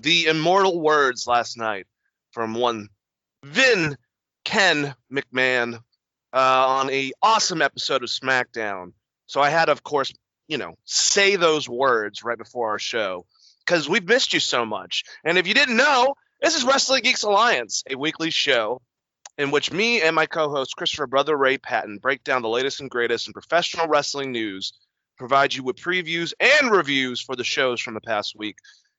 The immortal words last night from one Vin Ken McMahon uh, on a awesome episode of SmackDown. So I had, of course, you know, say those words right before our show because we've missed you so much. And if you didn't know, this is Wrestling Geeks Alliance, a weekly show in which me and my co-host Christopher Brother Ray Patton break down the latest and greatest in professional wrestling news provide you with previews and reviews for the shows from the past week.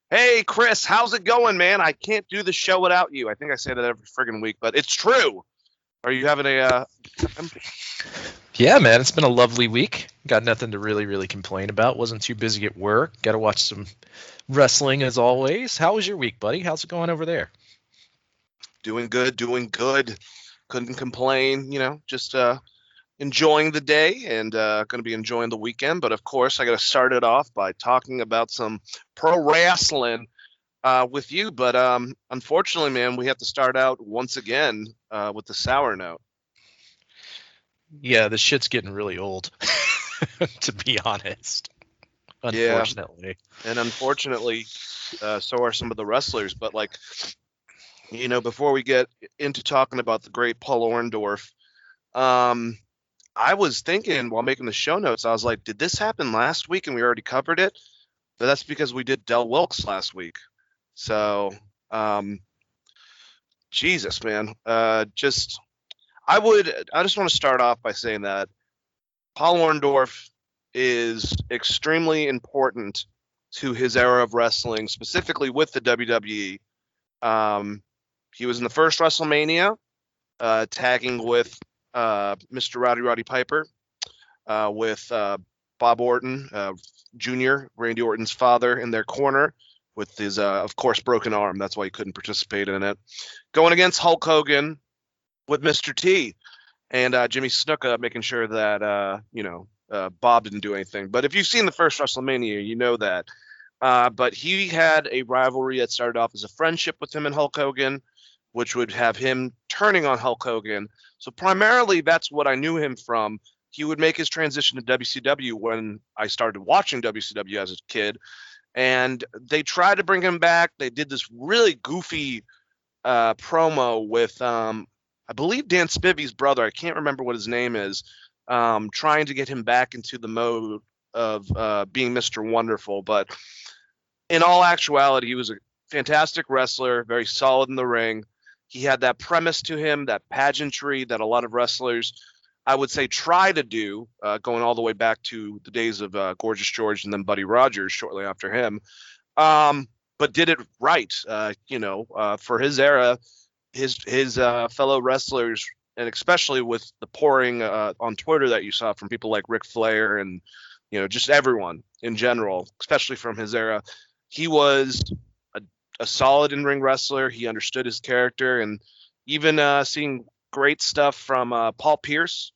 Hey, Chris, how's it going, man? I can't do the show without you. I think I say that every friggin' week, but it's true. Are you having a? Uh, Yeah, man, it's been a lovely week. Got nothing to really, really complain about. Wasn't too busy at work. Got to watch some wrestling as always. How was your week, buddy? How's it going over there? doing good, doing good. Couldn't complain. You know, just uh, enjoying the day and uh, going to be enjoying the weekend. But of course, I got to start it off by talking about some pro wrestling uh, with you. But um, unfortunately, man, we have to start out once again uh, with the sour note. Yeah, this shit's getting really old, to be honest. Unfortunately. and unfortunately, uh, so are some of the wrestlers. But like, you know, before we get into talking about the great Paul Orndorff, um, I was thinking while making the show notes, I was like, did this happen last week and we already covered it? But that's because we did Del Wilkes last week. So, um, Jesus, man, uh, just I would I just want to start off by saying that Paul Orndorff is extremely important to his era of wrestling, specifically with the WWE. Um, he was in the first WrestleMania, uh, tagging with Mr. Rowdy Roddy Piper, uh, with uh, Bob Orton uh, Jr., Randy Orton's father, in their corner with his, uh, of course, broken arm. That's why he couldn't participate in it. Going against Hulk Hogan with Mr. T and uh, Jimmy Snuka, making sure that uh, you know uh, Bob didn't do anything. But if you've seen the first WrestleMania, you know that. Uh, but he had a rivalry that started off as a friendship with him and Hulk Hogan, which would have him turning on Hulk Hogan. So primarily, that's what I knew him from. He would make his transition to WCW when I started watching WCW as a kid, and they tried to bring him back. They did this really goofy uh, promo with, um, I believe, Dan Spivey's brother. I can't remember what his name is. Um, trying to get him back into the mode of uh, being Mr. Wonderful, but in all actuality, he was a fantastic wrestler, very solid in the ring. He had that premise to him, that pageantry that a lot of wrestlers, I would say, try to do, uh, going all the way back to the days of uh, Gorgeous George and then Buddy Rogers shortly after him. Um, but did it right, uh, you know, uh, for his era, his his uh, fellow wrestlers, and especially with the pouring uh, on Twitter that you saw from people like Ric Flair and you know just everyone in general, especially from his era, he was a, solid in ring wrestler. He understood his character, and even uh, seeing great stuff from uh, Paul Pierce,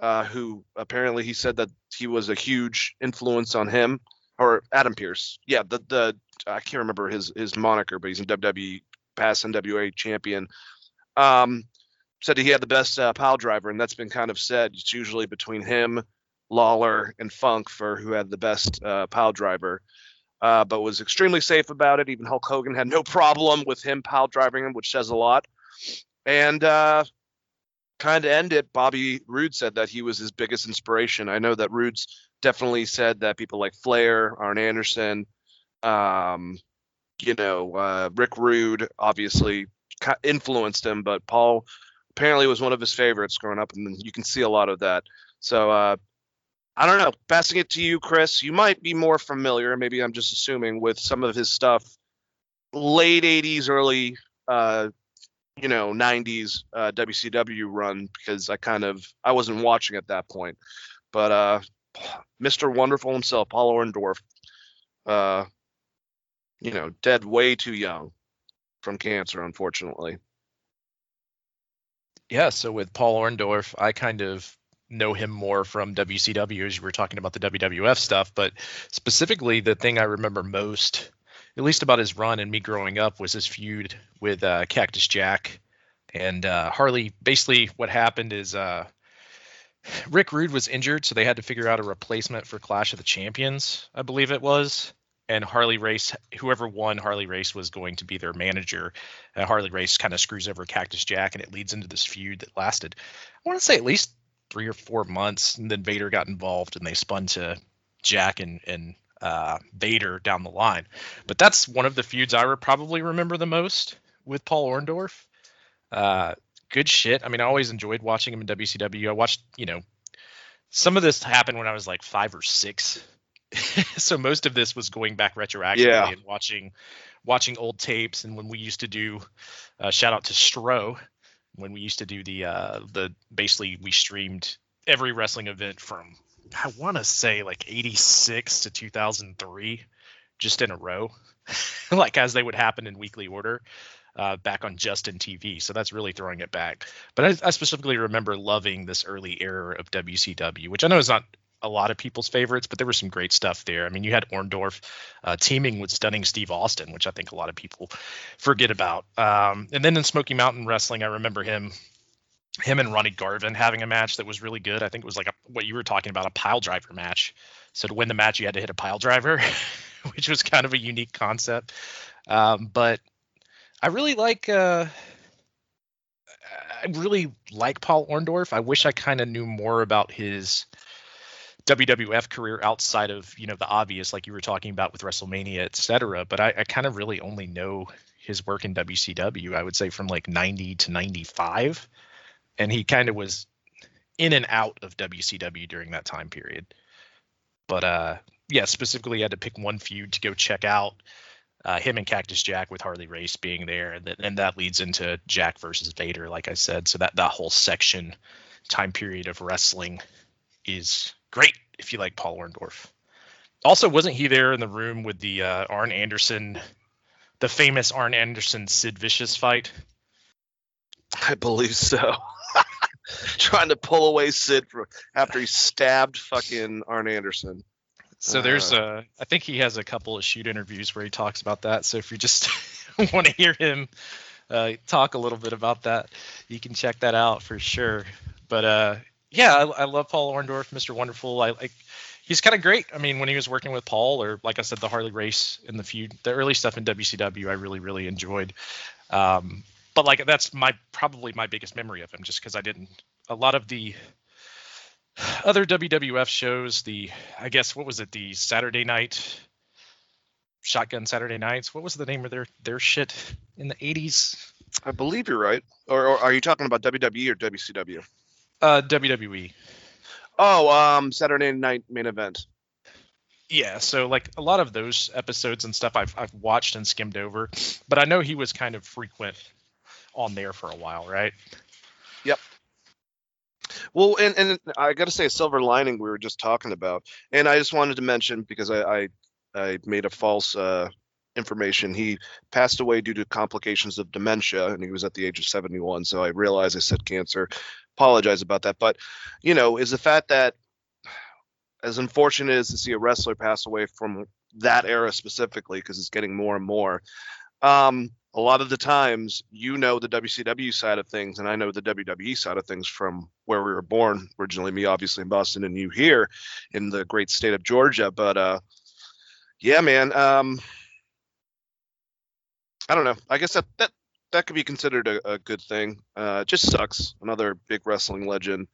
uh, who apparently he said that he was a huge influence on him, or Adam Pearce. Yeah, the the I can't remember his his moniker, but he's in WWE past NWA champion. Um, said he had the best uh, pile driver, and that's been kind of said. It's usually between him, Lawler, and Funk for who had the best uh, pile driver uh, but was extremely safe about it. Even Hulk Hogan had no problem with him pile driving him, which says a lot. And uh, kind of end it, Bobby Roode said that he was his biggest inspiration. I know that Roode's definitely said that people like Flair, Arn Anderson, um, you know, uh, Rick Rude obviously influenced him, but Paul apparently was one of his favorites growing up, and you can see a lot of that. So uh, I don't know. Passing it to you, Chris. You might be more familiar. Maybe I'm just assuming with some of his stuff, late '80s, early, uh, you know, '90s uh, WCW run because I kind of I wasn't watching at that point. But uh, Mr. Wonderful himself, Paul Orndorff, uh, you know, dead way too young from cancer, unfortunately. Yeah, so with Paul Orndorff, I kind of know him more from WCW as you were talking about the WWF stuff, but specifically the thing I remember most, at least about his run and me growing up, was his feud with uh, Cactus Jack and uh, Harley. Basically, what happened is uh, Rick Rude was injured, so they had to figure out a replacement for Clash of the Champions, I believe it was. And Harley Race, whoever won Harley Race was going to be their manager. Harley Race kind of screws over Cactus Jack, and it leads into this feud that lasted, I want to say, at least three or four months. And then Vader got involved, and they spun to Jack and and uh, Vader down the line. But that's one of the feuds I probably remember the most with Paul Orndorff. Uh, good shit. I mean, I always enjoyed watching him in WCW. I watched, you know, some of this happened when I was like five or six. so most of this was going back retroactively Yeah. and watching watching old tapes and when we used to do uh, shout out to Stro when we used to do the uh the basically we streamed every wrestling event from I want to say like 86 to 2003 just in a row like as they would happen in weekly order uh, back on Justin TV. So that's really throwing it back. But I, I specifically remember loving this early era of WCW, which I know is not a lot of people's favorites, but there was some great stuff there. I mean, you had Orndorff uh, teaming with stunning Steve Austin, which I think a lot of people forget about. Um, and then in Smoky Mountain Wrestling, I remember him. Him and Ronnie Garvin having a match that was really good. I think it was like a, what you were talking about, a pile driver match. So to win the match, you had to hit a pile driver, which was kind of a unique concept. Um, but I really like uh I really like Paul Orndorff. I wish I kind of knew more about his WWF career outside of, you know, the obvious like you were talking about with WrestleMania, et cetera. But I, I kind of really only know his work in WCW, I would say from like 90 to 95. And he kind of was in and out of WCW during that time period. But uh yeah, specifically I had to pick one feud to go check out uh, him and Cactus Jack with Harley Race being there, and, th- and that leads into Jack versus Vader, like I said. So that that whole section, time period of wrestling, is great if you like Paul Orndorff. Also, wasn't he there in the room with the uh, Arn Anderson, the famous Arn Anderson Sid Vicious fight? I believe so. Trying to pull away Sid from, after he stabbed fucking Arn Anderson. So there's a, I think he has a couple of shoot interviews where he talks about that. So if you just want to hear him uh, talk a little bit about that, you can check that out for sure. But uh, yeah, I, I love Paul Orndorff, Mr. Wonderful. I like, he's kind of great. I mean, when he was working with Paul, or like I said, the Harley Race in the feud, the early stuff in WCW, I really, really enjoyed. Um, but like that's my probably my biggest memory of him, just because I didn't a lot of the other WWF shows, the I guess what was it, the Saturday night Shotgun Saturday Nights. What was the name of their their shit in the 80s? I believe you're right. Or, or are you talking about WWE or WCW? Uh WWE. Oh, um, Saturday Night Main Event. Yeah, so like a lot of those episodes and stuff I've I've watched and skimmed over, but I know he was kind of frequent on there for a while, right? Yep. Well, and, and I got to say, a silver lining we were just talking about, and I just wanted to mention because I I, I made a false uh, information. He passed away due to complications of dementia, and he was at the age of 71. So I realized I said cancer. Apologize about that, but you know, is the fact that as unfortunate as to see a wrestler pass away from that era specifically, because it's getting more and more. Um, a lot of the times you know the WCW side of things and I know the WWE side of things from where we were born originally me obviously in Boston and you here in the great state of Georgia but uh yeah man um I don't know I guess that that that could be considered a, a good thing. Uh just sucks. Another big wrestling legend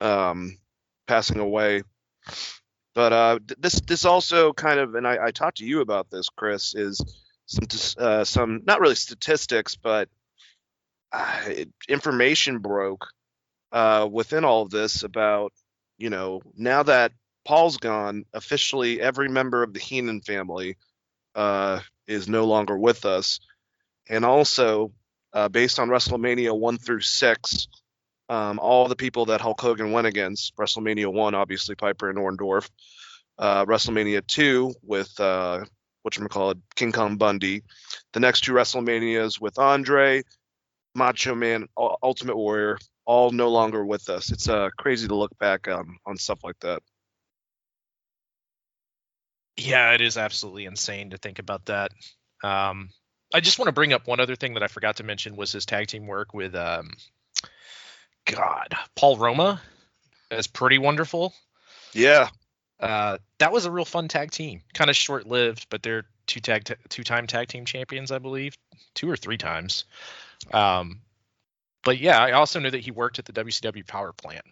um passing away. But uh this this also kind of and I, I talked to you about this Chris is some uh, some not really statistics, but uh, information broke uh, within all of this about you know now that Paul's gone, officially every member of the Heenan family uh, is no longer with us, and also uh, based on WrestleMania one through six, um, all the people that Hulk Hogan went against. WrestleMania one, obviously Piper and Orndorff. Uh, WrestleMania two with uh, what you call it, King Kong Bundy. The next two WrestleManias with Andre, Macho Man, Ultimate Warrior, all no longer with us. It's uh, crazy to look back on on stuff like that. Yeah, it is absolutely insane to think about that. Um, I just want to bring up one other thing that I forgot to mention was his tag team work with um, God, Paul Roma. That's pretty wonderful. Yeah, Uh, that was a real fun tag team. Kind of short lived, but they're two tag t- two time tag team champions, I believe, two or three times. Um, but yeah, I also knew that he worked at the WCW power plant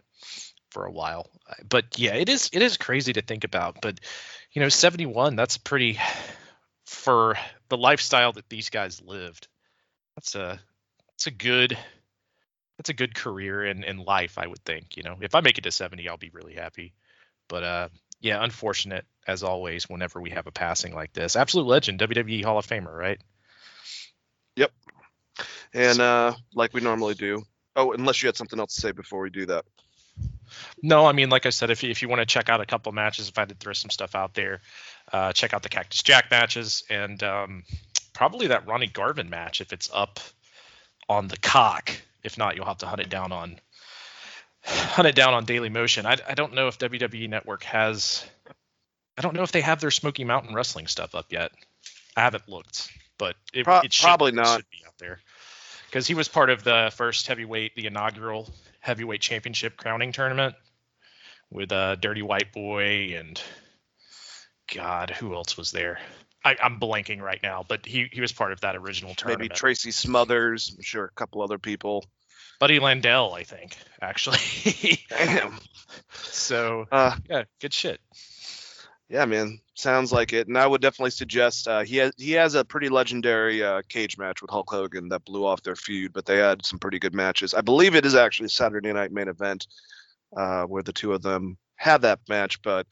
for a while. But yeah, it is it is crazy to think about. But you know, 71, that's pretty for the lifestyle that these guys lived. That's a that's a good that's a good career in in life, I would think. You know, if I make it to 70, I'll be really happy. But uh, yeah, unfortunate as always. Whenever we have a passing like this, absolute legend, WWE Hall of Famer, right? Yep. And uh, like we normally do. Oh, unless you had something else to say before we do that. No, I mean, like I said, if you, if you want to check out a couple matches, if I had to throw some stuff out there, uh, check out the Cactus Jack matches and um, probably that Ronnie Garvin match if it's up on Peacock. If not, you'll have to hunt it down on hunt it down on Daily Motion. I, I don't know if WWE Network has. I don't know if they have their Smoky Mountain Wrestling stuff up yet. I haven't looked, but it, Pro- it should, probably it not. should be out there because he was part of the first heavyweight, the inaugural heavyweight championship crowning tournament with uh, Dirty White Boy and God, who else was there? I, I'm blanking right now, but he he was part of that original tournament. Maybe Tracy Smothers. I'm sure a couple other people. Buddy Landel, I think, actually. Damn. so Uh, yeah, good shit. Yeah, man. Sounds like it. And I would definitely suggest uh, he has he has a pretty legendary uh, cage match with Hulk Hogan that blew off their feud, but they had some pretty good matches. I believe it is actually a Saturday night main event uh, where the two of them had that match. But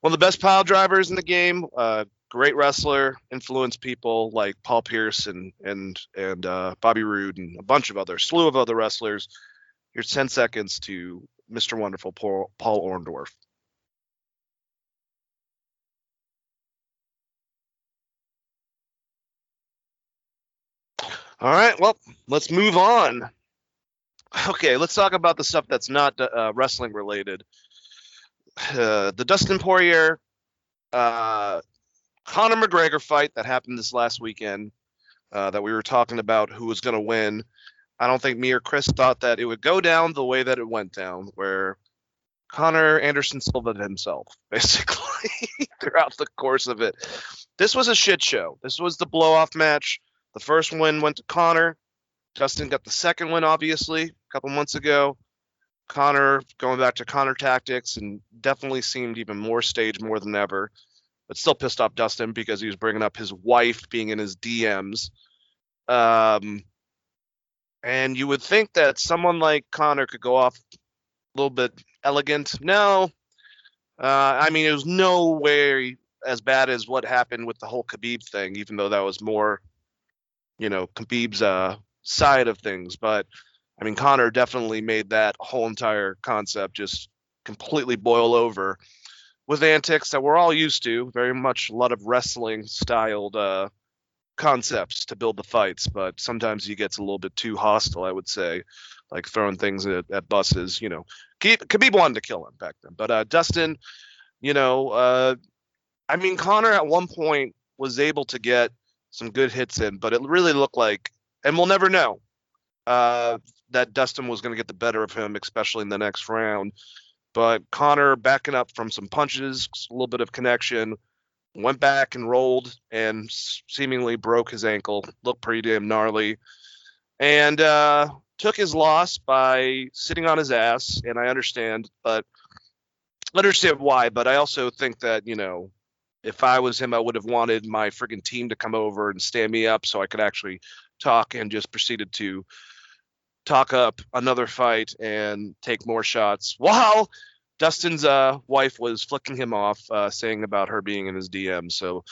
one of the best pile drivers in the game. Uh, great wrestler, influenced people like Paul Pierce and and and uh, Bobby Roode and a bunch of other slew of other wrestlers. Here's 10 seconds to Mr. Wonderful Paul, Paul Orndorff. All right, well, let's move on. Okay, let's talk about the stuff that's not uh, wrestling related. Uh, the Dustin Poirier, uh, Conor McGregor fight that happened this last weekend, uh, that we were talking about who was going to win. I don't think me or Chris thought that it would go down the way that it went down, where Conor Anderson Silva himself, basically, throughout the course of it. This was a shit show. This was the blow off match. The first win went to Conor. Dustin got the second win, obviously, a couple months ago. Conor going back to Conor tactics and definitely seemed even more staged more than ever, but still pissed off Dustin because he was bringing up his wife being in his DMs. Um, and you would think that someone like Conor could go off a little bit elegant. No, uh, I mean it was nowhere as bad as what happened with the whole Khabib thing, even though that was more, you know, Khabib's uh, side of things. But I mean, Conor definitely made that whole entire concept just completely boil over with antics that we're all used to. Very much a lot of wrestling styled uh, concepts to build the fights, but sometimes he gets a little bit too hostile, I would say, like throwing things at, at buses. You know, Khabib, wanted to kill him back then, but uh, Dustin, you know, uh, I mean, Conor at one point was able to get some good hits in, but it really looked like, and we'll never know, uh, that Dustin was going to get the better of him, especially in the next round. But Conor backing up from some punches, a little bit of connection, went back and rolled and seemingly broke his ankle. Looked pretty damn gnarly. And uh, took his loss by sitting on his ass. And I understand, but I understand why. But I also think that, you know, if I was him, I would have wanted my friggin' team to come over and stand me up so I could actually talk and just proceeded to talk up another fight and take more shots while Dustin's uh, wife was flicking him off, uh, saying about her being in his DM. So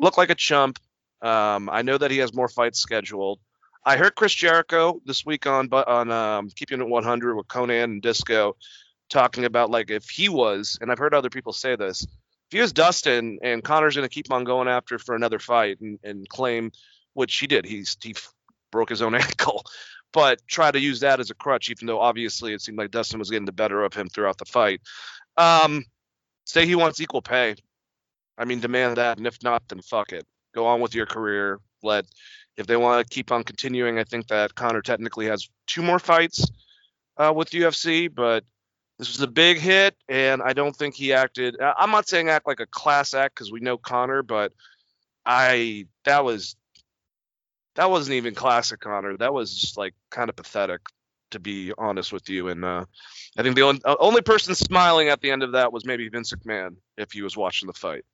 looked like a chump. Um, I know that he has more fights scheduled. I heard Chris Jericho this week on on um, Keeping It 100 with Konnan and Disco talking about like if he was, and I've heard other people say this, if he was Dustin and Conor's going to keep on going after for another fight and, and claim, which he did, he's he broke his own ankle, but try to use that as a crutch, even though obviously it seemed like Dustin was getting the better of him throughout the fight. Um, say he wants equal pay. I mean, demand that, and if not, then fuck it. Go on with your career. Let if they want to keep on continuing. I think that Conor technically has two more fights uh, with UFC, but this was a big hit, and I don't think he acted. I'm not saying act like a class act because we know Conor, but I that was that wasn't even classic Conor. That was just like kind of pathetic, to be honest with you. And uh, I think the only, uh, only person smiling at the end of that was maybe Vince McMahon if he was watching the fight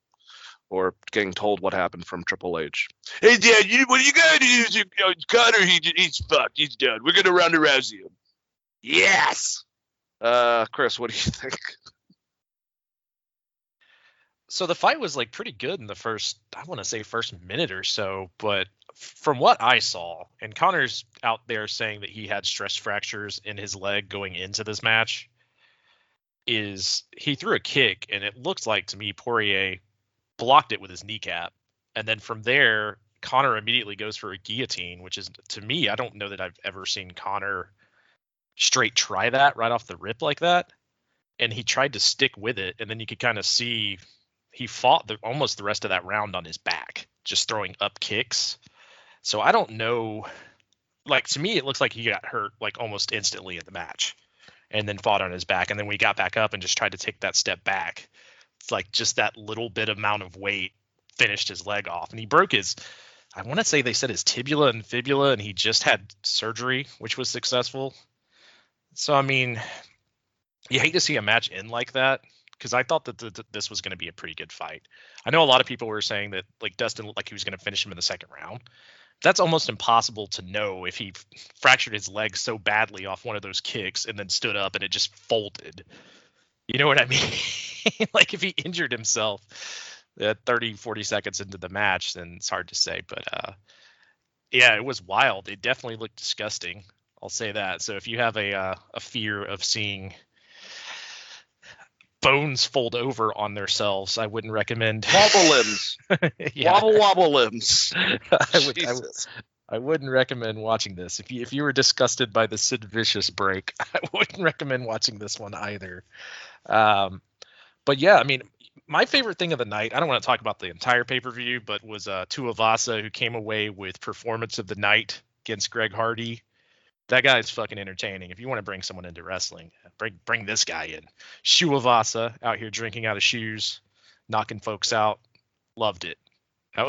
or getting told what happened from Triple H. Hey, Dad, you, what are you going to do? You know, Conor, he, he's fucked. He's done. We're gonna round Rousey him. Yes. Uh, Chris, what do you think? So the fight was like pretty good in the first, I want to say first minute or so, but from what I saw, and Conor's out there saying that he had stress fractures in his leg going into this match, is he threw a kick and it looked like to me Poirier blocked it with his kneecap, and then from there Conor immediately goes for a guillotine, which is to me I don't know that I've ever seen Conor straight try that right off the rip like that, and he tried to stick with it, and then you could kind of see he fought the, almost the rest of that round on his back, just throwing up kicks. So I don't know. Like to me, it looks like he got hurt like almost instantly in the match, and then fought on his back, and then we got back up and just tried to take that step back. It's like just that little bit amount of weight finished his leg off, and he broke his. I want to say they said his tibula and fibula, and he just had surgery, which was successful. So I mean, you hate to see a match end like that because I thought that th- th- this was going to be a pretty good fight. I know a lot of people were saying that like Dustin looked like he was going to finish him in the second round. That's almost impossible to know if he f- fractured his leg so badly off one of those kicks and then stood up and it just folded. You know what I mean? like if he injured himself uh, 30, 40 seconds into the match, then it's hard to say. But uh, yeah, it was wild. It definitely looked disgusting. I'll say that. So if you have a uh, a fear of seeing bones fold over on themselves, I wouldn't recommend. Wobble limbs. yeah, Wobble wobble limbs. I, would, I, would, I wouldn't recommend watching this. If you if you were disgusted by the Sid Vicious break, I wouldn't recommend watching this one either. Um, but yeah, I mean, my favorite thing of the night. I don't want to talk about the entire pay per view, but was uh, Tuivasa who came away with performance of the night against Greg Hardy. That guy's fucking entertaining. If you want to bring someone into wrestling, bring bring this guy in. Shuavasa out here drinking out of shoes, knocking folks out. Loved it. That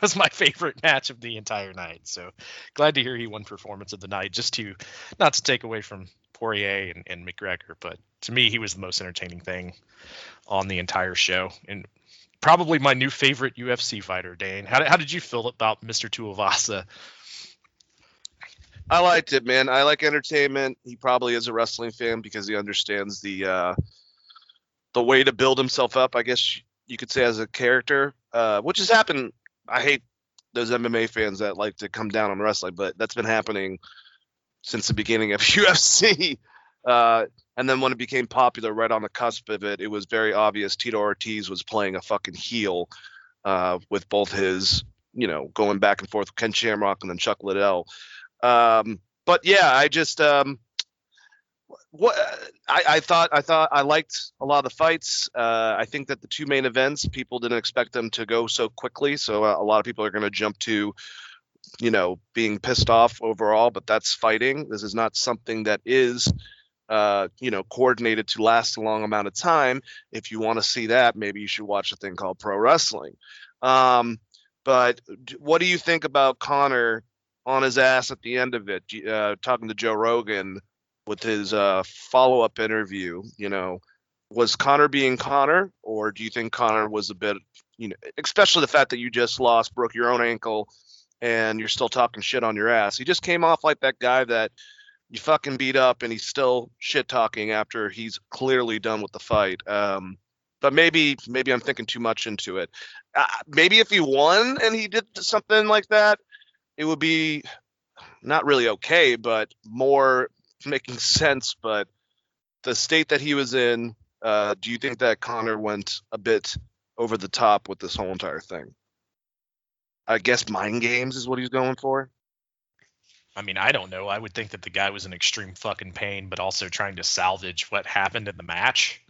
was- my favorite match of the entire night. So glad to hear he won performance of the night. Just to not to take away from Poirier and, and McGregor, but to me he was the most entertaining thing on the entire show and probably my new favorite UFC fighter. Dane, how, how did you feel about Mr. Tuivasa? I liked it, man. I like entertainment. He probably is a wrestling fan because he understands the uh, the way to build himself up. I guess you could say as a character, uh, which has happened. I hate those MMA fans that like to come down on wrestling, but that's been happening since the beginning of UFC. Uh, and then when it became popular, right on the cusp of it, it was very obvious Tito Ortiz was playing a fucking heel uh, with both his, you know, going back and forth with Ken Shamrock and then Chuck Liddell. Um, but yeah, I just um, what I, I thought I thought I liked a lot of the fights. Uh, I think that the two main events people didn't expect them to go so quickly, so uh, a lot of people are going to jump to, you know, being pissed off overall. But that's fighting. This is not something that is. Uh, you know, coordinated to last a long amount of time. If you want to see that, maybe you should watch a thing called pro wrestling. Um, but what do you think about Connor on his ass at the end of it, uh, talking to Joe Rogan with his uh, follow up interview. You know, was Conor being Conor, or do you think Conor was a bit, you know, especially the fact that you just lost, broke your own ankle, and you're still talking shit on your ass? He just came off like that guy that you fucking beat up, and he's still shit talking after he's clearly done with the fight. Um, but maybe maybe I'm thinking too much into it. Uh, maybe if he won and he did something like that, it would be not really okay, but more making sense. But the state that he was in, uh, do you think that Conor went a bit over the top with this whole entire thing? I guess mind games is what he's going for. I mean, I don't know. I would think that the guy was in extreme fucking pain, but also trying to salvage what happened in the match.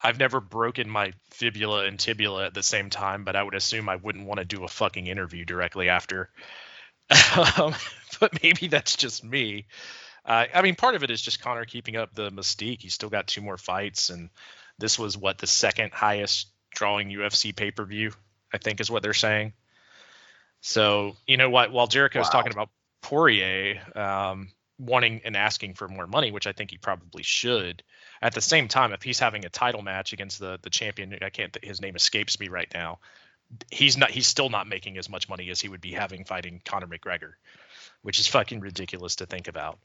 I've never broken my fibula and tibula at the same time, but I would assume I wouldn't want to do a fucking interview directly after. um, but maybe that's just me. Uh, I mean, part of it is just Conor keeping up the mystique. He's still got two more fights, and this was what the second highest drawing UFC pay per view, I think, is what they're saying. So you know what? While Jericho's Wow. talking about Poirier um, wanting and asking for more money, which I think he probably should. At the same time, if he's having a title match against the the champion, I can't. His name escapes me right now. He's not. He's still not making as much money as he would be having fighting Conor McGregor, which is fucking ridiculous to think about.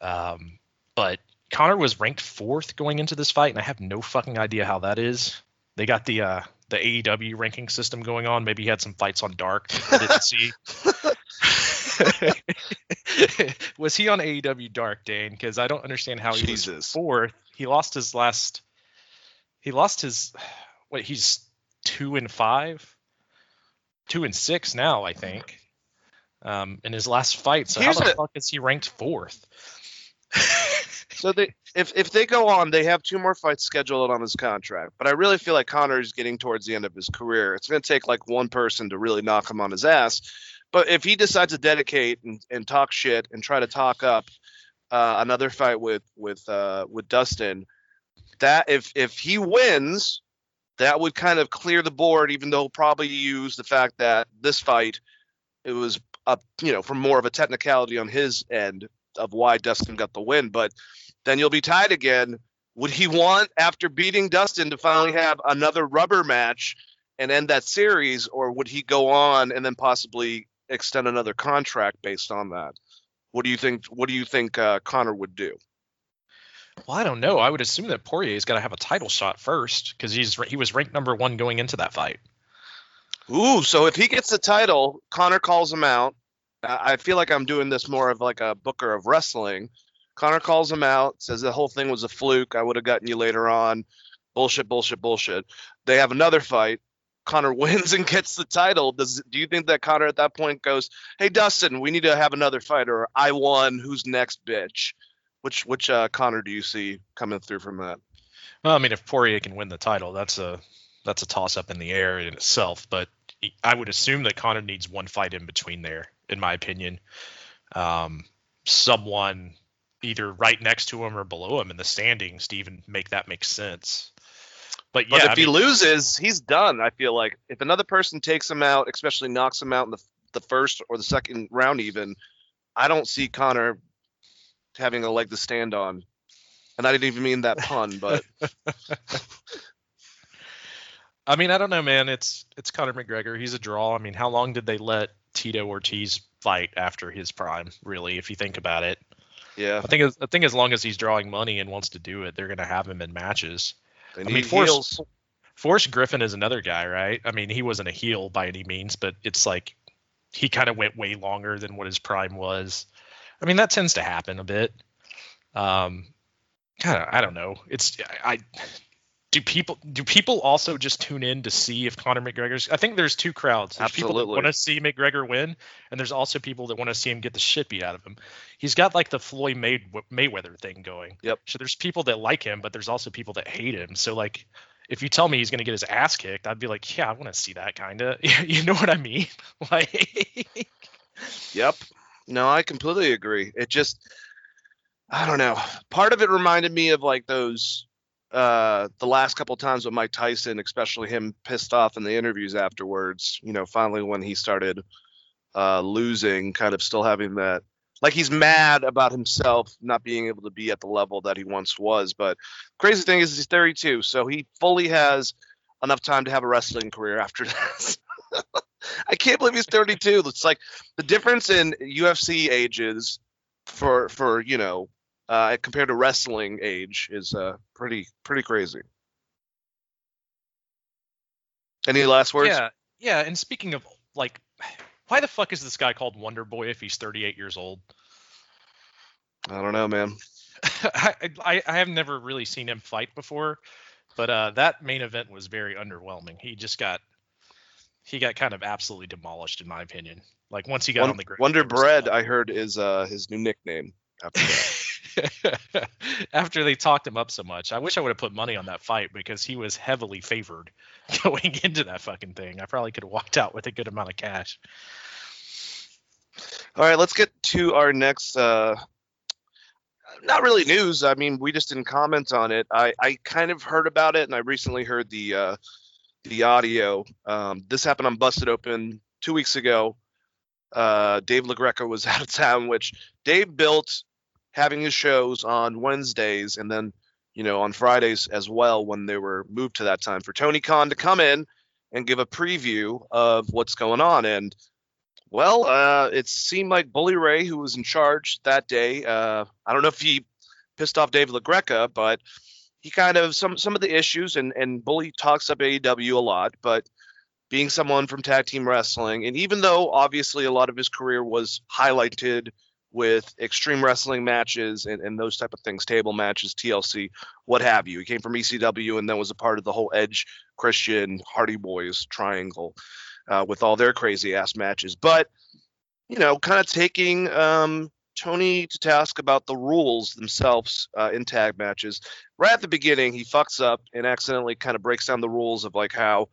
Um, but Conor was ranked fourth going into this fight, and I have no fucking idea how that is. They got the uh, the AEW ranking system going on. Maybe he had some fights on Dark I didn't see. was he on AEW Dark, Dane? Because I don't understand how he was fourth. He lost his last. He lost his. What he's two and five, two and six now, I think. Um, in his last fight. So Here's how the the- fuck is he ranked fourth? So they, if if they go on, they have two more fights scheduled on his contract. But I really feel like Conor is getting towards the end of his career. It's going to take like one person to really knock him on his ass. But if he decides to dedicate and, and talk shit and try to talk up uh, another fight with with uh, with Dustin, that if if he wins, that would kind of clear the board. Even though probably use the fact that this fight, it was a you know for more of a technicality on his end of why Dustin got the win, but then you'll be tied again. Would he want, after beating Dustin, to finally have another rubber match and end that series, or would he go on and then possibly extend another contract based on that? What do you think? What do you think uh, Conor would do? Well, I don't know. I would assume that Poirier's got to have a title shot first because he's he was ranked number one going into that fight. Ooh, so if he gets the title, Conor calls him out. I I feel like I'm doing this more of like a booker of wrestling. Conor calls him out, says the whole thing was a fluke. I would have gotten you later on. Bullshit, bullshit, bullshit. They have another fight. Conor wins and gets the title. Does do you think that Conor at that point goes, "Hey Dustin, we need to have another fight," or "I won. Who's next, bitch"? Which which uh, Conor do you see coming through from that? Well, I mean, if Poirier can win the title, that's a that's a toss up in the air in itself. But I would assume that Conor needs one fight in between there, in my opinion. Um, someone either right next to him or below him in the standings to even make that make sense. But yeah, But if I he mean, loses, he's done. I feel like if another person takes him out, especially knocks him out in the the first or the second round, even, I don't see Conor having a leg to stand on. And I didn't even mean that pun, but I mean, I don't know, man. It's it's Conor McGregor. He's a draw. I mean, how long did they let Tito Ortiz fight after his prime? Really, if you think about it, yeah, I think I think as long as he's drawing money and wants to do it, they're gonna have him in matches. They I mean, Forrest- heels. Forrest Griffin is another guy, right? I mean, he wasn't a heel by any means, but it's like he kind of went way longer than what his prime was. I mean, that tends to happen a bit. Um, kind of, I don't know. It's I, I do people do people also just tune in to see if Conor McGregor's? I think there's two crowds. There's people that Absolutely. want to see McGregor win, and there's also people that want to see him get the shit beat out of him. He's got like the Floyd May- Mayweather thing going. Yep. So there's people that like him, but there's also people that hate him. So like, if you tell me he's gonna get his ass kicked, I'd be like, yeah, I want to see that kind of. you know what I mean? Like, Yep. No, I completely agree. It just I don't know. Part of it reminded me of like those uh the last couple times with Mike Tyson, especially him pissed off in the interviews afterwards, you know, finally when he started uh losing, kind of still having that like he's mad about himself not being able to be at the level that he once was. But crazy thing is he's 32, so he fully has enough time to have a wrestling career after this. I can't believe he's 32. It's like the difference in UFC ages for for you know uh, compared to wrestling age is uh, pretty pretty crazy. Any last words? yeah, yeah. And speaking of like Why the fuck is this guy called Wonder Boy if he's 38 years old? I don't know, man. I, I I have never really seen him fight before, but uh, that main event was very underwhelming. He just got he got kind of absolutely demolished, in my opinion. Like once he got Won- on the ground, Wonder Bread, I heard, is uh, his new nickname. After. After they talked him up so much, I wish I would have put money on that fight because he was heavily favored going into that fucking thing. I probably could have walked out with a good amount of cash. All right, let's get to our next. Uh, not really news. I mean, we just didn't comment on it. I, I kind of heard about it, and I recently heard the uh, the audio. Um, this happened on Busted Open two weeks ago. Uh, Dave LaGreca was out of town, which Dave built having his shows on Wednesdays and then you know on Fridays as well when they were moved to that time for Tony Khan to come in and give a preview of what's going on. And well, uh, it seemed like Bully Ray, who was in charge that day, uh, I don't know if he pissed off Dave LaGreca, but he kind of some some of the issues and and Bully talks up AEW a lot, but being someone from tag team wrestling, and even though obviously a lot of his career was highlighted with extreme wrestling matches and, and those type of things, table matches, TLC, what have you. He came from ECW and then was a part of the whole Edge, Christian, Hardy Boys triangle uh, with all their crazy ass matches. But you know, kind of taking um, Tony to task about the rules themselves uh, in tag matches. Right at the beginning, he fucks up and accidentally kind of breaks down the rules of like how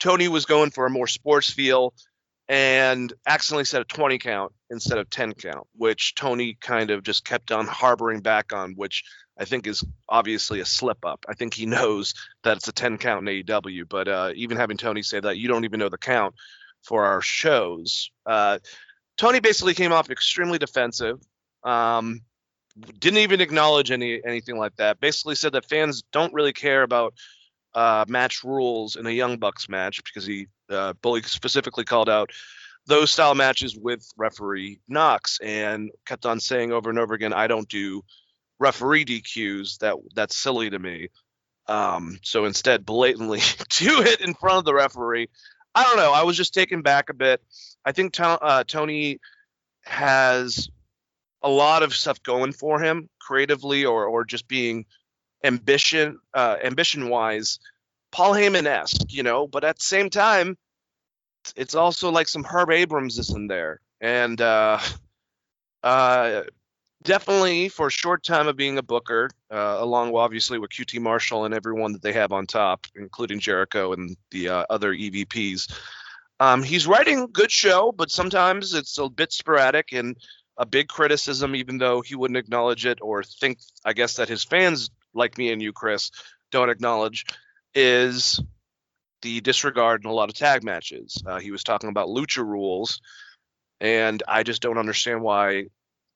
Tony was going for a more sports feel and accidentally said a 20 count instead of 10 count, which Tony kind of just kept on harboring back on, which I think is obviously a slip up. I think he knows that it's a 10 count in AEW, but uh, even having Tony say that you don't even know the count for our shows. Uh, Tony basically came off extremely defensive. Um, didn't even acknowledge any anything like that. Basically said that fans don't really care about uh, match rules in a Young Bucks match because he uh, Bully specifically called out those style matches with referee Knox and kept on saying over and over again, "I don't do referee DQs. That that's silly to me." Um, so instead, blatantly do it in front of the referee. I don't know. I was just taken back a bit. I think To- uh, Tony has a lot of stuff going for him creatively or or just being ambition uh, ambition wise Paul Heyman esque, you know, but at the same time, it's also like some Herb Abrams is in there. And uh uh definitely for a short time of being a booker, uh, along obviously with QT Marshall and everyone that they have on top, including Jericho and the uh, other EVPs. Um, he's writing good show, but sometimes it's a bit sporadic and a big criticism, even though he wouldn't acknowledge it or think, I guess, that his fans, like me and you, Chris, don't acknowledge, is the disregard in a lot of tag matches. Uh, he was talking about lucha rules, and I just don't understand why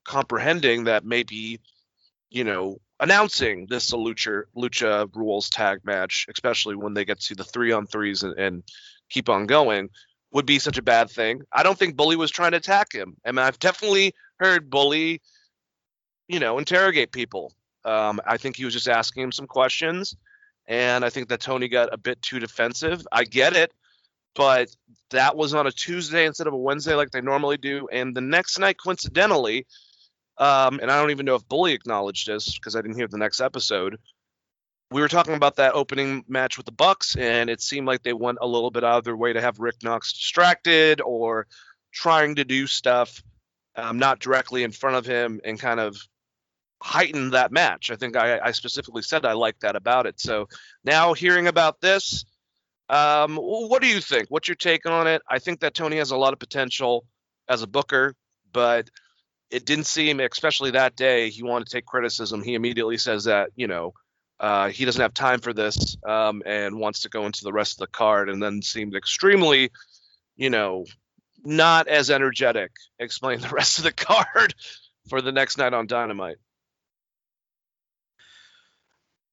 comprehending that maybe, you know, announcing this a lucha lucha rules tag match, especially when they get to the three on threes and, and keep on going, would be such a bad thing. I don't think Bully was trying to attack him. I mean, I've definitely heard Bully, you know, interrogate people. Um, I think he was just asking him some questions, and I think that Tony got a bit too defensive. I get it, but that was on a Tuesday instead of a Wednesday like they normally do. And the next night, coincidentally, um, and I don't even know if Bully acknowledged this because I didn't hear the next episode. We were talking about that opening match with the Bucks, and it seemed like they went a little bit out of their way to have Rick Knox distracted or trying to do stuff um, not directly in front of him and kind of heighten that match. I think I, I specifically said I like that about it. So now hearing about this, um, what do you think? What's your take on it? I think that Tony has a lot of potential as a booker, but it didn't seem, especially that day, he wanted to take criticism. He immediately says that, you know, uh, he doesn't have time for this um, and wants to go into the rest of the card and then seemed extremely, you know, not as energetic explain the rest of the card for the next night on Dynamite.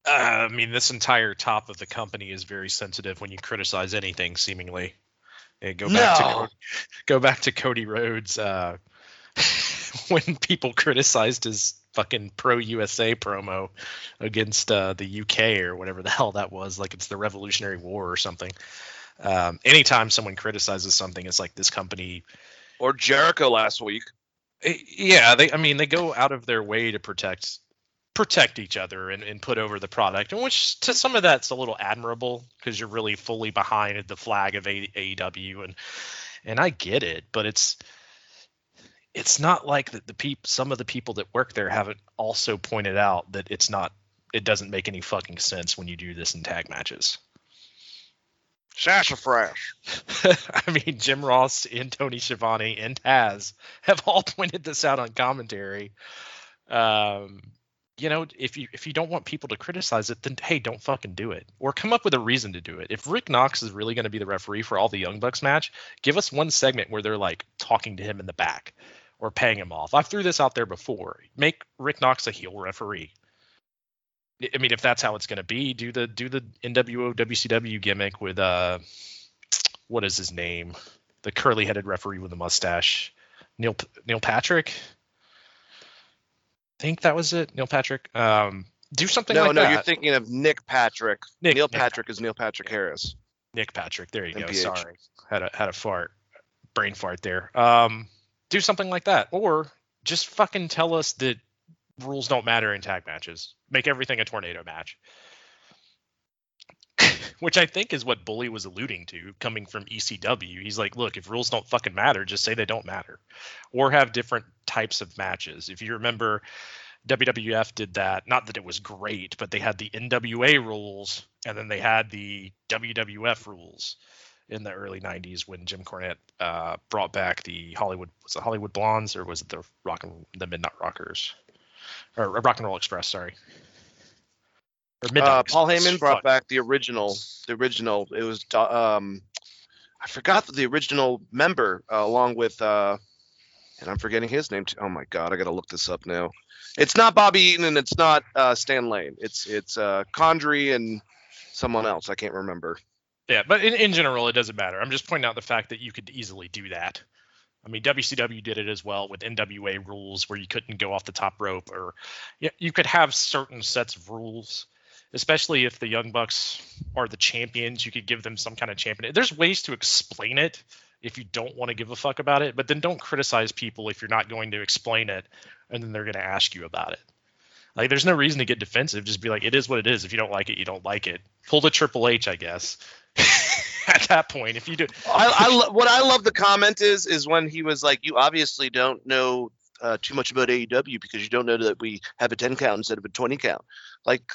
Uh, I mean, this entire top of the company is very sensitive when you criticize anything, seemingly. And go back to No. Cody, go back to Cody Rhodes uh, when people criticized his fucking pro USA promo against uh, the UK or whatever the hell that was, like it's the Revolutionary War or something. Um, anytime someone criticizes something, it's like this company or Jericho last week. Eh, Yeah, they. I mean, they go out of their way to protect protect each other and, and put over the product, and which to some of that's a little admirable because you're really fully behind the flag of A- AEW, and and I get it, but it's it's not like that the peop some of the people that work there haven't also pointed out that it's not it doesn't make any fucking sense when you do this in tag matches. Sassafras. I mean, Jim Ross and Tony Schiavone and Taz have all pointed this out on commentary. Um, you know, if you if you don't want people to criticize it, then hey, don't fucking do it, or come up with a reason to do it. If Rick Knox is really going to be the referee for all the Young Bucks match, give us one segment where they're like talking to him in the back or paying him off. I threw this out there before. Make Rick Knox a heel referee. I- I mean, if that's how it's going to be, do the do the NWO WCW gimmick with uh, what is his name? The curly headed referee with the mustache, Neil Neil Patrick. Think that was it, Neil Patrick. Um, do something No, like no, that. you're thinking of Nick Patrick. Nick, Neil Nick Patrick is Neil Patrick Harris. Nick Patrick. There you go. Sorry, had a had a fart, brain fart there. Um, do something like that, or just fucking tell us that rules don't matter in tag matches. Make everything a tornado match. Which I think is what Bully was alluding to, coming from ECW. He's like, look, if rules don't fucking matter, just say they don't matter, or have different types of matches. If you remember, WWF did that. Not that it was great, but they had the NWA rules and then they had the WWF rules in the early 90s when Jim Cornette uh, brought back the Hollywood was it Hollywood Blondes or was it the Rock and the Midnight Rockers or Rock and Roll Express? Sorry. Uh, Paul Heyman brought fuck. back the original. The original. It was um, I forgot the original member uh, along with uh, and I'm forgetting his name. Too. Oh my god, I gotta look this up now. It's not Bobby Eaton and it's not uh, Stan Lane. It's it's uh, Condrey and someone else. I can't remember. Yeah, but in, in general, it doesn't matter. I'm just pointing out the fact that you could easily do that. I mean, WCW did it as well with NWA rules where you couldn't go off the top rope, or yeah, you could have certain sets of rules, especially if the Young Bucks are the champions. You could give them some kind of champion. There's ways to explain it if you don't want to give a fuck about it, but then don't criticize people if you're not going to explain it and then they're going to ask you about it. Like, there's no reason to get defensive. Just be like, it is what it is. If you don't like it, you don't like it. Pull the Triple H, I guess. At that point, if you do, I, I lo- what I love the comment is is when he was like, "You obviously don't know uh, too much about AEW because you don't know that we have a ten count instead of a twenty count." Like,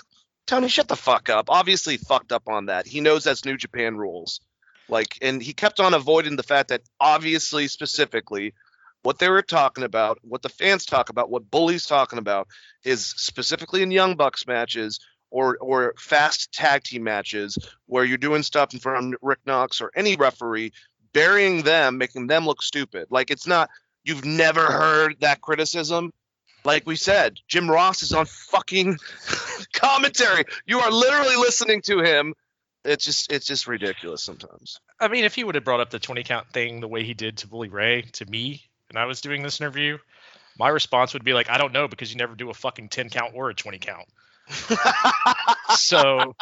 Tony, shut the fuck up. Obviously, fucked up on that. He knows that's New Japan rules. Like, and he kept on avoiding the fact that obviously, specifically, what they were talking about, what the fans talk about, what Bully's talking about, is specifically in Young Bucks matches or or fast tag team matches where you're doing stuff in front of Rick Knox or any referee, burying them, making them look stupid. Like it's not. You've never heard that criticism. Like we said, Jim Ross is on fucking commentary. You are literally listening to him. It's just it's just ridiculous sometimes. I mean, if he would have brought up the 20 count thing the way he did to Bully Ray to me and I was doing this interview, my response would be like, I don't know because you never do a fucking 10 count or a 20 count. So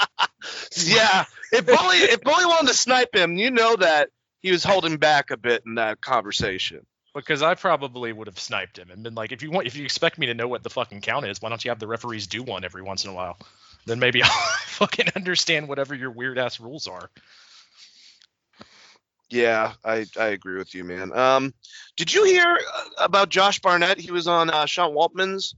yeah, if Bully if Bully wanted to snipe him, you know that he was holding back a bit in that conversation. Because I probably would have sniped him and been like, if you want, if you expect me to know what the fucking count is, why don't you have the referees do one every once in a while? Then maybe I'll fucking understand whatever your weird ass rules are. Yeah, I, I agree with you, man. Um, did you hear uh, about Josh Barnett? He was on uh, Sean Waltman's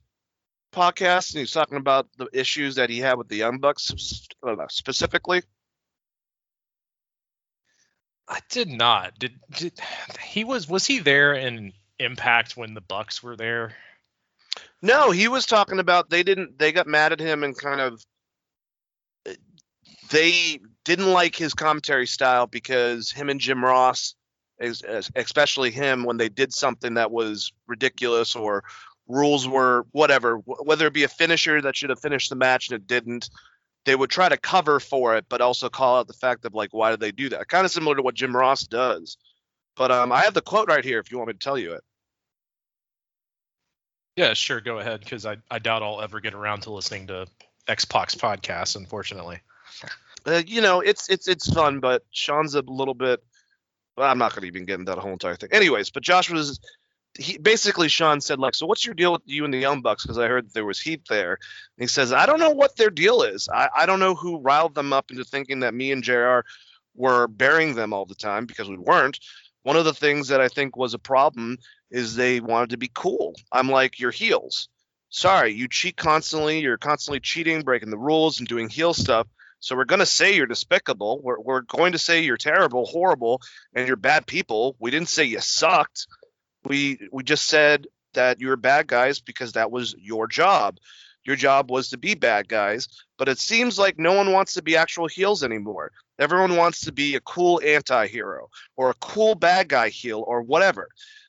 podcast, and he was talking about the issues that he had with the Young Bucks uh, specifically. I did not. Did, did he was was he there in Impact when the Bucks were there? No, he was talking about they didn't. They got mad at him and kind of they didn't like his commentary style because him and Jim Ross, es- es- especially him, when they did something that was ridiculous or rules were whatever, whether it be a finisher that should have finished the match and it didn't, they would try to cover for it, but also call out the fact of like, why did they do that? Kind of similar to what Jim Ross does. But um, I have the quote right here if you want me to tell you it. Yeah, sure. Go ahead, because I, I doubt I'll ever get around to listening to X-Pac's podcasts. Unfortunately. uh, you know, it's it's it's fun, but Sean's a little bit Well, I'm not going to even get into that whole entire thing. Anyways, but Josh was he basically Sean said like, so what's your deal with you and the Young Bucks? Because I heard there was heat there. And he says, I don't know what their deal is. I, I don't know who riled them up into thinking that me and Jr. were burying them all the time because we weren't. One of the things that I think was a problem is they wanted to be cool. I'm like, you're heels. Sorry, you cheat constantly. You're constantly cheating, breaking the rules, and doing heel stuff. So we're going to say you're despicable. We're, we're going to say you're terrible, horrible, and you're bad people. We didn't say you sucked. We we just said that you were bad guys because that was your job. Your job was to be bad guys, but it seems like no one wants to be actual heels anymore. Everyone wants to be a cool anti-hero or a cool bad guy heel or whatever.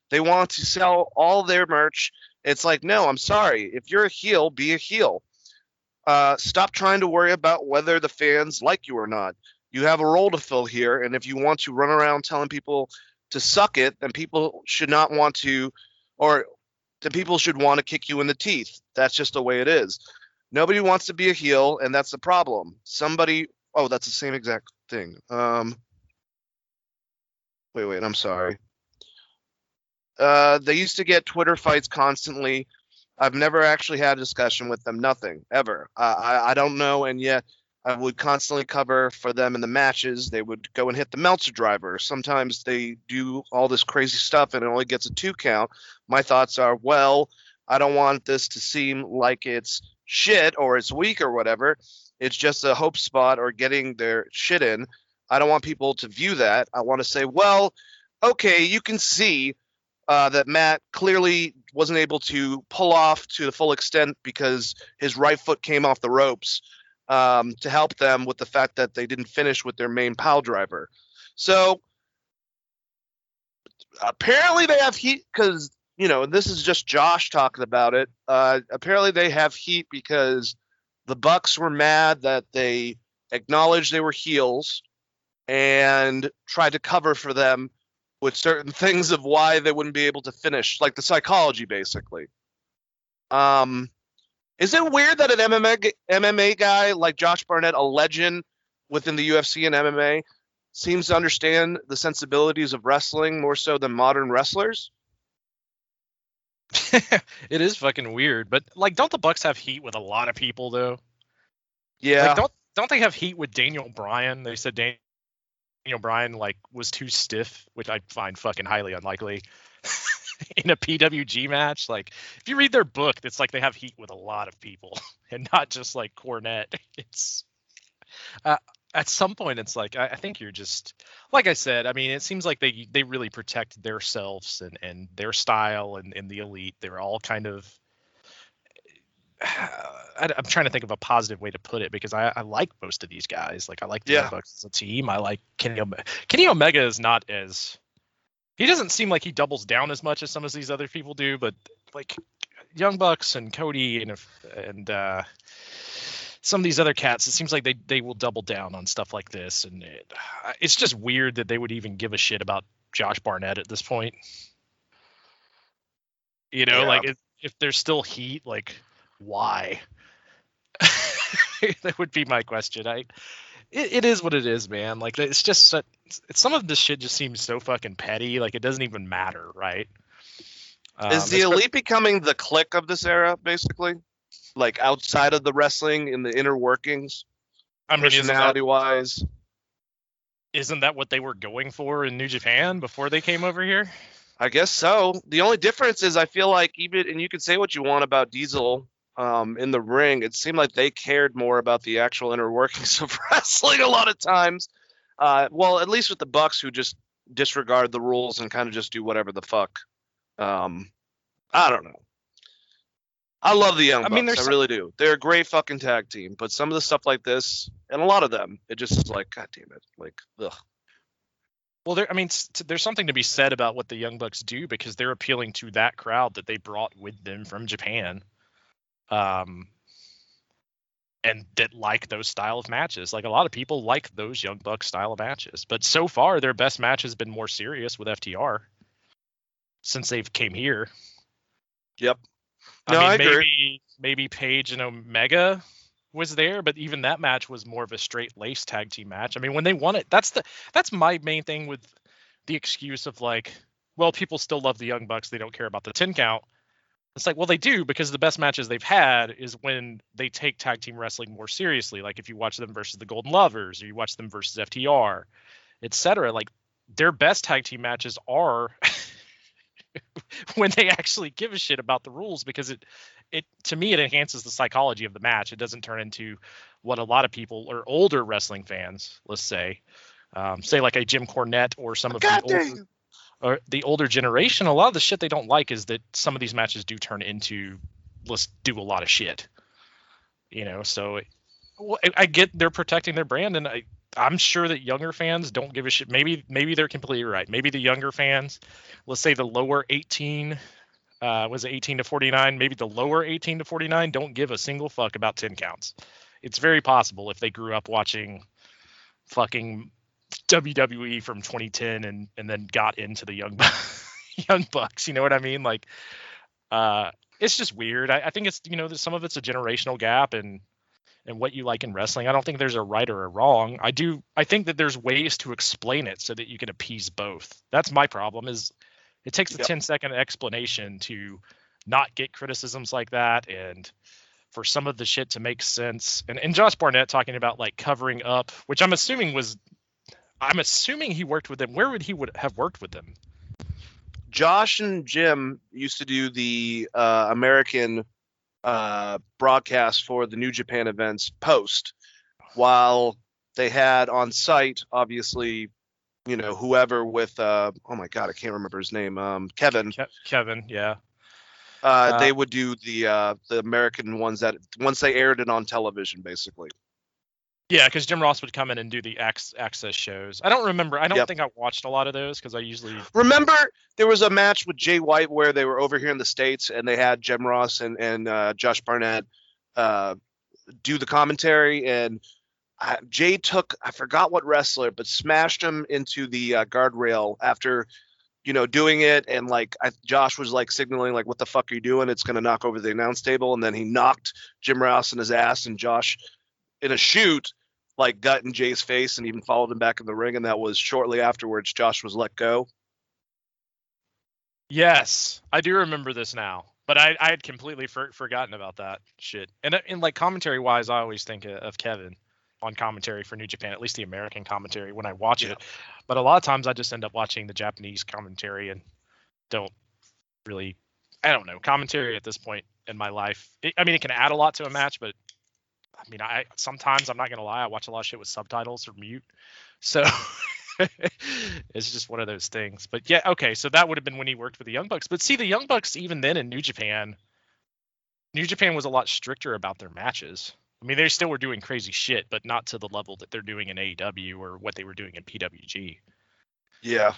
They want to sell all their merch. It's like, no, I'm sorry. If you're a heel, be a heel. Uh, stop trying to worry about whether the fans like you or not. You have a role to fill here, and if you want to run around telling people to suck it, then people should not want to, or then people should want to kick you in the teeth. That's just the way it is. Nobody wants to be a heel, and that's the problem. Somebody, oh, that's the same exact thing. Um, wait, wait, I'm sorry. Uh, they used to get Twitter fights constantly. I've never actually had a discussion with them. Nothing ever. I I don't know, and yet I would constantly cover for them in the matches. They would go and hit the Meltzer driver. Sometimes they do all this crazy stuff and it only gets a two count. My thoughts are, well, I don't want this to seem like it's shit or it's weak or whatever. It's just a hope spot or getting their shit in. I don't want people to view that. I want to say, well, okay, you can see uh, that Matt clearly wasn't able to pull off to the full extent because his right foot came off the ropes um, to help them with the fact that they didn't finish with their main pile driver. So apparently they have heat because you know this is just Josh talking about it. Uh, apparently they have heat because the Bucks were mad that they acknowledged they were heels and tried to cover for them with certain things of why they wouldn't be able to finish, like the psychology, basically. Um, is it weird that an MMA MMA guy like Josh Barnett, a legend within the UFC and MMA, seems to understand the sensibilities of wrestling more so than modern wrestlers? it is fucking weird, but like, don't the Bucks have heat with a lot of people though? Yeah, Like, don't don't they have heat with Daniel Bryan? They said Dan- Daniel Bryan like was too stiff, which I find fucking highly unlikely. in a PWG match, like if you read their book, it's like they have heat with a lot of people, and not just like Cornette. It's uh, at some point, it's like I, I think you're just like I said. I mean, it seems like they they really protect themselves and and their style and, and the elite. They're all kind of I, am trying to think of a positive way to put it because I, I like most of these guys. Like I like the Yeah. Bucks as a team. I like Kenny Omega. Kenny Omega is not as he doesn't seem like he doubles down as much as some of these other people do, but like Young Bucks and Cody and and uh, some of these other cats, it seems like they they will double down on stuff like this, and it, it's just weird that they would even give a shit about Josh Barnett at this point. You know, Yeah. like if, if there's still heat, like why? that would be my question. I it, it is what it is, man. Like it's just some of this shit just seems so fucking petty. Like it doesn't even matter, right? Um, is the elite becoming the clique of this era, basically? Like outside of the wrestling in the inner workings, I mean, isn't that, personality wise. isn't that what they were going for in New Japan before they came over here? I guess so. The only difference is I feel like even and you can say what you want about Diesel um, in the ring, it seemed like they cared more about the actual inner workings of wrestling a lot of times. Uh, well, at least with the Bucks, who just disregard the rules and kind of just do whatever the fuck. Um, I don't know. I love the Young I Bucks. mean, I some- really do. They're a great fucking tag team. But some of the stuff like this, and a lot of them, it just is like, God damn it, like, ugh. Well, there. I mean, there's something to be said about what the Young Bucks do because they're appealing to that crowd that they brought with them from Japan, um, and that like those style of matches. Like a lot of people like those Young Bucks style of matches, but so far their best match has been more serious with FTR since they've came here. Yep. I No, mean, I agree. maybe maybe Page and Omega was there, but even that match was more of a straight lace tag team match. I mean, when they won it, that's the that's my main thing with the excuse of like, well, people still love the Young Bucks, they don't care about the 10 count. It's like, well, they do because the best matches they've had is when they take tag team wrestling more seriously. Like if you watch them versus the Golden Lovers, or you watch them versus FTR, etc. Like their best tag team matches are when they actually give a shit about the rules because it it to me it enhances the psychology of the match. It doesn't turn into what a lot of people or older wrestling fans, let's say, um, say like a Jim Cornette or some of God the older, or the older generation. A lot of the shit they don't like is that some of these matches do turn into let's do a lot of shit. You know, so well, I- get they're protecting their brand, and I I'm sure that younger fans don't give a shit. Maybe maybe they're completely right. Maybe the younger fans, let's say the lower 18, uh, was it 18 to 49? Maybe the lower 18 to 49 don't give a single fuck about 10 counts. It's very possible if they grew up watching fucking WWE from 2010 and and then got into the young young bucks. You know what I mean? Like, uh, it's just weird. I, I think it's you know some of it's a generational gap and and what you like in wrestling. I don't think there's a right or a wrong. I do I think that there's ways to explain it so that you can appease both. That's my problem is it takes a Yep. 10 second explanation to not get criticisms like that and for some of the shit to make sense. And and Josh Barnett talking about like covering up, which I'm assuming was I'm assuming he worked with them. Where would he would have worked with them? Josh and Jim used to do the uh, American uh, broadcast for the New Japan events post, while they had on site, obviously, you know, whoever with, uh, oh my God, I can't remember his name, um, Kevin. Ke- Kevin, yeah. Uh, Uh, they would do the uh, the American ones that once they aired it on television, basically. Yeah, because Jim Ross would come in and do the access shows. I don't remember. I don't Yep. think I watched a lot of those because I usually. Remember, there was a match with Jay White where they were over here in the states, and they had Jim Ross and and uh, Josh Barnett uh, do the commentary, and I, Jay took I forgot what wrestler, but smashed him into the uh, guardrail after you know doing it, and like I, Josh was like signaling like, "What the fuck are you doing? It's gonna knock over the announce table," and then he knocked Jim Ross in his ass, and Josh in a shoot. Like got in Jay's face and even followed him back in the ring, and that was shortly afterwards. Josh was let go. Yes, I do remember this now, but I, I had completely for, forgotten about that shit. And uh, and like commentary wise, I always think of, of Kevin on commentary for New Japan, at least the American commentary when I watch Yeah. it. But a lot of times I just end up watching the Japanese commentary and don't really. I don't know commentary at this point in my life. It, I mean, it can add a lot to a match, but I mean, I sometimes I'm not gonna lie, I watch a lot of shit with subtitles or mute, so it's just one of those things. But yeah, okay, so that would have been when he worked with the Young Bucks. But see, the Young Bucks even then in New Japan, New Japan was a lot stricter about their matches. I mean, they still were doing crazy shit, but not to the level that they're doing in AEW or what they were doing in PWG. Yeah.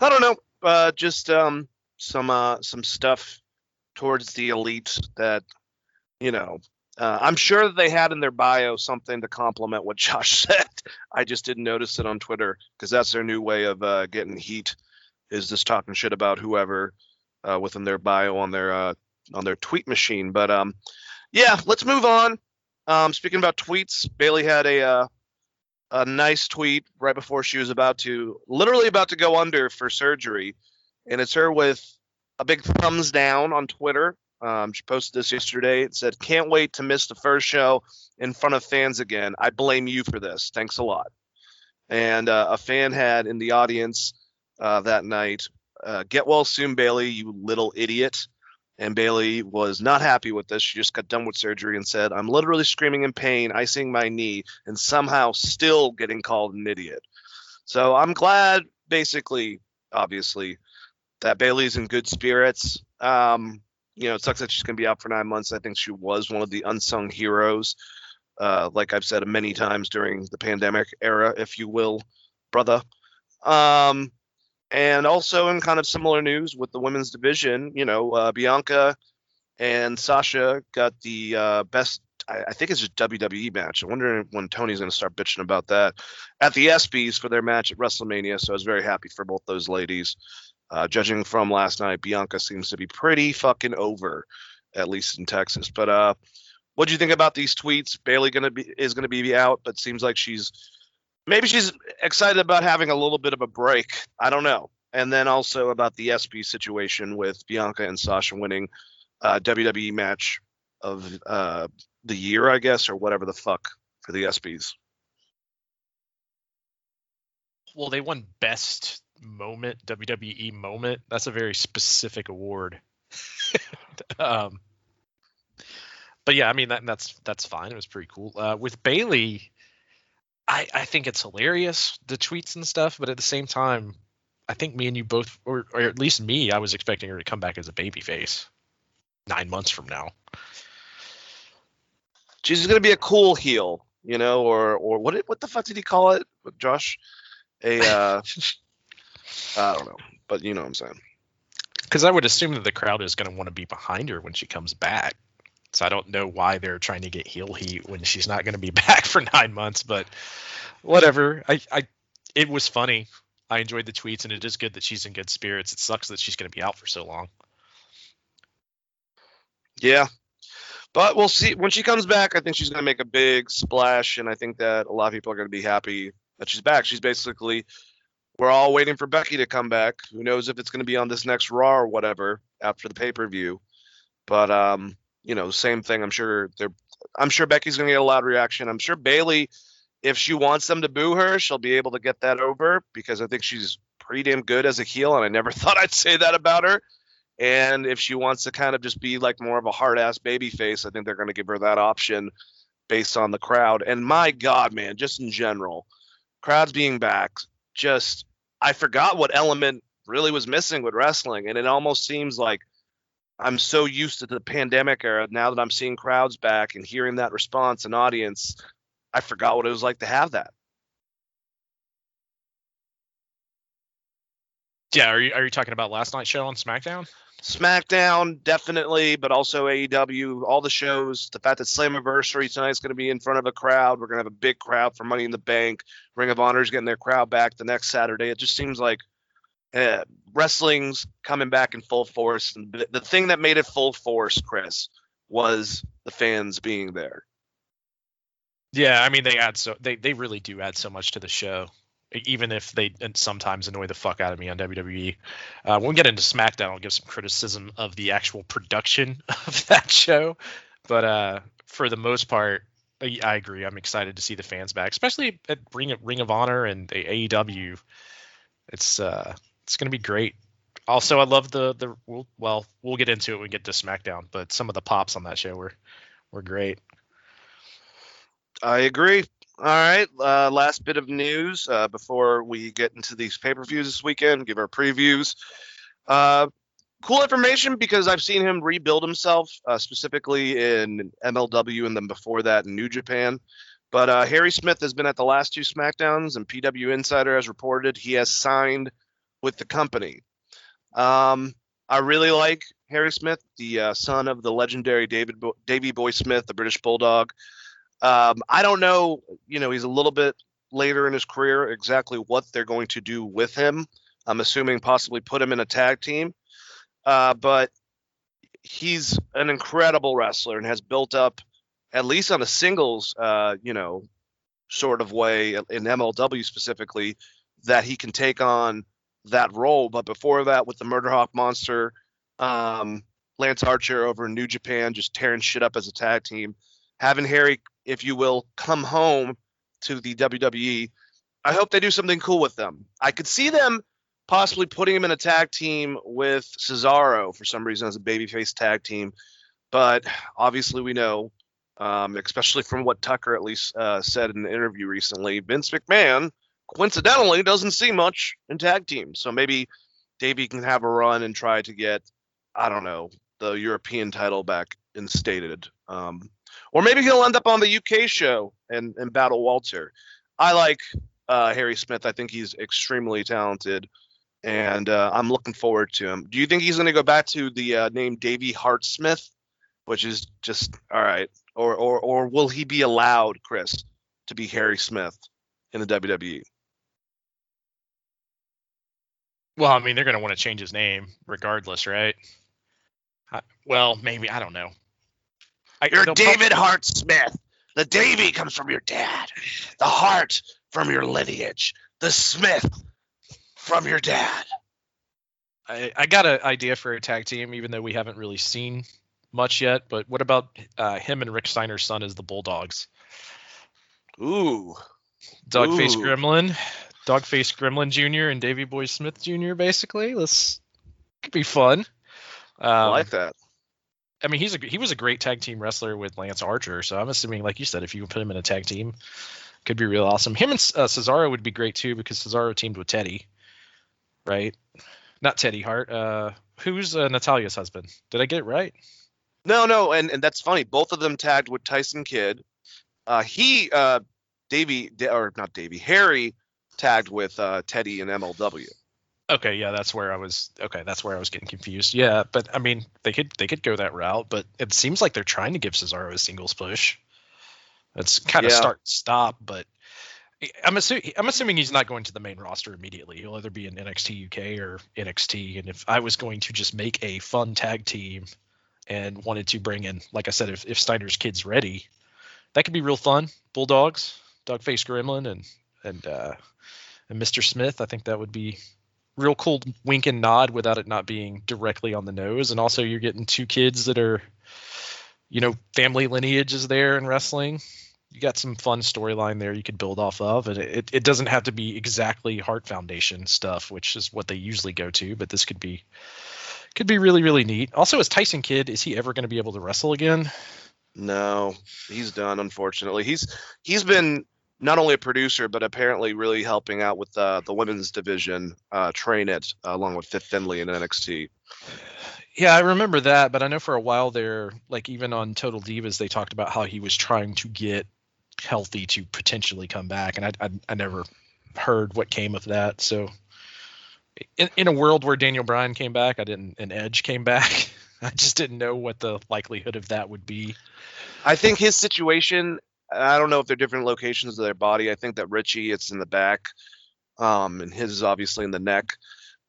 I don't know. Uh, just um, some uh, some stuff towards the elite that you know. Uh, I'm sure that they had in their bio something to compliment what Josh said. I just didn't notice it on Twitter because that's their new way of uh, getting heat, is just talking shit about whoever uh, within their bio on their uh, on their tweet machine. But um, yeah, let's move on. Um, speaking about tweets, Bayley had a uh, a nice tweet right before she was about to literally about to go under for surgery and it's her with a big thumbs down on twitter um, she posted this yesterday it said can't wait to miss the first show in front of fans again i blame you for this thanks a lot and uh, a fan had in the audience uh, that night uh, get well soon bayley you little idiot and Bayley was not happy with this. She just got done with surgery and said, I'm literally screaming in pain, icing my knee, and somehow still getting called an idiot. So I'm glad, basically, obviously, that Bayley's in good spirits. Um, you know, it sucks that she's going to be out for nine months. I think she was one of the unsung heroes, uh, like I've said many times during the pandemic era, if you will, brother. Um, and also in kind of similar news with the women's division, you know, uh, Bianca and Sasha got the uh, best. I, I think it's a WWE match. I wonder when Tony's going to start bitching about that at the ESPYS for their match at WrestleMania. So I was very happy for both those ladies. Uh, judging from last night, Bianca seems to be pretty fucking over, at least in Texas. But uh, what do you think about these tweets? Bayley gonna be is gonna be out, but seems like she's maybe she's excited about having a little bit of a break. I don't know. And then also about the SB situation with Bianca and Sasha winning uh, WWE match of uh, the year, I guess, or whatever the fuck for the ESPYs. Well, they won best moment WWE moment. That's a very specific award. um, but yeah, I mean that that's that's fine. It was pretty cool. Uh, with Bayley, I I think it's hilarious the tweets and stuff, but at the same time, I think me and you both, or or at least me, I was expecting her to come back as a babyface nine months from now. She's gonna be a cool heel, you know, or or what what the fuck did he call it, Josh? A uh, I don't know, but you know what I'm saying. Because I would assume that the crowd is going to want to be behind her when she comes back. So I don't know why they're trying to get heel heat when she's not going to be back for nine months. But whatever. I, I, it was funny. I enjoyed the tweets, and it is good that she's in good spirits. It sucks that she's going to be out for so long. Yeah, but we'll see when she comes back. I think she's going to make a big splash, and I think that a lot of people are going to be happy that she's back. She's basically we're all waiting for Becky to come back. Who knows if it's going to be on this next Raw or whatever after the pay per view. But um, you know, same thing. I'm sure they're. I'm sure Becky's going to get a loud reaction. I'm sure Bayley, if she wants them to boo her, she'll be able to get that over because I think she's pretty damn good as a heel, and I never thought I'd say that about her. And if she wants to kind of just be like more of a hard ass baby face, I think they're going to give her that option based on the crowd. And my God, man, just in general, crowds being back, just I forgot what element really was missing with wrestling, and it almost seems like I'm so used to the pandemic era now that I'm seeing crowds back and hearing that response and audience. I forgot what it was like to have that. Yeah, are you are you talking about last night's show on SmackDown? SmackDown, definitely, but also AEW, all the shows. The fact that Slammiversary tonight is going to be in front of a crowd. We're going to have a big crowd for Money in the Bank. Ring of Honor is getting their crowd back the next Saturday. It just seems like uh, wrestling's coming back in full force. And the thing that made it full force, Chris, was the fans being there. Yeah, I mean they add so they they really do add so much to the show even if they sometimes annoy the fuck out of me on WWE. Uh, when we get into SmackDown, I'll give some criticism of the actual production of that show. But uh, for the most part, I, I, agree. I'm excited to see the fans back, especially at Ring of, Ring of Honor and AEW. It's uh, it's gonna be great. Also, I love the the well, we'll get into it when we get to SmackDown, but some of the pops on that show were were great. I agree. All right, uh, last bit of news uh, before we get into these pay per views this weekend, give our previews. Uh, cool information because I've seen him rebuild himself, uh, specifically in MLW and then before that in New Japan. But uh, Harry Smith has been at the last two SmackDowns, and PW Insider has reported he has signed with the company. Um, I really like Harry Smith, the uh, son of the legendary David Bo- Davy Boy Smith, the British Bulldog. Um, I don't know. You know, he's a little bit later in his career exactly what they're going to do with him. I'm assuming possibly put him in a tag team. Uh, but he's an incredible wrestler and has built up, at least on a singles, uh, you know, sort of way in MLW specifically, that he can take on that role. But before that, with the Murder Hawk Monster, um, Lance Archer over in New Japan, just tearing shit up as a tag team, having Harry if you will, come home to the WWE. I hope they do something cool with them. I could see them possibly putting him in a tag team with Cesaro for some reason as a babyface tag team, but obviously we know, um, especially from what Tucker at least uh, said in the interview recently, Vince McMahon coincidentally doesn't see much in tag teams. So maybe Davey can have a run and try to get, I don't know, the European title back instated. Um, or maybe he'll end up on the UK show and, and battle Walter. I like uh, Harry Smith. I think he's extremely talented, and uh, I'm looking forward to him. Do you think he's going to go back to the uh, name Davey Hart Smith, which is just all right, or or or will he be allowed, Chris, to be Harry Smith in the WWE? Well, I mean, they're going to want to change his name regardless, right? well, maybe I don't know. I, You're David Hart Smith. The Davy comes from your dad. The heart from your lineage, the Smith from your dad. I, I got an idea for a tag team, even though we haven't really seen much yet. But what about uh, him and Rick Steiner's son as the Bulldogs? Ooh, Dogface Ooh. Gremlin, Dogface Gremlin Jr. and Davy Boy Smith Jr. Basically, this could be fun. Um, I like that. I mean, he's a he was a great tag team wrestler with Lance Archer, so I'm assuming, like you said, if you put him in a tag team, could be real awesome. Him and uh, Cesaro would be great too because Cesaro teamed with Teddy, right? Not Teddy Hart. Uh, who's uh, Natalya's husband? Did I get it right? No, no, and, and that's funny. Both of them tagged with Tyson Kidd. Uh, he, uh, Davey, or not Davey, Harry tagged with uh, Teddy and MLW. Okay, yeah, that's where I was. Okay, that's where I was getting confused. Yeah, but I mean, they could they could go that route, but it seems like they're trying to give Cesaro a singles push. It's kind of Yeah. start stop, but I'm assuming I'm assuming he's not going to the main roster immediately. He'll either be in NXT UK or NXT. And if I was going to just make a fun tag team and wanted to bring in, like I said, if if Steiner's kid's ready, that could be real fun. Bulldogs, Dogface Gremlin, and and uh, and Mr. Smith. I think that would be real cool wink and nod without it not being directly on the nose. And also, you're getting two kids that are, you know, family lineage is there in wrestling. You got some fun storyline there you could build off of, and it, it doesn't have to be exactly Heart Foundation stuff, which is what they usually go to. But this could be could be really really neat. Also, as Tyson Kidd, is he ever going to be able to wrestle again? No, he's done. Unfortunately, he's he's been not only a producer but apparently really helping out with uh, the women's division, uh, train it uh, along with Fit Finlay in NXT. Yeah, I remember that, but I know for a while there, like even on Total Divas, they talked about how he was trying to get healthy to potentially come back, and I I, I never heard what came of that. So, in, in a world where Daniel Bryan came back, I didn't, and Edge came back, I just didn't know what the likelihood of that would be. I think his situation. I don't know if they're different locations of their body. I think that Richie, it's in the back, um, and his is obviously in the neck.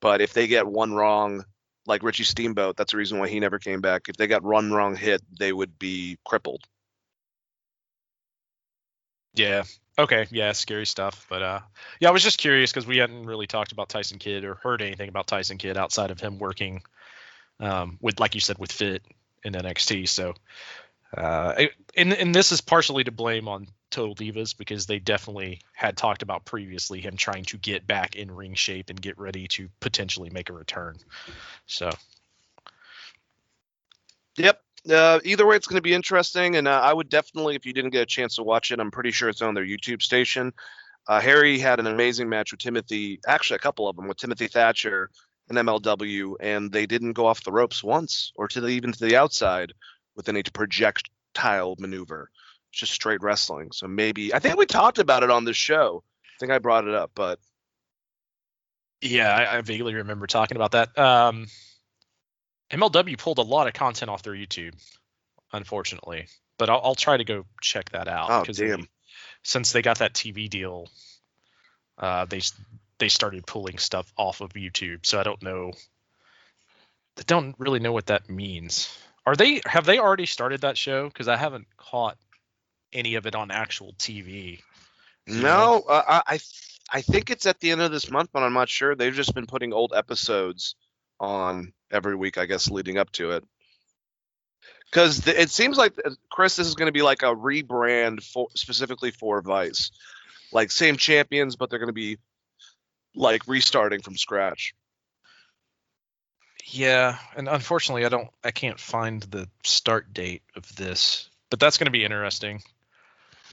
But if they get one wrong, like Richie Steamboat, that's the reason why he never came back. If they got one wrong hit, they would be crippled. Yeah. Okay. Yeah. Scary stuff. But uh, yeah, I was just curious because we hadn't really talked about Tyson Kidd or heard anything about Tyson Kidd outside of him working um, with, like you said, with Fit in NXT. So, uh, and and this is partially to blame on Total Divas because they definitely had talked about previously him trying to get back in ring shape and get ready to potentially make a return. So Yep. Uh, either way, it's going to be interesting, and uh, I would definitely, if you didn't get a chance to watch it, I'm pretty sure it's on their YouTube station. Uh, Harry had an amazing match with Timothy, actually a couple of them with Timothy Thatcher and MLW, and they didn't go off the ropes once or to the, even to the outside with any projectile maneuver. It's just straight wrestling. So maybe I think we talked about it on this show. I think I brought it up, but Yeah, I, I vaguely remember talking about that. Um, MLW pulled a lot of content off their YouTube, unfortunately, but I'll, I'll try to go check that out. Oh, 'cause they- damn. since they got that TV deal, uh, they they started pulling stuff off of YouTube. So I don't know. I don't really know what that means. Are they have they already started that show? Because I haven't caught any of it on actual TV. No, uh, I I think it's at the end of this month, but I'm not sure. They've just been putting old episodes on every week, I guess, leading up to it. Because it seems like uh, Chris, this is going to be like a rebrand for specifically for Vice, like same champions, but they're going to be like restarting from scratch. Yeah, and unfortunately, I don't, I can't find the start date of this, but that's going to be interesting.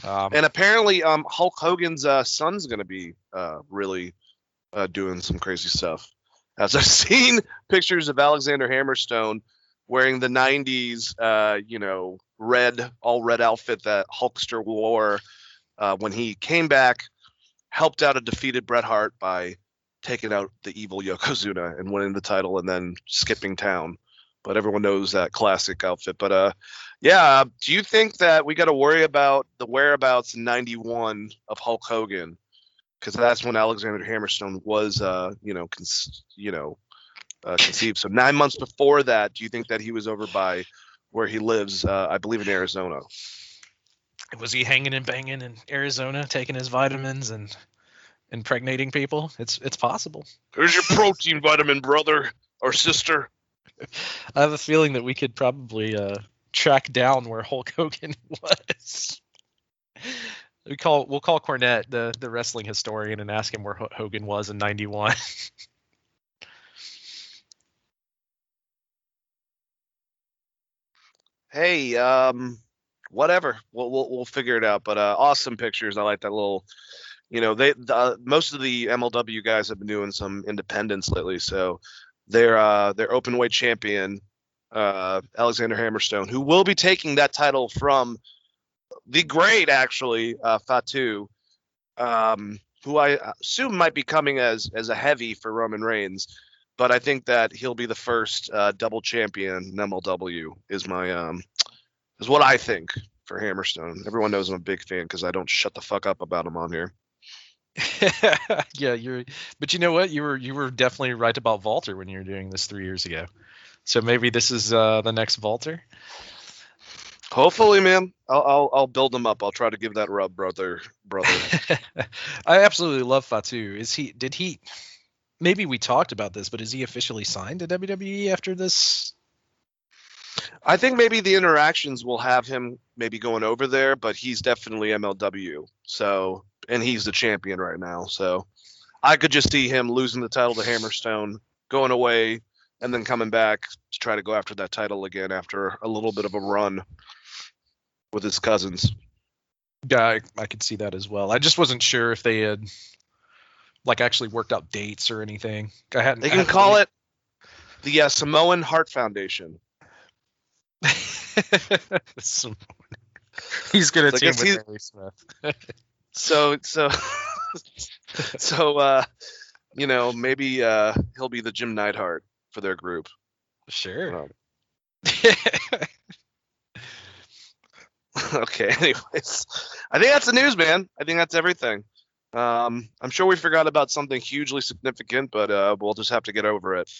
Um, And apparently, um, Hulk Hogan's uh, son's going to be uh, really uh, doing some crazy stuff. As I've seen pictures of Alexander Hammerstone wearing the '90s, uh, you know, red, all red outfit that Hulkster wore uh, when he came back, helped out a defeated Bret Hart by taking out the evil Yokozuna and winning the title, and then skipping town. But everyone knows that classic outfit. But uh, yeah, do you think that we got to worry about the whereabouts in '91 of Hulk Hogan? Because that's when Alexander Hammerstone was, uh, you know, cons- you know, uh, conceived. So nine months before that, do you think that he was over by where he lives? Uh, I believe in Arizona. Was he hanging and banging in Arizona, taking his vitamins and impregnating people? It's it's possible. Here's your protein vitamin, brother or sister. I have a feeling that we could probably uh, track down where Hulk Hogan was. We call we'll call Cornette the the wrestling historian and ask him where Ho- Hogan was in '91. Hey, um, whatever. We'll we'll, we'll figure it out. But uh, awesome pictures. I like that little. You know, they the, uh, most of the MLW guys have been doing some independence lately. So their uh, their open weight champion, uh, Alexander Hammerstone, who will be taking that title from the great actually uh, Fatu, um, who I assume might be coming as as a heavy for Roman Reigns. But I think that he'll be the first uh, double champion in MLW. Is my um, is what I think for Hammerstone. Everyone knows I'm a big fan because I don't shut the fuck up about him on here. yeah, you're. But you know what? You were you were definitely right about Walter when you were doing this three years ago. So maybe this is uh, the next Walter. Hopefully, man. I'll, I'll I'll build him up. I'll try to give that rub, brother, brother. I absolutely love Fatu. Is he? Did he? Maybe we talked about this, but is he officially signed to WWE after this? I think maybe the interactions will have him maybe going over there, but he's definitely MLW. So, and he's the champion right now. So, I could just see him losing the title to Hammerstone, going away, and then coming back to try to go after that title again after a little bit of a run with his cousins. Yeah, I, I could see that as well. I just wasn't sure if they had like actually worked out dates or anything. I hadn't. They can call it the uh, Samoan Heart Foundation. it. He's gonna So team with he's- Harry Smith. So so so uh you know maybe uh he'll be the Jim Neidhart for their group. Sure. Um, okay. Anyways, I think that's the news, man. I think that's everything. Um, I'm sure we forgot about something hugely significant, but uh, we'll just have to get over it.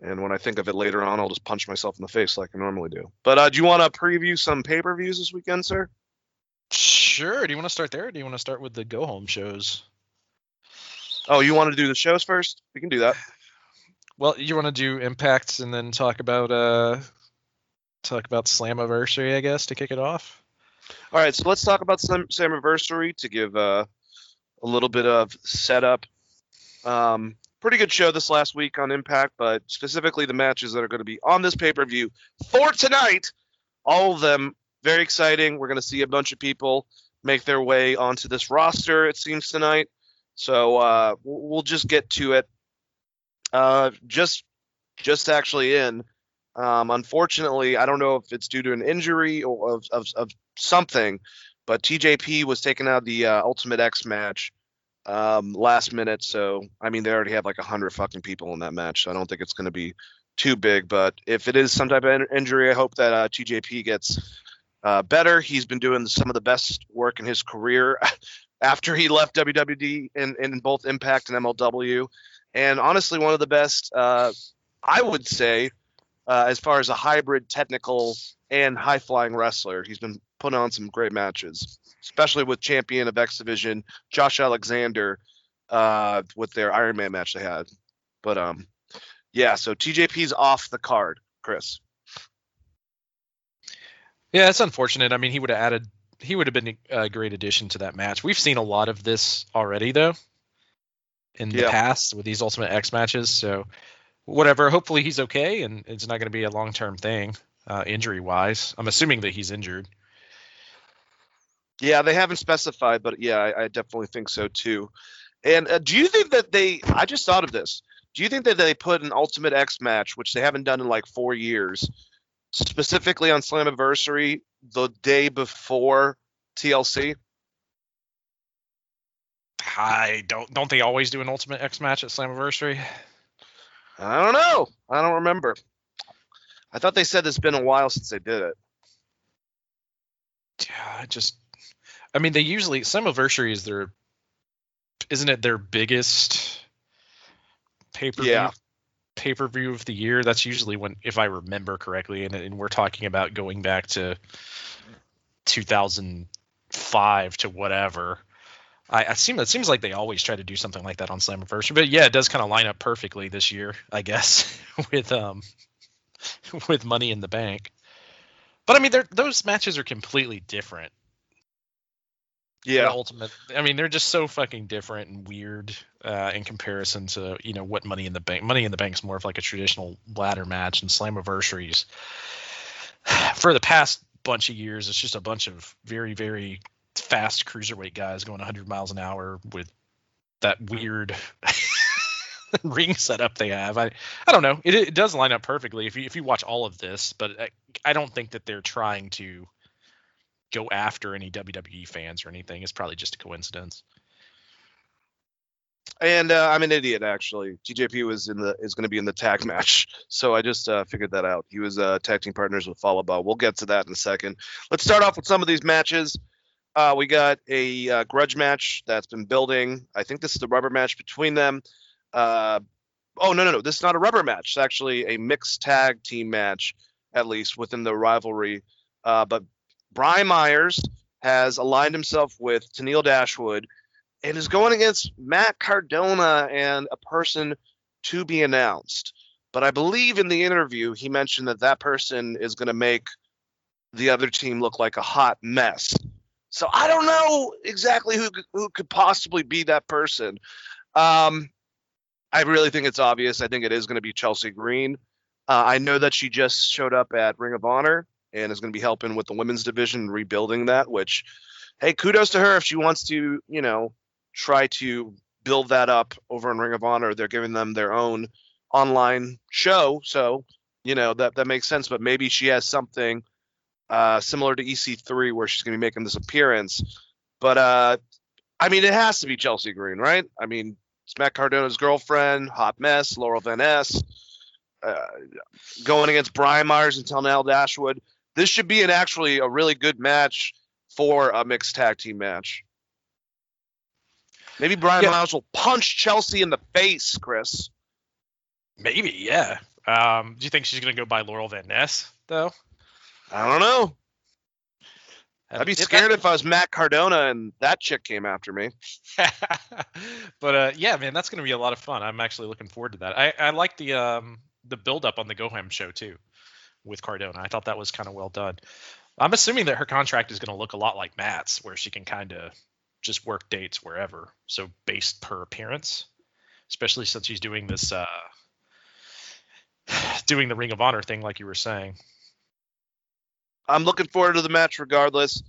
And when I think of it later on, I'll just punch myself in the face like I normally do. But uh, do you want to preview some pay-per-views this weekend, sir? Sure. Do you want to start there? Or do you want to start with the go home shows? Oh, you want to do the shows first? We can do that. Well, you want to do impacts and then talk about uh talk about Slammiversary, I guess, to kick it off. All right, so let's talk about some Slammiversary to give uh, a little bit of setup. Um, pretty good show this last week on Impact, but specifically the matches that are going to be on this pay per view for tonight, all of them very exciting. We're going to see a bunch of people make their way onto this roster, it seems, tonight. So uh, we'll just get to it. Uh, just, just actually in. Um, unfortunately, I don't know if it's due to an injury or of, of, of something, but TJP was taken out of the uh, Ultimate X match um, last minute. So I mean, they already have like a hundred fucking people in that match. So I don't think it's going to be too big. But if it is some type of in- injury, I hope that uh, TJP gets uh, better. He's been doing some of the best work in his career after he left WWE in, in both Impact and MLW, and honestly, one of the best. Uh, I would say. Uh, as far as a hybrid technical and high flying wrestler. He's been putting on some great matches, especially with champion of X Division Josh Alexander uh, with their Iron Man match they had. But um, yeah, so TJP's off the card, Chris. Yeah, it's unfortunate. I mean, he would have added he would have been a great addition to that match. We've seen a lot of this already though in the past with these Ultimate X matches, so whatever. Hopefully he's okay and it's not going to be a long-term thing uh, injury-wise. I'm assuming that he's injured. Yeah, they haven't specified, but yeah, I, I definitely think so too. And uh, do you think that they? I just thought of this. Do you think that they put an Ultimate X match, which they haven't done in like four years, specifically on Slammiversary, the day before TLC? I don't don't they always do an Ultimate X match at Slammiversary? I don't know. I don't remember. I thought they said it's been a while since they did it. Yeah, I just I mean they usually Slammiversary is their isn't it their biggest pay-per-view Yeah. Pay-per-view of the year? That's usually when if I remember correctly and, and we're talking about going back to 2005 to whatever. I, I seem it seems like they always try to do something like that on Slammiversary, but yeah, it does kind of line up perfectly this year, I guess, with um with Money in the Bank. But I mean, those matches are completely different. Yeah. ultimate. I mean, they're just so fucking different and weird uh, in comparison to you know what Money in the Bank. Money in the Bank's more of like a traditional ladder match, and Slammiversaries for the past bunch of years, it's just a bunch of very very fast cruiserweight guys going 100 miles an hour with that weird ring setup they have. I I don't know. It, it does line up perfectly if you if you watch all of this, but I, I don't think that they're trying to go after any WWE fans or anything. It's probably just a coincidence. And uh, I'm an idiot actually. TJP was in the is going to be in the tag match, so I just uh, figured that out. He was uh, tag team partners with Fallah Bahh. We'll get to that in a second. Let's start off with some of these matches. Uh, we got a uh, grudge match that's been building. I think this is the rubber match between them. Uh, oh no no no, this is not a rubber match. It's actually a mixed tag team match, at least within the rivalry. Uh, but Brian Myers has aligned himself with Tenille Dashwood and is going against Matt Cardona and a person to be announced. But I believe in the interview he mentioned that that person is going to make the other team look like a hot mess. So I don't know exactly who who could possibly be that person. Um, I really think it's obvious. I think it is going to be Chelsea Green. Uh, I know that she just showed up at Ring of Honor and is going to be helping with the women's division, rebuilding that. Which, hey, kudos to her if she wants to, you know, try to build that up over in Ring of Honor. They're giving them their own online show, so you know that that makes sense. But maybe she has something uh, similar to EC3 where she's going to be making this appearance. But uh, I mean, it has to be Chelsea Green, right? I mean, it's Matt Cardona's girlfriend, hot mess, Laurel Van Ness, uh, going against Brian Myers and Tenille Dashwood. This should be an actually a really good match for a mixed tag team match. Maybe Brian Yeah. Myers will punch Chelsea in the face, Chris. Maybe, yeah. Um, do you think she's gonna go by Laurel Van Ness though? I don't know. I'd be If scared if I was Matt Cardona and that chick came after me. but uh, yeah, man, that's gonna be a lot of fun. I'm actually looking forward to that. I, I like the um the build up on the Goham show too with Cardona. I thought that was kind of well done. I'm assuming that her contract is gonna look a lot like Matt's, where she can kind of just work dates wherever, so based per appearance. Especially since she's doing this uh doing the Ring of Honor thing, like you were saying. I'm looking forward to the match regardless.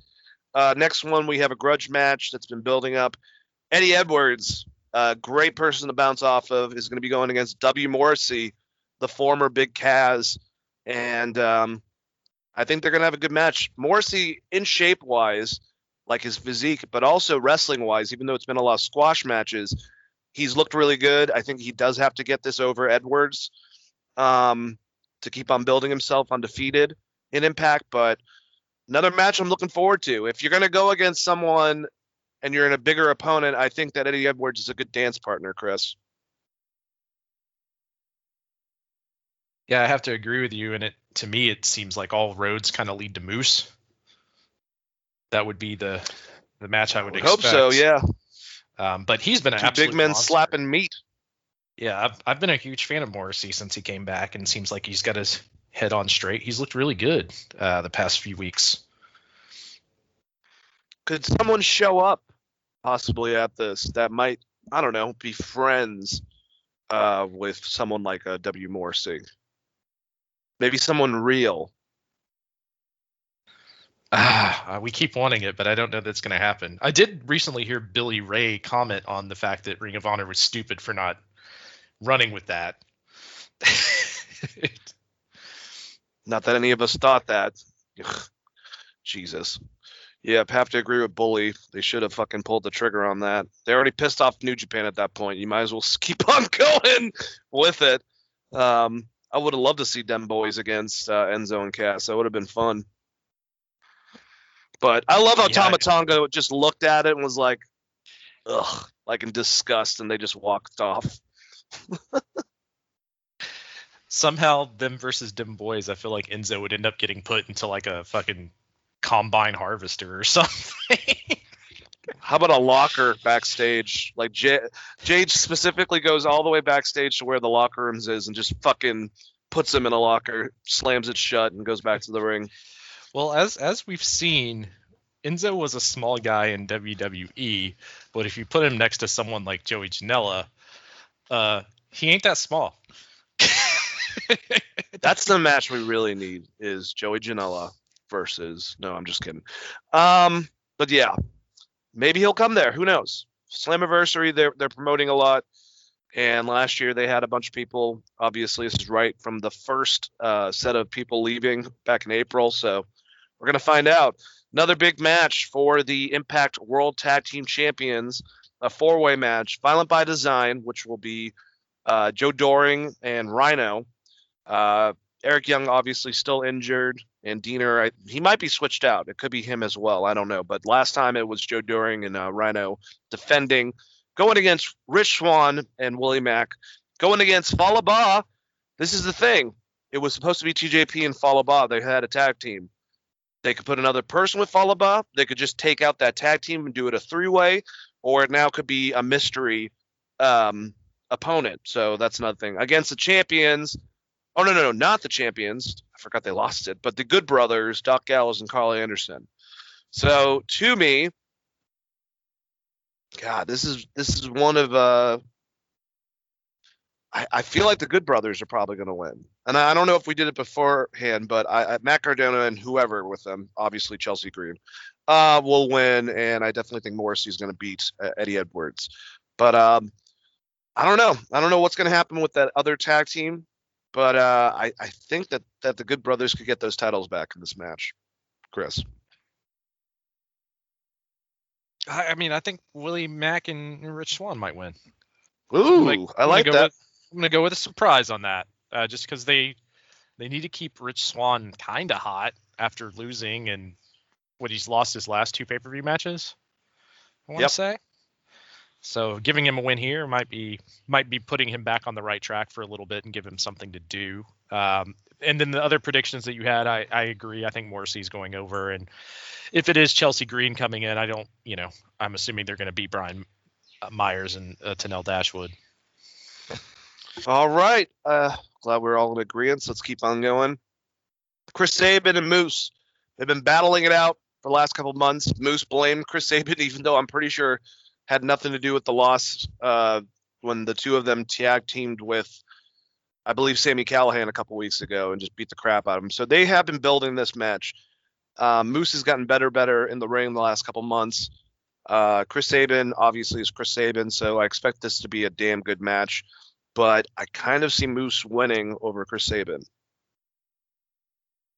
Uh, next one, we have a grudge match that's been building up. Eddie Edwards, a great person to bounce off of, is going to be going against W. Morrissey, the former Big Cass. And um, I think they're going to have a good match. Morrissey, in shape wise, like his physique, but also wrestling wise, even though it's been a lot of squash matches, he's looked really good. I think he does have to get this over Edwards um, to keep on building himself undefeated in Impact, but another match I'm looking forward to. If you're going to go against someone and you're in a bigger opponent, I think that Eddie Edwards is a good dance partner, Chris. Yeah, I have to agree with you. And it to me, it seems like all roads kind of lead to Moose. That would be the the match I would I expect. hope so, yeah. Um, but he's been an Two big men monster. slapping meat. Yeah, I've I've been a huge fan of Morrissey since he came back, and seems like he's got his head on straight. He's looked really good uh, the past few weeks. Could someone show up possibly at this that might, I don't know, be friends uh, with someone like a W. Morrissey? Maybe someone real. Ah, uh, we keep wanting it, but I don't know that's going to happen. I did recently hear Bully Ray comment on the fact that Ring of Honor was stupid for not running with that. Not that any of us thought that. Ugh, Jesus. Yep, have to agree with Bully. They should have fucking pulled the trigger on that. They already pissed off New Japan at that point. You might as well keep on going with it. Um, I would have loved to see them boys against uh, Enzo and Cass. That would have been fun. But I love how Yeah, Tama Tonga just looked at it and was like, ugh, like in disgust, and they just walked off. Somehow, them versus Dim Boys, I feel like Enzo would end up getting put into like a fucking combine harvester or something. How about a locker backstage? Like J- Jade specifically goes all the way backstage to where the locker rooms is and just fucking puts him in a locker, slams it shut, and goes back to the ring. well, as as we've seen, Enzo was a small guy in WWE, but if you put him next to someone like Joey Janela, uh, he ain't that small. That's the match we really need is Joey Janela versus. No, I'm just kidding. Um, but yeah, maybe he'll come there. Who knows? Slammiversary, they're they're promoting a lot. And last year they had a bunch of people. Obviously, this is right from the first uh, set of people leaving back in April. So we're gonna find out. Another big match for the Impact World Tag Team Champions, a four-way match. Violent by Design, which will be uh, Joe Doering and Rhino. Uh, Eric Young obviously still injured, and Deaner I, he might be switched out. It could be him as well. I don't know. But last time it was Joe Doering and uh, Rhino defending, going against Rich Swann and Willie Mack, going against Fallah Bahh. This is the thing. It was supposed to be TJP and Fallah Bahh. They had a tag team. They could put another person with Fallah Bahh. They could just take out that tag team and do it a three-way, or it now could be a mystery um, opponent. So that's another thing against the champions. Oh no, no, no, not the champions. I forgot they lost it, but the Good Brothers, Doc Gallows and Karl Anderson. So to me, God, this is this is one of uh I, I feel like the Good Brothers are probably going to win, and I, I don't know if we did it beforehand, but I, I Matt Cardona and whoever with them, obviously Chelsea Green, uh, will win, and I definitely think Morrissey's going to beat uh, Eddie Edwards, but um, I don't know, I don't know what's going to happen with that other tag team, but uh, I I think that that the Good Brothers could get those titles back in this match, Chris. I, I mean, I think Willie Mack and Rich Swann might win. Ooh, Like, I like that. With, I'm gonna go with a surprise on that, uh, just because they they need to keep Rich Swann kind of hot after losing and what he's lost his last two pay per view matches. I want to Yep. say. So giving him a win here might be might be putting him back on the right track for a little bit and give him something to do. Um, and then the other predictions that you had, I, I agree. I think Morrissey's going over, and if it is Chelsea Green coming in, I don't, you know, I'm assuming they're going to beat Brian Myers and uh, Tenille Dashwood. All right. Uh, glad we're all in agreement. Let's keep on going. Chris Sabin and Moose. They've been battling it out for the last couple months. Moose blamed Chris Sabin, even though I'm pretty sure had nothing to do with the loss uh, when the two of them tag teamed with, I believe, Sami Callihan a couple weeks ago and just beat the crap out of him. So they have been building this match. Uh, Moose has gotten better, better in the ring the last couple months. Uh, Chris Sabin obviously is Chris Sabin, so I expect this to be a damn good match but I kind of see Moose winning over Chris Sabin.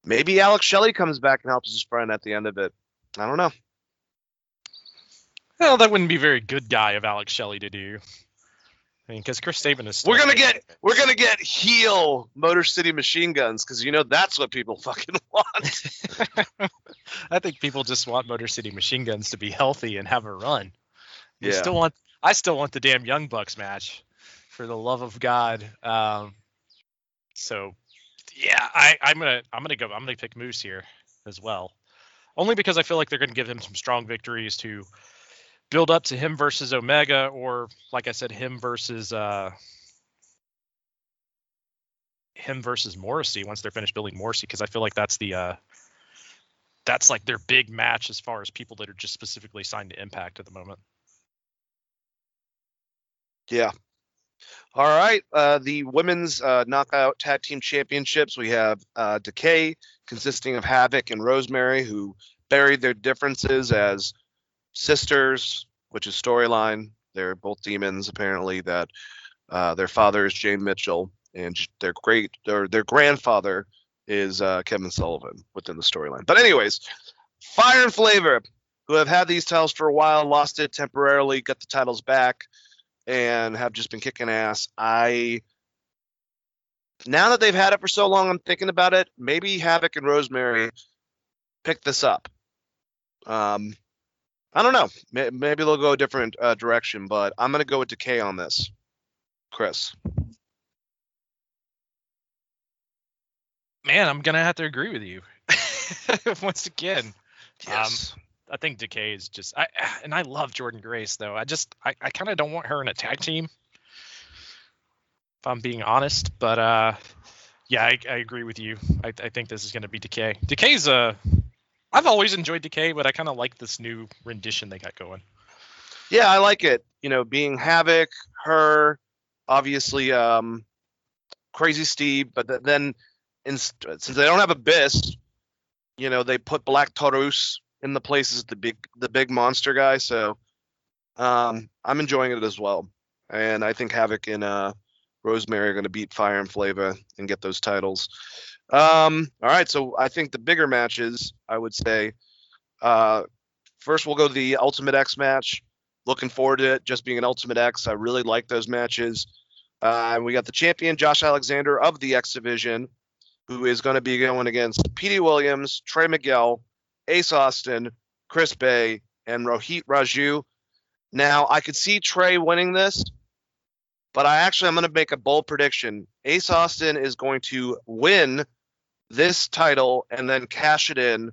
Maybe Alex Shelley comes back and helps his friend at the end of it. I don't know. Well, that wouldn't be very good guy of Alex Shelley to do. I mean, because Chris Sabin is. Still We're gonna get we're gonna get heel Motor City Machine Guns because you know that's what people fucking want. I think people just want Motor City Machine Guns to be healthy and have a run. Yeah. still want. I still want the damn Young Bucks match, for the love of God. Um, so, yeah, I, I'm gonna I'm gonna go. I'm gonna pick Moose here as well, only because I feel like they're gonna give him some strong victories to build up to him versus Omega, or like I said, him versus uh, him versus Morrissey once they're finished building Morrissey, because I feel like that's the uh, that's like their big match as far as people that are just specifically signed to Impact at the moment. Yeah. All right. Uh, the women's uh, knockout tag team championships. We have uh, Decay, consisting of Havoc and Rosemary, who buried their differences as sisters, which is storyline. They're both demons, apparently. That uh, their father is James Mitchell, and their great their their grandfather is uh, Kevin Sullivan within the storyline. But anyways, Fire and Flavor, who have had these titles for a while, lost it temporarily, got the titles back and have just been kicking ass. I now that they've had it for so long, I'm thinking about it. Maybe Havoc and Rosemary pick this up. Um, I don't know. Maybe they'll go a different uh, direction, but I'm gonna go with Decay on this. Chris. Man, I'm gonna have to agree with you once again. Yes. I think Decay is just I and I love Jordynne Grace though. I just I, I kind of don't want her in a tag team. If I'm being honest, but uh yeah, I, I agree with you. I, I think this is going to be Decay. Decay's a I've always enjoyed Decay, but I kind of like this new rendition they got going. Yeah, I like it. You know, being Havoc, her, obviously, um, Crazy Steve, but th- then in, since they don't have Abyss, you know, they put Black Taurus in the places the big the big monster guy. So um, I'm enjoying it as well, and I think Havoc and uh, Rosemary are going to beat Fire and Flava and get those titles. Um, all right, so I think the bigger matches, I would say, uh, first we'll go to the Ultimate X match. Looking forward to it, just being an Ultimate X. I really like those matches. Uh, and we got the champion Josh Alexander of the X Division, who is going to be going against Petey Williams, Trey Miguel, Ace Austin, Chris Bey, and Rohit Raju. Now, I could see Trey winning this, but I actually I'm going to make a bold prediction. Ace Austin is going to win this title and then cash it in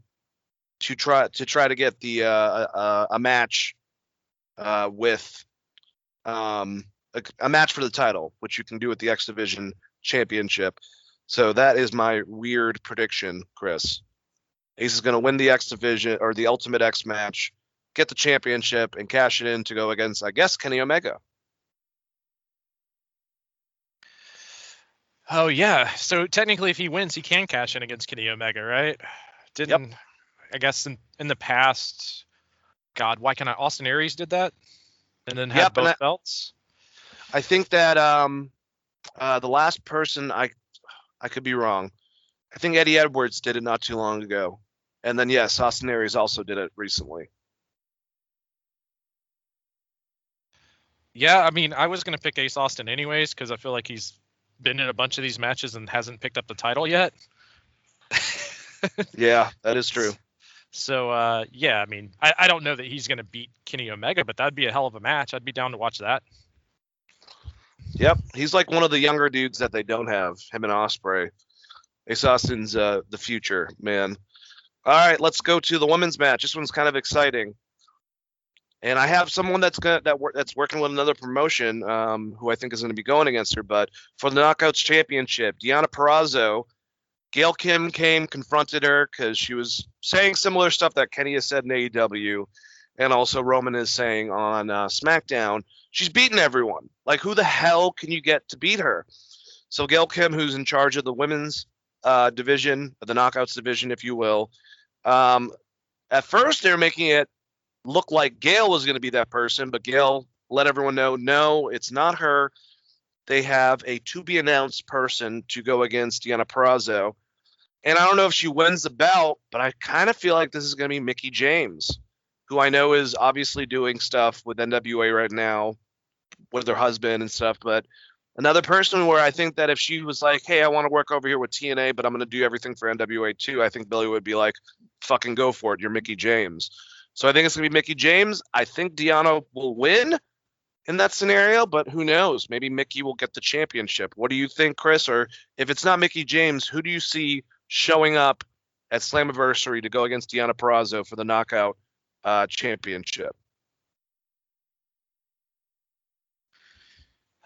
to try to try to get the uh, uh, a match uh, with um, a, a match for the title, which you can do with the X Division Championship. So that is my weird prediction, Chris. Ace is going to win the X Division or the Ultimate X match, get the championship, and cash it in to go against, I guess, Kenny Omega. Oh yeah. So technically, if he wins, he can cash in against Kenny Omega, right? Didn't I guess in, in the past? God, why can't I? Austin Aries did that, and then had Yep, both I- belts. I think that um, uh, the last person I I could be wrong. I think Eddie Edwards did it not too long ago, and then yes, Austin Aries also did it recently. Yeah, I mean, I was gonna pick Ace Austin anyways because I feel like he's been in a bunch of these matches and hasn't picked up the title yet. Yeah, that is true. So uh, yeah, I mean, I, I don't know that he's gonna beat Kenny Omega, but that'd be a hell of a match. I'd be down to watch that. Yep, he's like one of the younger dudes that they don't have. Him and Ospreay. Ace Austin's uh, the future man. All right, let's go to the women's match. This one's kind of exciting, and I have someone that's gonna that wor- that's working with another promotion um, who I think is going to be going against her. But for the Knockouts Championship, Deonna Purrazzo, Gail Kim came confronted her because she was saying similar stuff that Kenny has said in AEW, and also Roman is saying on uh, SmackDown. She's beaten everyone. Like, who the hell can you get to beat her? So Gail Kim, who's in charge of the women's uh, division, the Knockouts division, if you will, um, at first they're making it look like Gail was going to be that person, but Gail let everyone know, no, it's not her. They have a to be announced person to go against Deonna Purrazzo. And I don't know if she wins the belt, but I kind of feel like this is going to be Mickie James, who I know is obviously doing stuff with NWA right now with her husband and stuff. But another person where I think that if she was like, hey, I want to work over here with TNA, but I'm going to do everything for NWA too, I think Billy would be like, fucking go for it. You're Mickie James. So I think it's going to be Mickie James. I think Deanna will win in that scenario, but who knows? Maybe Mickey will get the championship. What do you think, Chris? Or if it's not Mickie James, who do you see showing up at Slammiversary to go against Deonna Purrazzo for the knockout uh, championship?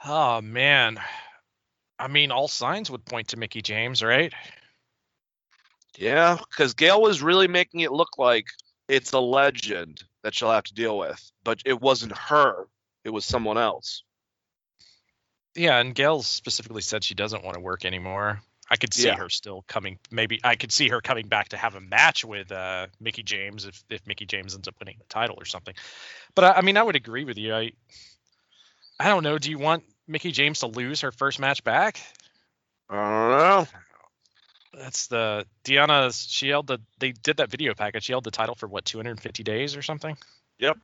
Oh man, I mean, all signs would point to Mickie James, right? Yeah, because Gail was really making it look like it's a legend that she'll have to deal with, but it wasn't her. It was someone else. Yeah, and Gail specifically said she doesn't want to work anymore. I could see Yeah. her still coming. Maybe I could see her coming back to have a match with uh, Mickie James if if Mickie James ends up winning the title or something. But I, I mean, I would agree with you. I I don't know. Do you want Mickie James to lose her first match back? I don't know. That's the Deanna. She held the. They did that video package. She held the title for what 250 days or something. Yep.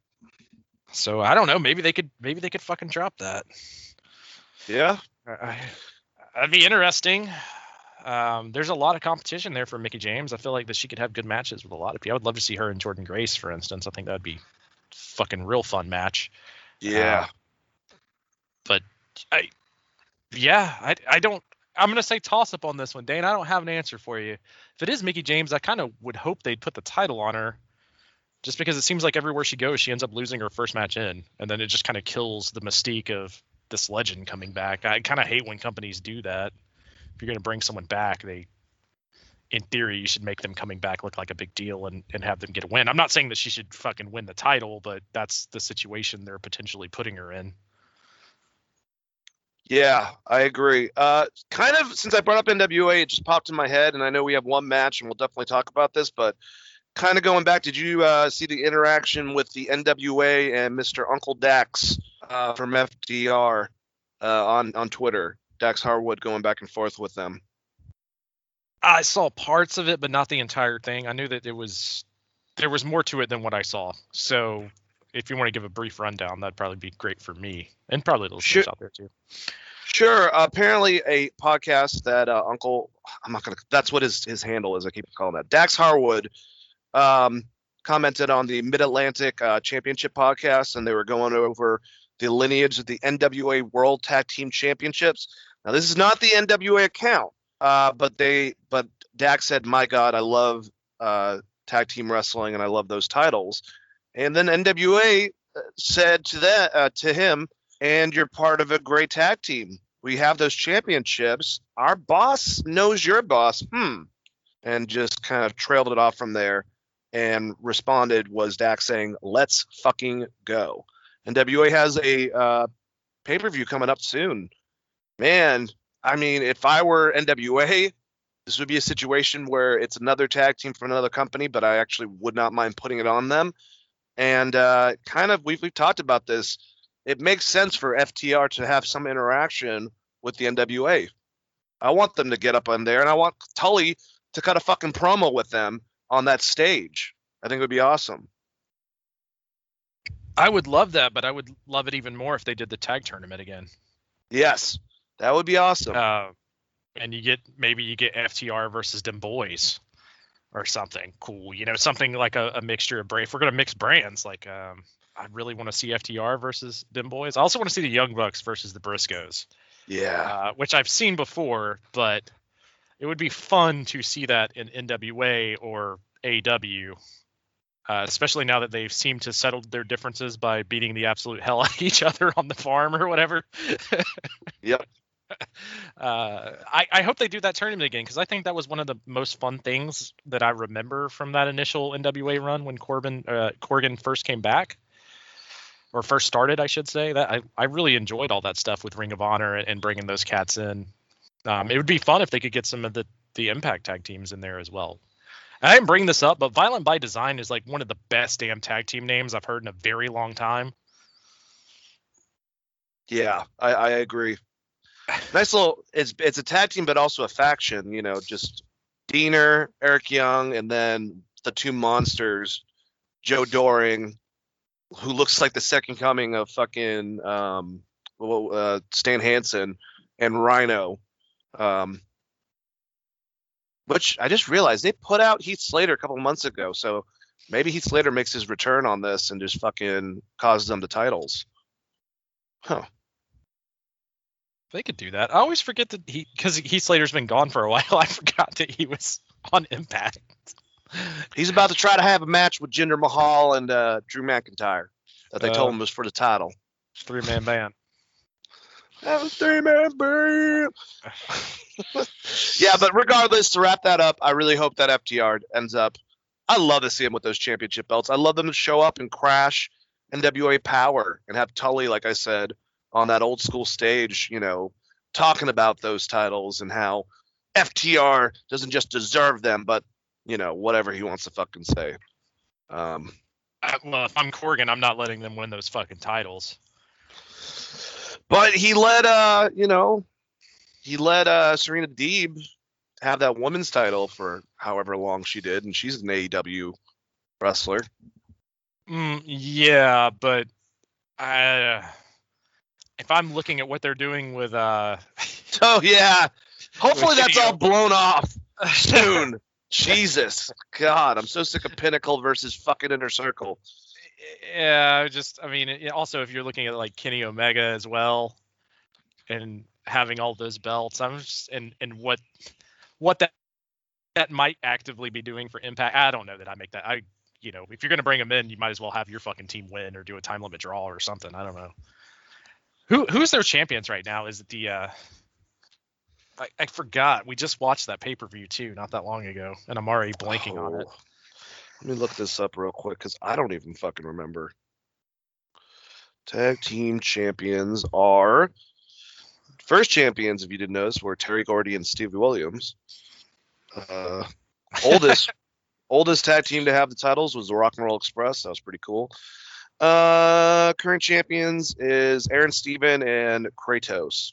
So I don't know. Maybe they could. Maybe they could fucking drop that. Yeah, I, that'd be interesting. Um, there's a lot of competition there for Mickie James. I feel like that she could have good matches with a lot of people. I would love to see her and Jordynne Grace, for instance. I think that'd be fucking real fun match. yeah. Uh, but I, yeah, I I don't. I'm gonna say toss up on this one, Dane. I don't have an answer for you. If it is Mickie James, I kind of would hope they'd put the title on her, just because it seems like everywhere she goes, she ends up losing her first match in, and then it just kind of kills the mystique of this legend coming back. I kind of hate when companies do that. If you're going to bring someone back, they, in theory, you should make them coming back look like a big deal and, and have them get a win. I'm not saying that she should fucking win the title, but that's the situation they're potentially putting her in. Yeah, I agree. Uh, kind of since I brought up NWA, it just popped in my head, and I know we have one match, and we'll definitely talk about this. But kind of going back, did you uh, see the interaction with the NWA and Mr. Uncle Dax uh, from FTR uh, on on Twitter? Dax Harwood going back and forth with them. I saw parts of it, but not the entire thing. I knew that there was there was more to it than what I saw. So if you want to give a brief rundown, that'd probably be great for me and probably listeners Sure. out there too. Sure. apparently, a podcast that uh, Uncle I'm not gonna. That's what his his handle is. I keep calling that Dax Harwood. Um, commented on the Mid Atlantic uh, Championship podcast, and they were going over the lineage of the NWA World Tag Team Championships. Now, this is not the NWA account, uh, but they but Dax said, "My God, I love uh, tag team wrestling, and I love those titles." And then NWA uh, said to that uh, to him, "And you're part of a great tag team. We have those championships. Our boss knows your boss." Hmm. And just kind of trailed it off from there. And responded was Dax saying, "Let's fucking go." NWA has a uh, pay per view coming up soon. Man, I mean, if I were NWA, this would be a situation where it's another tag team from another company, but I actually would not mind putting it on them. And uh, kind of, we've, we've talked about this. It makes sense for FTR to have some interaction with the NWA. I want them to get up on there, and I want Tully to cut a fucking promo with them on that stage. I think it would be awesome. I would love that, but I would love it even more if they did the tag tournament again. Yes, that would be awesome. Uh, and you get maybe you get FTR versus them boys or something cool. You know, something like a, a mixture of. If we're gonna mix brands, like um, I really want to see FTR versus them boys. I also want to see the Young Bucks versus the Briscoes, yeah. uh, which I've seen before, but it would be fun to see that in NWA or AW. Uh, especially now that they've seemed to settle their differences by beating the absolute hell out of each other on the farm or whatever. Yep. uh, I, hope they do that tournament again because I think that was one of the most fun things that I remember from that initial NWA run when Corbin uh, Corgan first came back or first started, I should say. That I, I really enjoyed all that stuff with Ring of Honor and, and bringing those cats in. Um, it would be fun if they could get some of the the Impact tag teams in there as well. I didn't bring this up, but Violent by Design is like one of the best damn tag team names I've heard in a very long time. Yeah, I, I agree. Nice little. It's it's a tag team, but also a faction. You know, just Deaner, Eric Young, and then the two monsters, Joe Doering, who looks like the second coming of fucking um, uh, Stan Hansen, and Rhino. Um, which I just realized they put out Heath Slater a couple months ago, so maybe Heath Slater makes his return on this and just fucking causes them the titles. Huh. They could do that. I always forget that he because Heath Slater's been gone for a while. I forgot that he was on Impact. He's about to try to have a match with Jinder Mahal and uh, Drew McIntyre that they Uh, told him was for the title. Three man band. That was three man band. yeah, but regardless, to wrap that up, I really hope that FTR ends up. I love to see him with those championship belts. I love them to show up and crash NWA Power and have Tully, like I said, on that old school stage, you know, talking about those titles and how FTR doesn't just deserve them, but you know, whatever he wants to fucking say. Um, I, well, if I'm Corgan, I'm not letting them win those fucking titles. But he let uh, you know, he let uh Serena Deeb have that women's title for however long she did, and she's an AEW wrestler. Mm, yeah, but I, if I'm looking at what they're doing with uh, Oh yeah. Hopefully that's all blown off soon. Jesus. God, I'm so sick of Pinnacle versus fucking Inner Circle. yeah, I just I mean, also if you're looking at like Kenny Omega as well, and having all those belts, I'm just and and what what that that might actively be doing for Impact. I don't know that I make that. I you know, if you're gonna bring them in, you might as well have your fucking team win or do a time limit draw or something. I don't know. Who who's their champions right now? Is it the uh I, I forgot. We just watched that pay per view too, not that long ago, and I'm already blanking on it. Oh. Let me look this up real quick because I don't even fucking remember. Tag team champions are first champions, if you didn't notice, were Terry Gordy and Stevie Williams. Uh, oldest oldest tag team to have the titles was the Rock and Roll Express. That was pretty cool. Uh, current champions is Aron Stevens and Kratos.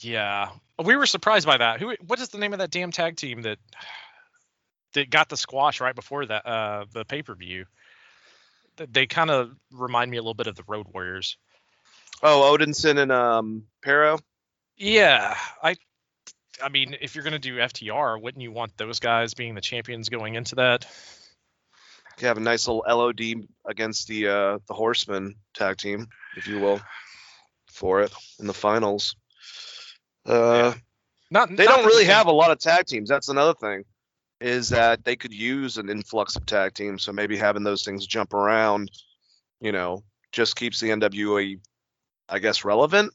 Yeah, we were surprised by that. Who? What is the name of that damn tag team that that got the squash right before that uh the pay per view? They kind of remind me a little bit of the Road Warriors. Oh, Odinson and um Parrow. Yeah, I I mean, if you're gonna do FTR, wouldn't you want those guys being the champions going into that? You have a nice little LOD against the uh the Horsemen tag team, if you will, for it in the finals. Uh, Not they not don't really have a lot of tag teams. That's another thing, is that they could use an influx of tag teams. So maybe having those things jump around, you know, just keeps the NWA, I guess, relevant.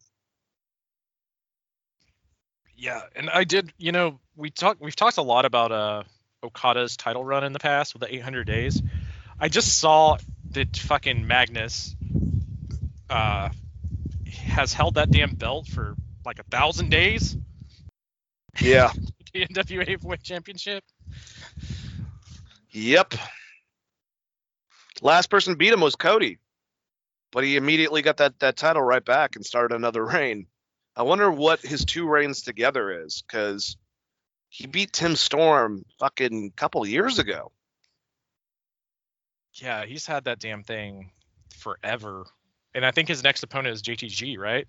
Yeah, and I did. You know, we talked. We've talked a lot about uh Okada's title run in the past with the 800 days. I just saw that fucking Magnus uh has held that damn belt for like a thousand days. Yeah. The NWA Heavyweight Championship. Yep. Last person beat him was Cody, but he immediately got that that title right back and started another reign. I wonder what his two reigns together is, because he beat Tim Storm fucking couple years ago. Yeah, he's had that damn thing forever. And I think his next opponent is JTG, right?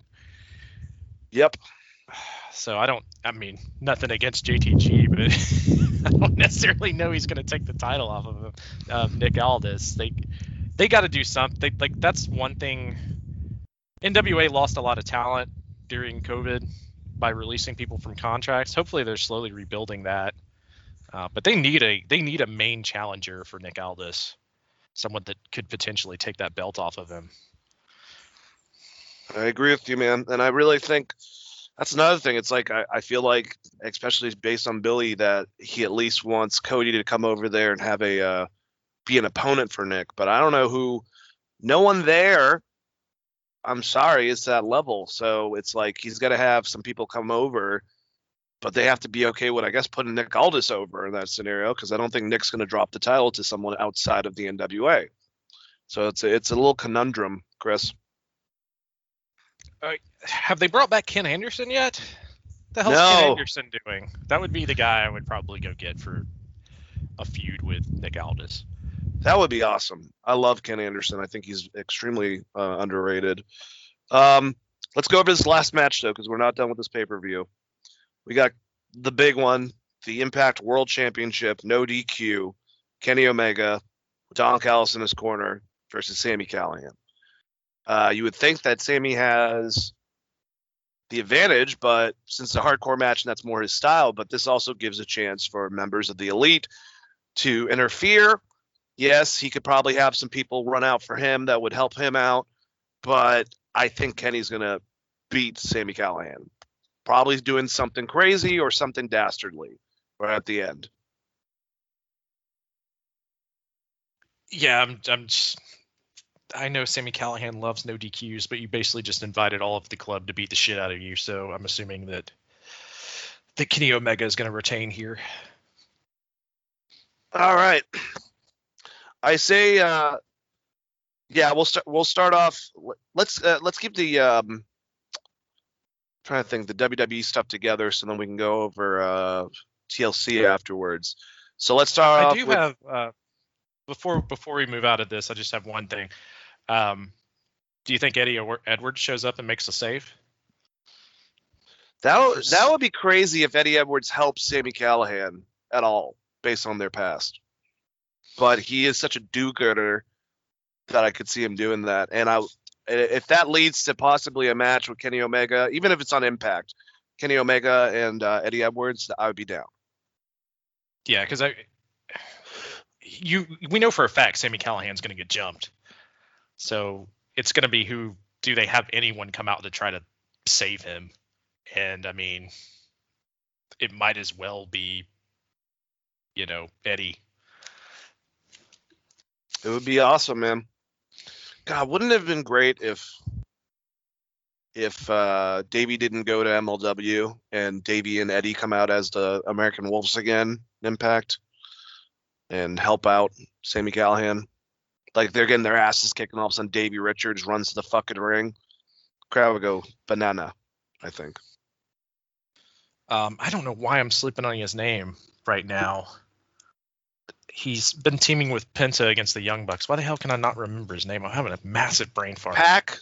Yep. So I don't. I mean, nothing against JTG, but I don't necessarily know he's going to take the title off of him, of Nick Aldis. They they got to do something. Like that's one thing. NWA lost a lot of talent during COVID by releasing people from contracts. Hopefully, they're slowly rebuilding that. Uh, but they need a they need a main challenger for Nick Aldis, someone that could potentially take that belt off of him. I agree with you, man. And I really think that's another thing. It's like I, I feel like, especially based on Billy, that he at least wants Cody to come over there and have a uh, be an opponent for Nick. But I don't know who. No one there. I'm sorry, it's that level. So it's like he's got to have some people come over, but they have to be okay with, I guess, putting Nick Aldis over in that scenario because I don't think Nick's going to drop the title to someone outside of the NWA. So it's a, it's a little conundrum, Chris. Have they brought back Ken Anderson yet? The hell's No. Ken Anderson doing? That would be the guy I would probably go get for a feud with Nick Aldis. That would be awesome. I love Ken Anderson. I think he's extremely uh, underrated. Um, let's go over this last match though, because we're not done with this pay per view. We got the big one, the Impact World Championship, no DQ, Kenny Omega, Don Callis in his corner versus Sami Callihan. Uh, you would think that Sammy has the advantage, but since it's a hardcore match and that's more his style, but this also gives a chance for members of the elite to interfere yes, he could probably have some people run out for him that would help him out, but I think Kenny's gonna beat Sami Callihan. Probably doing something crazy or something dastardly right at the end. Yeah, I'm. I'm just. I know Sami Callihan loves no DQs, but you basically just invited all of the club to beat the shit out of you. So I'm assuming that that Kenny Omega is going to retain here. All right. I say uh yeah, we'll start we'll start off let's uh, let's keep the um trying to think the WWE stuff together so then we can go over uh TLC afterwards. So let's start I off do with have uh, before before we move out of this, I just have one thing. Um, do you think Eddie Or- Edwards shows up and makes a save? That would, that would be crazy if Eddie Edwards helps Sami Callihan at all, based on their past. But he is such a do-gooder that I could see him doing that. And I, if that leads to possibly a match with Kenny Omega, even if it's on Impact, Kenny Omega and uh, Eddie Edwards, I would be down. Yeah, because I you we know for a fact Sami Callihan's going to get jumped. So it's going to be who do they have anyone come out to try to save him? And I mean, it might as well be, you know, Eddie. It would be awesome, man. God, wouldn't it have been great if if uh Davey didn't go to MLW and Davey and Eddie come out as the American Wolves again, Impact, and help out Sami Callihan. Like they're getting their asses kicked, and all of a sudden Davey Richards runs to the fucking ring. Crowd would go banana, I think. Um, I don't know why I'm sleeping on his name right now. He's been teaming with Penta against the Young Bucks. Why the hell can I not remember his name? I'm having a massive brain fart. PAC.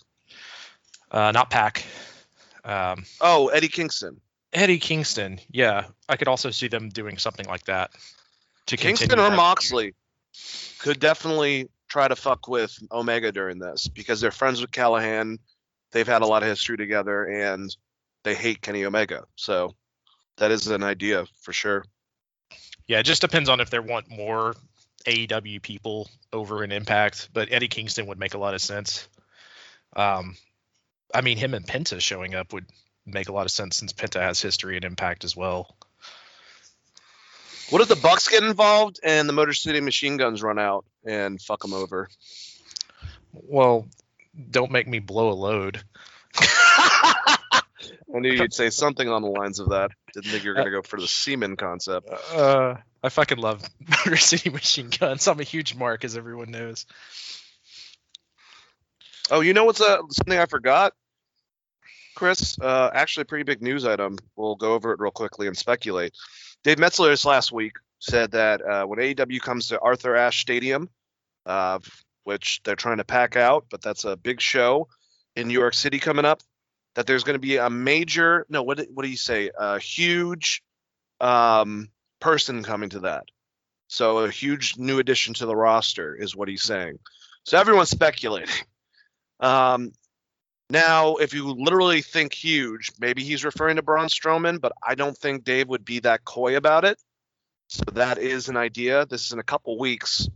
Uh, not PAC. Um, Oh, Eddie Kingston. Eddie Kingston. Yeah, I could also see them doing something like that. To Kingston or Moxley could definitely try to fuck with Omega during this because they're friends with Callihan. They've had a lot of history together and they hate Kenny Omega. So that is an idea for sure. Yeah, it just depends on if they want more AEW people over in Impact, but Eddie Kingston would make a lot of sense. Um, I mean, him and Penta showing up would make a lot of sense since Penta has history and Impact as well. What if the Bucks get involved and the Motor City Machine Guns run out and fuck them over? Well, don't make me blow a load. I knew you'd say something on the lines of that. Didn't think you were going to go for the semen concept. Uh, I fucking love Motor City Machine Guns. I'm a huge mark, as everyone knows. Oh, you know what's uh, something I forgot, Chris? Uh, actually, a pretty big news item. We'll go over it real quickly and speculate. Dave Meltzer this last week said that uh, when AEW comes to Arthur Ashe Stadium, uh, which they're trying to pack out, but that's a big show in New York City coming up, that there's going to be a major no, what what do you say? A huge um, person coming to that. So a huge new addition to the roster is what he's saying. So everyone's speculating. Um, now, if you literally think huge, maybe he's referring to Braun Strowman, but I don't think Dave would be that coy about it. So that is an idea. This is in a couple weeks.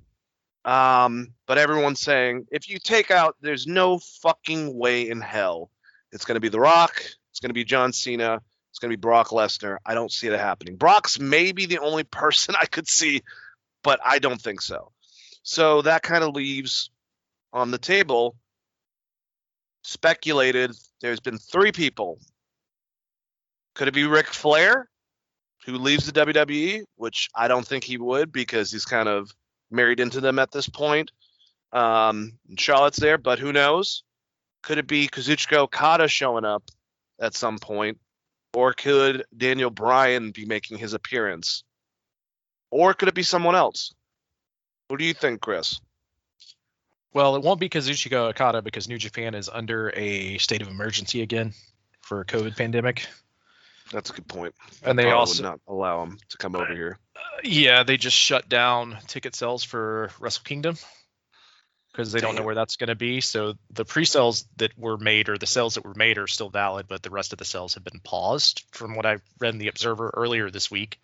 Um, but everyone's saying if you take out, there's no fucking way in hell it's going to be The Rock, it's going to be John Cena, it's going to be Brock Lesnar. I don't see it happening. Brock's maybe the only person I could see, but I don't think so. So that kind of leaves on the table speculated there's been three people. Could it be Ric Flair, who leaves the WWE, which I don't think he would because he's kind of married into them at this point. Um, Charlotte's there, but who knows? Could it be Kazuchika Okada showing up at some point? Or could Daniel Bryan be making his appearance? Or could it be someone else? What do you think, Chris? Well, it won't be Kazuchika Okada because New Japan is under a state of emergency again for COVID pandemic. That's a good point. And they Probably also would not allow him to come over here. Yeah, they just shut down ticket sales for Wrestle Kingdom because they don't know where that's going to be. So the pre-sales that were made or the sales that were made are still valid, but the rest of the sales have been paused from what I read in the Observer earlier this week.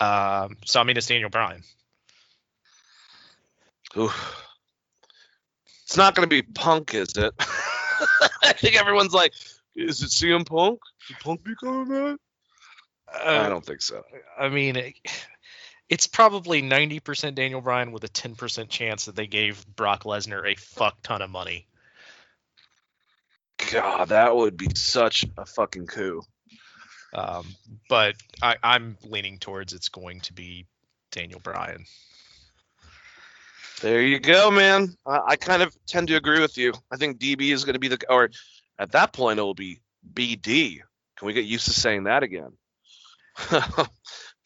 Um, so I mean, it's Daniel Bryan. It's not going to be Punk, is it? I think everyone's like, is it CM Punk? Is Punk be coming back? I don't think so. I mean, it's probably 90% Daniel Bryan with a 10% chance that they gave Brock Lesnar a fuck ton of money. God, that would be such a fucking coup. Um, but I, I'm leaning towards it's going to be Daniel Bryan. There you go, man. I, I kind of tend to agree with you. I think DB is going to be the, or at that point, it will be BD. Can we get used to saying that again?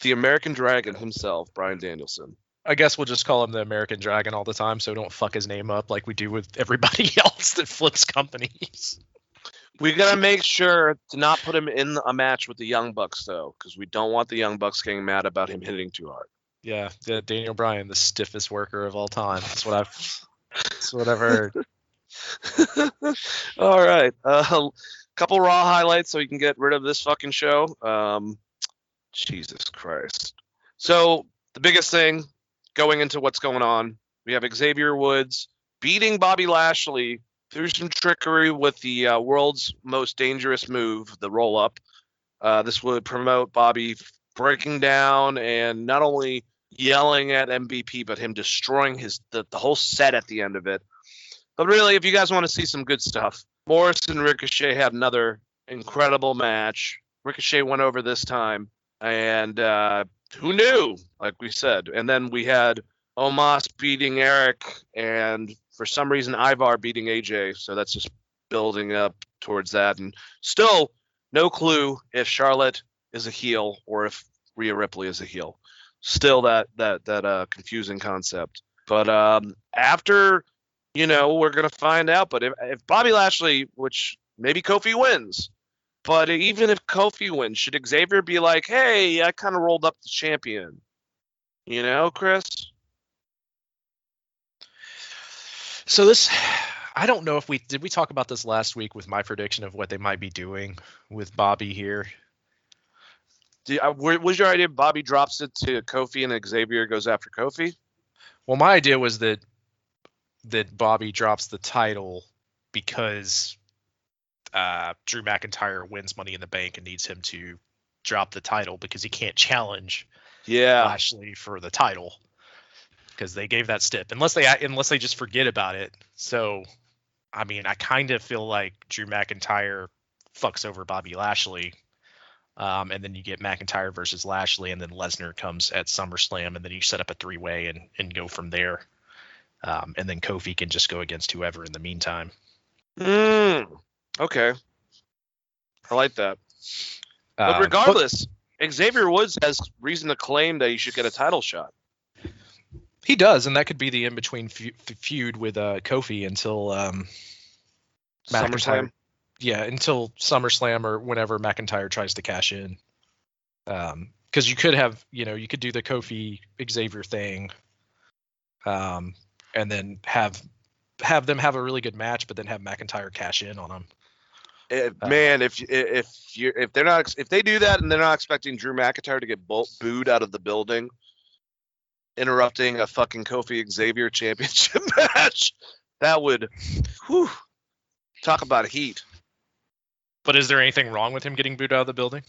the American Dragon himself, Bryan Danielson. I guess we'll just call him the American Dragon all the time, so don't fuck his name up like we do with everybody else that flips companies. We gotta make sure to not put him in a match with the Young Bucks though, because we don't want the Young Bucks getting mad about him hitting too hard. Yeah, Daniel Bryan, the stiffest worker of all time. That's what I've. That's what I've heard. All right, a uh, couple raw highlights so we can get rid of this fucking show. Um, Jesus Christ. So the biggest thing, going into what's going on, we have Xavier Woods beating Bobby Lashley through some trickery with the uh, world's most dangerous move, the roll up. Uh, this would promote Bobby breaking down and not only yelling at MVP, but him destroying his the, the whole set at the end of it. But really, if you guys want to see some good stuff, Morris and Ricochet had another incredible match. Ricochet went over this time, and uh, who knew? Like we said, and then we had Omos beating Eric, and for some reason Ivar beating AJ. So that's just building up towards that, and still no clue if Charlotte is a heel or if Rhea Ripley is a heel. Still that that that uh, confusing concept. But um, after you know, we're gonna find out. But if, if Bobby Lashley, which maybe Kofi wins, but even if Kofi wins, should Xavier be like, hey, I kind of rolled up the champion? You know, Chris? So this, I don't know if we did we talk about this last week with my prediction of what they might be doing with Bobby here. Do, uh, was your idea Bobby drops it to Kofi and Xavier goes after Kofi? Well, my idea was that that Bobby drops the title because uh, Drew McIntyre wins Money in the Bank and needs him to drop the title because he can't challenge Yeah. Lashley for the title because they gave that stip unless they unless they just forget about it. So, I mean, I kind of feel like Drew McIntyre fucks over Bobby Lashley. Um, and then you get McIntyre versus Lashley, and then Lesnar comes at SummerSlam, and then you set up a three-way and, and go from there. Um, and then Kofi can just go against whoever in the meantime. Mm, okay. I like that. But Um, regardless, Xavier Woods has reason to claim that he should get a title shot. he does, and that could be the in-between fe- feud with uh, Kofi until um, SummerSlam. yeah, until SummerSlam or whenever McIntyre tries to cash in. Um, because you could have, you know, you could do the Kofi Xavier thing, um, and then have have them have a really good match, but then have McIntyre cash in on them. If, Uh, man, if if you if they're not if they do that and they're not expecting Drew McIntyre to get bo- booed out of the building, interrupting a fucking Kofi Xavier championship match, that would, whew, talk about heat. But is there anything wrong with him getting booed out of the building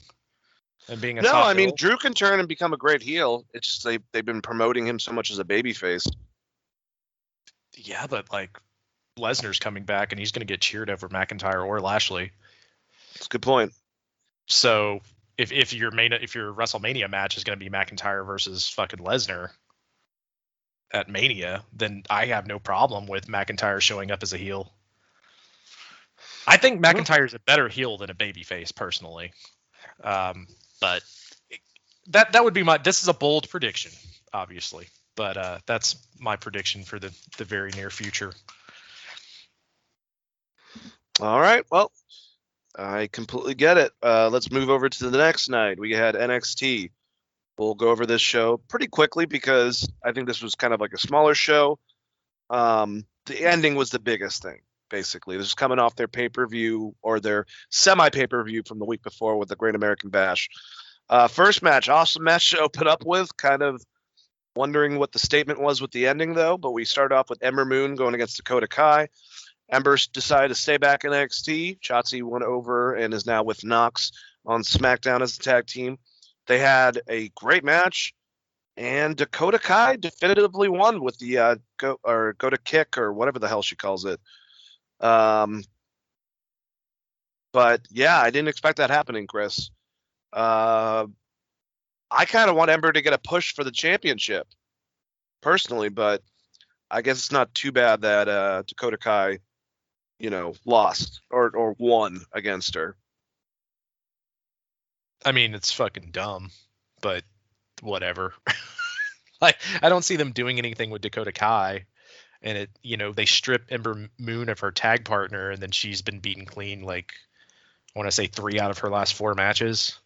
and being a No, I mean heel? Drew can turn and become a great heel. It's just they they've been promoting him so much as a babyface. yeah, but like Lesnar's coming back and he's going to get cheered over McIntyre or Lashley. It's a good point. So if if your main if your WrestleMania match is going to be McIntyre versus fucking Lesnar at Mania, then I have no problem with McIntyre showing up as a heel. I think McIntyre's a better heel than a babyface personally, um, but that that would be my. This is a bold prediction, obviously, but uh, that's my prediction for the the very near future. All right. Well, I completely get it. Uh, let's move over to the next night. We had NXT. We'll go over this show pretty quickly because I think this was kind of like a smaller show. Um, the ending was the biggest thing, basically. This is coming off their pay per view or their semi pay per view from the week before with the Great American Bash. Uh, first match, awesome match to open up with. Kind of wondering what the statement was with the ending, though. But we start off with Ember Moon going against Dakota Kai. Ember decided to stay back in NXT. Shotzi went over and is now with Nox on SmackDown as a tag team. They had a great match, and Dakota Kai definitively won with the uh, go or go to kick or whatever the hell she calls it. Um, but yeah, I didn't expect that happening, Chris. Uh, I kind of want Ember to get a push for the championship, personally, but I guess it's not too bad that uh, Dakota Kai you know, lost or or won against her. I mean, it's fucking dumb, but whatever. like, I don't see them doing anything with Dakota Kai, and it, you know, they strip Ember Moon of her tag partner, and then she's been beaten clean. Like, I want to say three out of her last four matches,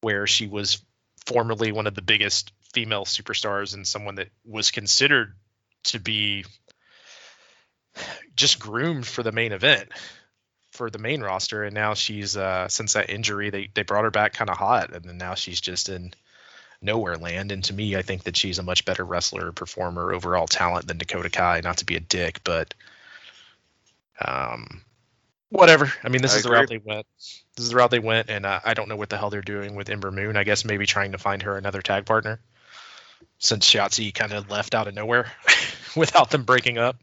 where she was formerly one of the biggest female superstars and someone that was considered to be just groomed for the main event for the main roster and now she's uh since that injury they they brought her back kind of hot and then now she's just in nowhere land. And to me, I think that she's a much better wrestler, performer, overall talent than Dakota Kai. Not to be a dick, but um, whatever. I mean, this I is the route they went. This is the route they went, and uh, I don't know what the hell they're doing with Ember Moon. I guess maybe trying to find her another tag partner, since Shotzi kind of left out of nowhere without them breaking up.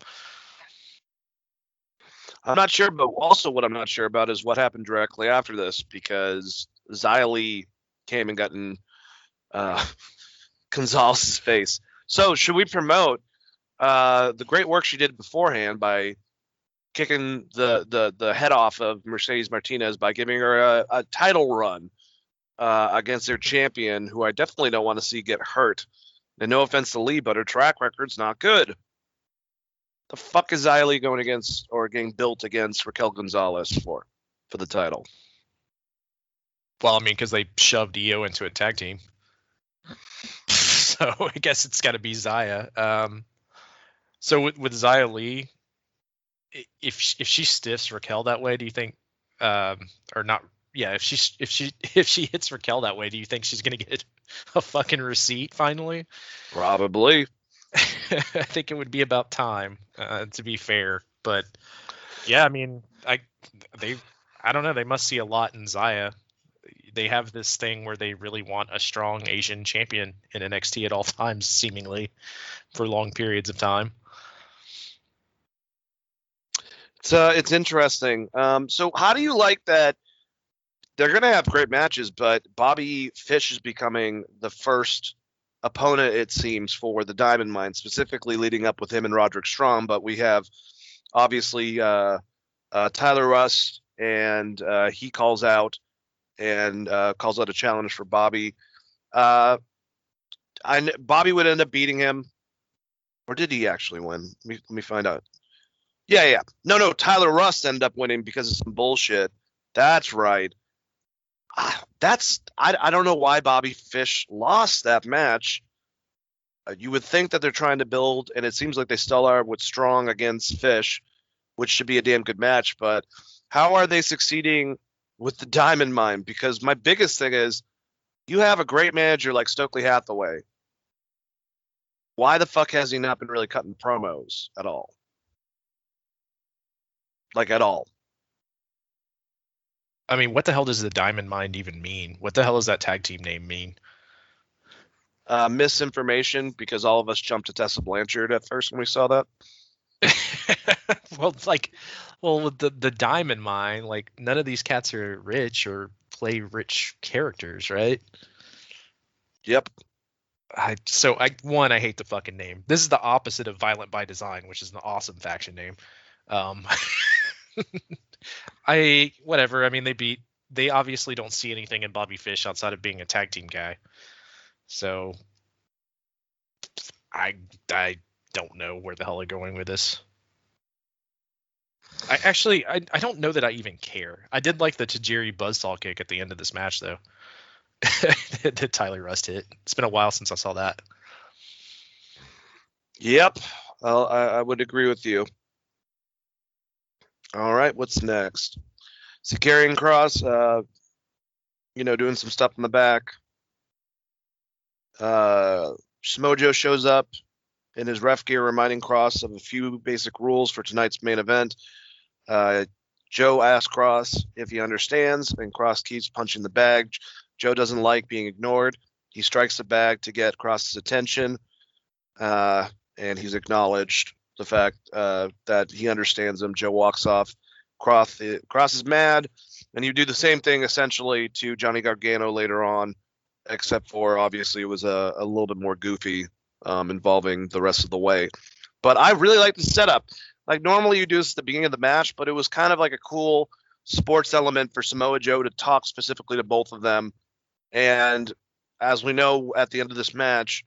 I'm not sure, but also what I'm not sure about is what happened directly after this because Xia Li came and got in uh, Gonzalez's face. So should we promote uh, the great work she did beforehand by kicking the the the head off of Mercedes Martinez by giving her a, a title run uh, against their champion, who I definitely don't want to see get hurt. And no offense to Li, but her track record's not good. The fuck is Xia Li going against or getting built against Raquel Gonzalez for for the title? Well, I mean, because they shoved Io into a tag team. so I guess it's got to be Xia. Um, so with, with Xia Li, if if she stiffs Raquel that way, do you think, um, or not? Yeah, if she if she if she hits Raquel that way, do you think she's gonna get a fucking receipt finally? Probably. I think it would be about time, uh, to be fair. But yeah, I mean, I they I don't know. They must see a lot in Xia. They have this thing where they really want a strong Asian champion in NXT at all times, seemingly for long periods of time. It's uh, it's interesting. Um, so how do you like that? They're gonna have great matches, but Bobby Fish is becoming the first opponent, it seems, for the Diamond Mine, specifically leading up with him and Roderick Strong. But we have obviously uh, uh, Tyler Rust, and uh, he calls out and uh, calls out a challenge for Bobby. Uh, I Bobby would end up beating him, or did he actually win? Let me, let me find out. Yeah, yeah. No, no. Tyler Rust ended up winning because of some bullshit. That's right. Ah, That's I. I don't know why Bobby Fish lost that match. Uh, you would think that they're trying to build, and it seems like they still are with Strong against Fish, which should be a damn good match. But how are they succeeding with the Diamond Mine? Because my biggest thing is, you have a great manager like Stokely Hathaway. Why the fuck has he not been really cutting promos at all? Like at all. I mean, what the hell does the Diamond Mine even mean? What the hell does that tag team name mean? uh, misinformation because all of us jumped to Tessa Blanchard at first when we saw that. well, it's like, well, with the the diamond mine, like none of these cats are rich or play rich characters, right? Yep. I so I one I hate the fucking name. This is the opposite of Violent by Design, which is an awesome faction name. Um, I whatever. I mean, they beat. They obviously don't see anything in Bobby Fish outside of being a tag team guy. So I I don't know where the hell they're going with this. I actually I, I don't know that I even care. I did like the Tajiri buzzsaw kick at the end of this match though. that Tyler Rust hit. It's been a while since I saw that. Yep. Well, I, I would agree with you. All right. What's next? So Karrion Kross, uh, you know, doing some stuff in the back. Uh, Samoa Joe shows up in his ref gear, reminding Kross of a few basic rules for tonight's main event. Uh, Joe asks Kross if he understands, and Kross keeps punching the bag. Joe doesn't like being ignored. He strikes the bag to get Kross's attention, uh, and he's acknowledged the fact uh, that he understands him. Joe walks off. Kross, Kross is mad, and you do the same thing essentially to Johnny Gargano later on, except for obviously it was a, a little bit more goofy um, involving the rest of the way. But I really like the setup. Like normally you do this at the beginning of the match, but it was kind of like a cool sports element for Samoa Joe to talk specifically to both of them. And as we know at the end of this match,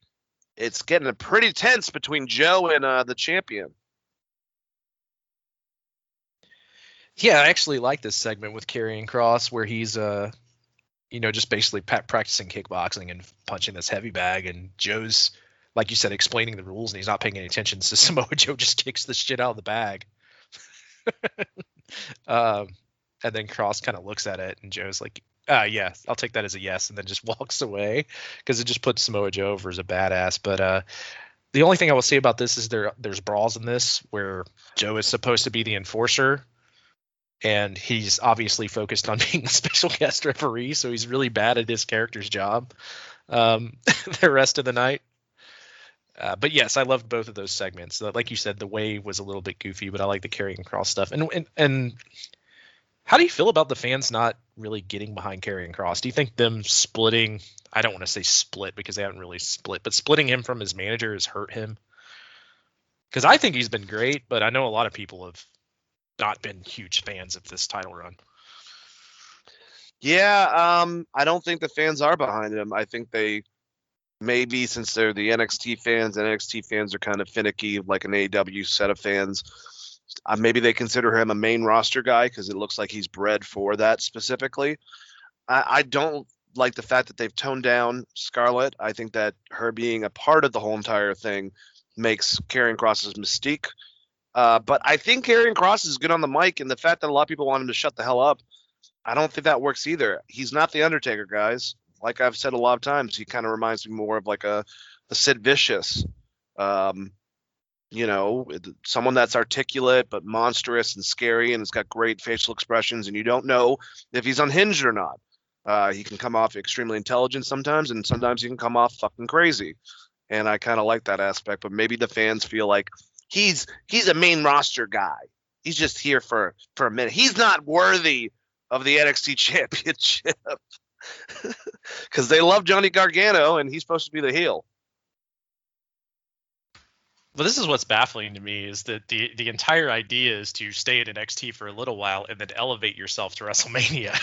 it's getting pretty tense between Joe and uh, the champion. Yeah, I actually like this segment with Karrion Kross where he's uh you know just basically practicing kickboxing and punching this heavy bag and Joe's like you said explaining the rules and he's not paying any attention so Samoa Joe just kicks the shit out of the bag. um and then Kross kind of looks at it and Joe's like Uh, yeah, I'll take that as a yes, and then just walks away because it just puts Samoa Joe over as a badass. But uh, the only thing I will say about this is there there's brawls in this where Joe is supposed to be the enforcer, and he's obviously focused on being the special guest referee, so he's really bad at his character's job. Um, the rest of the night. Uh, but yes, I loved both of those segments. Like you said, the way was a little bit goofy, but I like the Karrion Kross stuff. And and and how do you feel about the fans not really getting behind Karrion Kross? Do you think them splitting? I don't want to say split because they haven't really split, but splitting him from his manager has hurt him. Because I think he's been great, but I know a lot of people have not been huge fans of this title run. Yeah, um, I don't think the fans are behind him. I think they maybe since they're the NXT fans, NXT fans are kind of finicky, like an AEW set of fans uh, maybe they consider him a main roster guy because it looks like he's bred for that specifically. I, I don't like the fact that they've toned down Scarlett. I think that her being a part of the whole entire thing makes Karrion Kross's mystique. Uh, but I think Karrion Kross is good on the mic, and the fact that a lot of people want him to shut the hell up, I don't think that works either. He's not the Undertaker, guys. Like I've said a lot of times, he kind of reminds me more of like a, a Sid Vicious. Um, you know, someone that's articulate but monstrous and scary and has got great facial expressions, and you don't know if he's unhinged or not. Uh, he can come off extremely intelligent sometimes, and sometimes he can come off fucking crazy. And I kind of like that aspect, but maybe the fans feel like he's he's a main roster guy. He's just here for for a minute. He's not worthy of the NXT Championship because they love Johnny Gargano, and he's supposed to be the heel. But this is what's baffling to me is that the the entire idea is to stay at NXT for a little while and then elevate yourself to WrestleMania.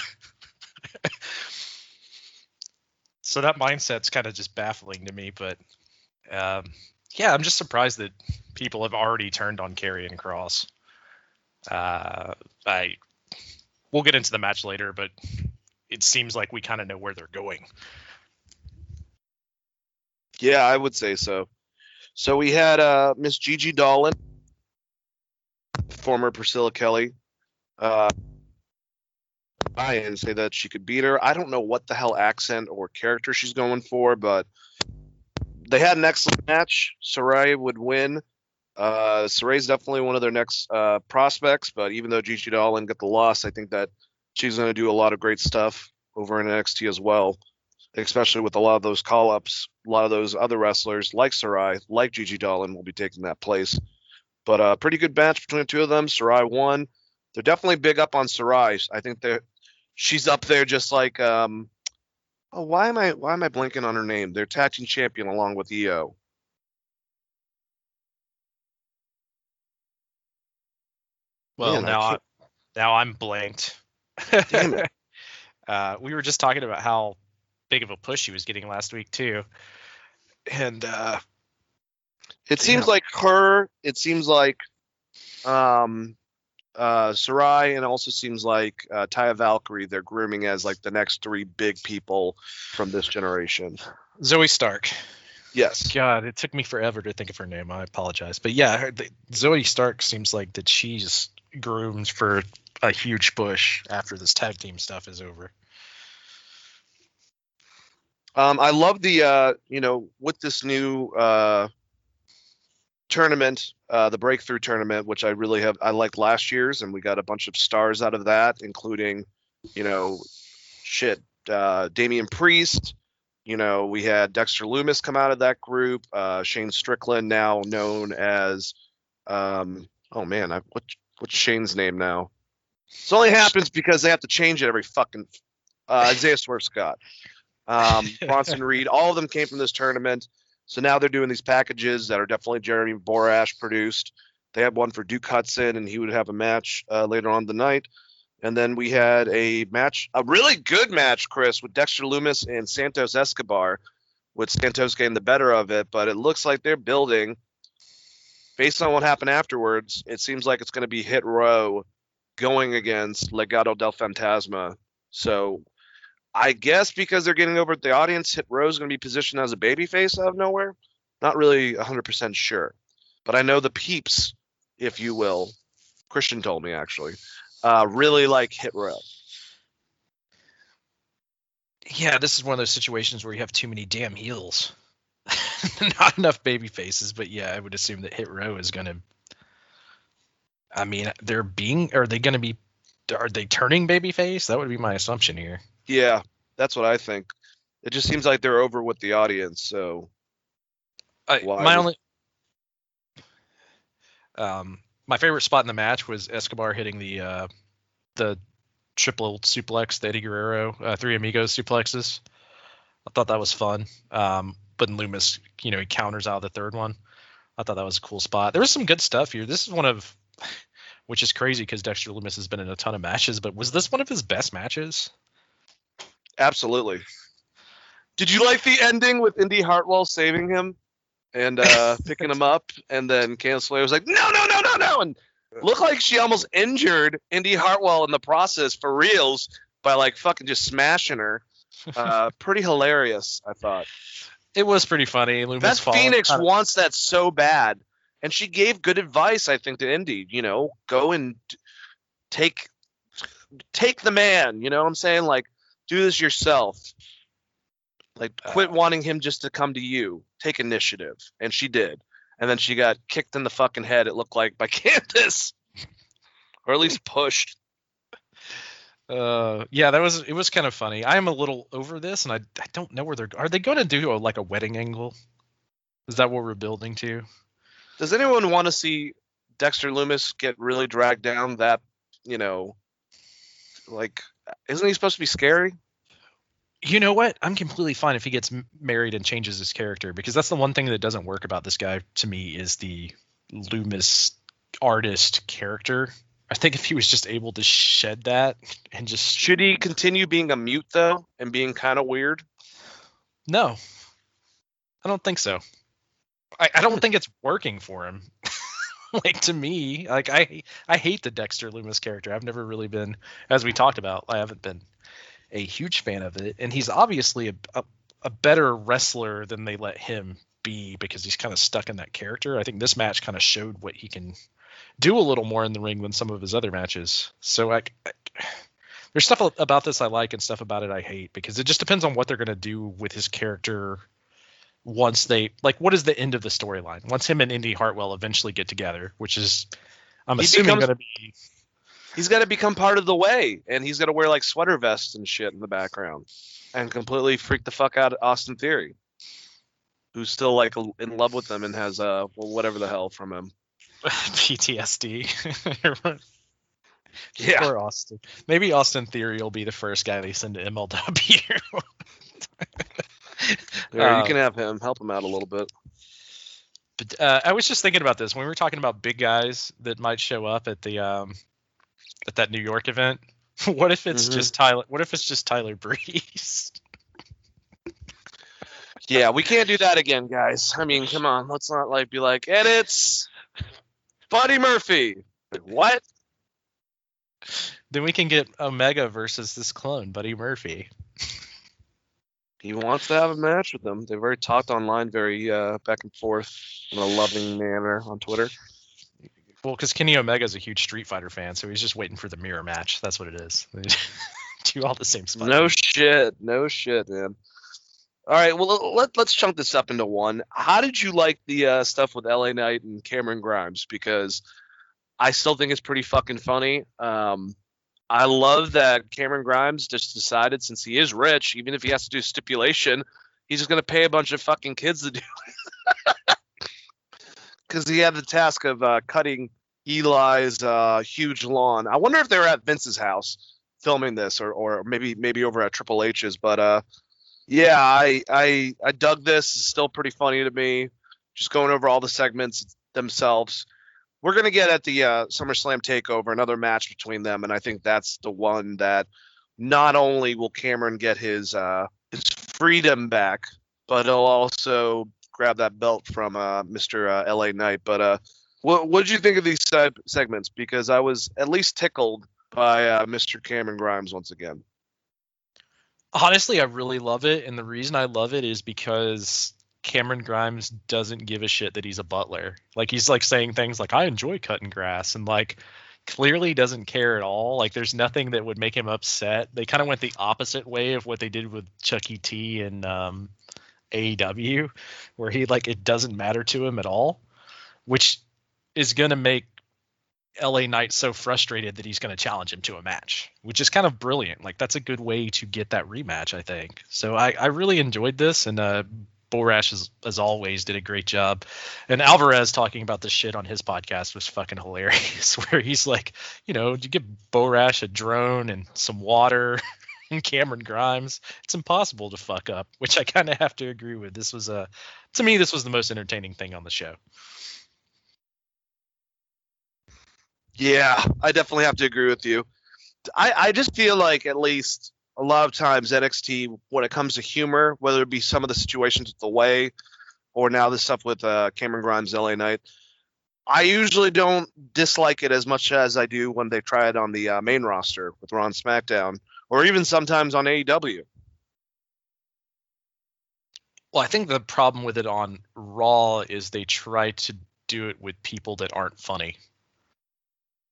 so that mindset's kind of just baffling to me. But um, yeah, I'm just surprised that people have already turned on Karrion Kross. Uh, I we'll get into the match later, but it seems like we kind of know where they're going. Yeah, I would say so. So we had uh, Miss Gigi Dolan, former Priscilla Kelly, uh, and say that she could beat her. I don't know what the hell accent or character she's going for, but they had an excellent match. Sarray would win. Uh, Sarray's definitely one of their next uh, prospects, but even though Gigi Dolan got the loss, I think that she's going to do a lot of great stuff over in NXT as well especially with a lot of those call ups. A lot of those other wrestlers, like Sarray, like Gigi Dolan, will be taking that place. But a uh, pretty good match between the two of them. Sarray won. They're definitely big up on Sarray. I think they're she's up there just like um oh why am I why am I blinking on her name? They're tag team champion along with Io. Well, Man, now I, now I'm blanked. Damn it. uh, we were just talking about how big of a push she was getting last week too. And uh it seems like her, it seems like um uh Sarray and also seems like uh Taya Valkyrie they're grooming as like the next three big people from this generation. Zoey Stark. Yes. God, it took me forever to think of her name. I apologize. But yeah, her, the, Zoey Stark seems like that she's groomed for a huge push after this tag team stuff is over. Um, I love the uh, you know with this new uh, tournament, uh, the breakthrough tournament, which I really have I liked last year's, and we got a bunch of stars out of that, including you know shit uh, Damian Priest. You know we had Dexter Lumis come out of that group. Uh, Shane Strickland, now known as um, oh man, I, what what's Shane's name now? This only happens because they have to change it every fucking. Uh, Isaiah Swerve Scott um, Bronson Reed, all of them came from this tournament. So now they're doing these packages that are definitely Jeremy Borash produced. They had one for Duke Hudson, and he would have a match uh, later on the night. And then we had a match, a really good match, Chris, with Dexter Lumis and Santos Escobar, with Santos getting the better of it. But it looks like they're building, based on what happened afterwards, it seems like it's going to be Hit Row going against Legado del Fantasma. So I guess because they're getting over the audience, Hit Row's going to be positioned as a babyface out of nowhere. Not really 100% sure. But I know the peeps, if you will, Christian told me actually, uh, really like Hit Row. yeah, this is one of those situations where you have too many damn heels, not enough baby faces. But yeah, I would assume that Hit Row is gonna. I mean, they're being. Are they gonna be? Are they turning babyface? That would be my assumption here. Yeah, that's what I think. It just seems like they're over with the audience. So I, my only. Um, my favorite spot in the match was Escobar hitting the uh, the triple suplex, the Eddie Guerrero uh, three amigos suplexes. I thought that was fun. Um, but Lumis, you know, he counters out the third one. I thought that was a cool spot. There was some good stuff here. This is one of, which is crazy because Dexter Lumis has been in a ton of matches, but was this one of his best matches? Absolutely. Did you like the ending with Indy Hartwell saving him and uh, picking him up, and then Candice LeRae was like, "No, no, no, no, no," and looked like she almost injured Indy Hartwell in the process for reals by like fucking just smashing her. Uh, pretty hilarious, I thought. It was pretty funny. Falling Phoenix kinda- wants that so bad, and she gave good advice, I think, to Indy. You know, go and take take the man. You know what I'm saying? Like, do this yourself. Like, quit wanting him just to come to you. Take initiative, and she did. And then she got kicked in the fucking head. It looked like by Candice, or at least pushed. Uh, yeah, that was it. Was kind of funny. I am a little over this, and I I don't know where they're. Are they going to do a, like a wedding angle? Is that what we're building to? Does anyone want to see Dexter Lumis get really dragged down? That you know, like, isn't he supposed to be scary? You know what? I'm completely fine if he gets married and changes his character because that's the one thing that doesn't work about this guy to me is the Lumis artist character. I think if he was just able to shed that and just Should he continue being a mute though, and being kind of weird? no, I don't think so. I, I don't think it's working for him. like to me, like I I hate the Dexter Lumis character. I've never really been, as we talked about, I haven't been a huge fan of it, and he's obviously a a, a better wrestler than they let him be because he's kind of stuck in that character. I think this match kind of showed what he can do a little more in the ring than some of his other matches. So I, I there's stuff about this I like and stuff about it I hate because it just depends on what they're gonna do with his character once they like what is the end of the storyline once him and Indy Hartwell eventually get together, which is I'm He assuming gonna be He's got to become part of the way, and he's got to wear like sweater vests and shit in the background, and completely freak the fuck out Austin Theory, who's still like in love with him and has uh well, whatever the hell from him. PTSD. Yeah, Poor Austin. Maybe Austin Theory will be the first guy they send to MLW. Yeah, Uh, you can have him help him out a little bit. But uh, I was just thinking about this when we were talking about big guys that might show up at the um at that New York event. What if it's Mhm. just Tyler? What if it's just Tyler Breeze? Yeah, we can't do that again, guys. I mean, come on, let's not like be like, and it's Buddy Murphy. Like, what? then we can get Omega versus this clone, Buddy Murphy. He wants to have a match with them. They've already talked online, very uh, back and forth in a loving manner on Twitter. Well, because Kenny Omega is a huge Street Fighter fan, so he's just waiting for the mirror match. That's what it is. They do all the same spots. No shit, no shit, man. All right, well let let's chunk this up into one. How did you like the uh, stuff with LA Knight and Cameron Grimes? Because I still think it's pretty fucking funny. Um, I love that Cameron Grimes just decided since he is rich, even if he has to do stipulation, he's just gonna pay a bunch of fucking kids to do it. Because he had the task of uh, cutting Eli's uh, huge lawn. I wonder if they were at Vince's house filming this, or or maybe maybe over at Triple H's. But uh, yeah, I I I dug this. It's still pretty funny to me. Just going over all the segments themselves. We're gonna get at the uh, SummerSlam Takeover another match between them, and I think that's the one that not only will Cameron get his uh, his freedom back, but he'll also grab that belt from uh, Mr. Uh, LA Knight. But uh, what what did you think of these seg- segments? Because I was at least tickled by uh, Mr. Cameron Grimes once again. Honestly, I really love it, and the reason I love it is because Cameron Grimes doesn't give a shit that he's a butler. Like he's like saying things like, "I enjoy cutting grass," and like, clearly doesn't care at all. Like there's nothing that would make him upset. They kind of went the opposite way of what they did with Chucky T and um, AEW, where he like it doesn't matter to him at all, which is gonna make LA Knight so frustrated that he's going to challenge him to a match, which is kind of brilliant. Like that's a good way to get that rematch, I think. So I, I really enjoyed this, and uh, Borash as, as always did a great job. And Alvarez talking about this shit on his podcast was fucking hilarious. Where he's like, you know, you give Borash a drone and some water. and Cameron Grimes, it's impossible to fuck up, which I kind of have to agree with. This was a, to me, this was the most entertaining thing on the show. Yeah, I definitely have to agree with you. I, I just feel like at least a lot of times NXT, when it comes to humor, whether it be some of the situations with the way, or now this stuff with uh, Cameron Grimes, LA Knight, I usually don't dislike it as much as I do when they try it on the uh, main roster with Ron SmackDown, or even sometimes on AEW. Well, I think the problem with it on Raw is they try to do it with people that aren't funny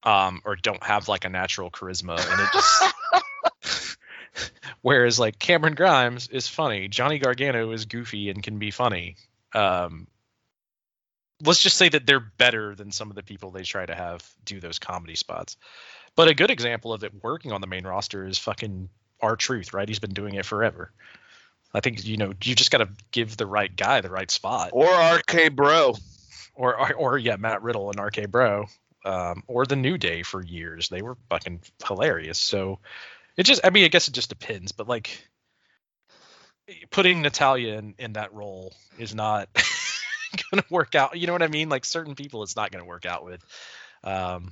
um, or don't have like a natural charisma, and it just. Whereas like Cameron Grimes is funny, Johnny Gargano is goofy and can be funny. Um, let's just say that they're better than some of the people they try to have do those comedy spots. But a good example of it working on the main roster is fucking R-Truth, right? He's been doing it forever. I think you know you just got to give the right guy the right spot, or RK Bro, or, or or yeah, Matt Riddle and RK Bro um, or the New Day for years. They were fucking hilarious. So it just, I mean, I guess it just depends, but like putting Natalya in, in that role is not going to work out. You know what I mean? Like certain people, it's not going to work out with. Um,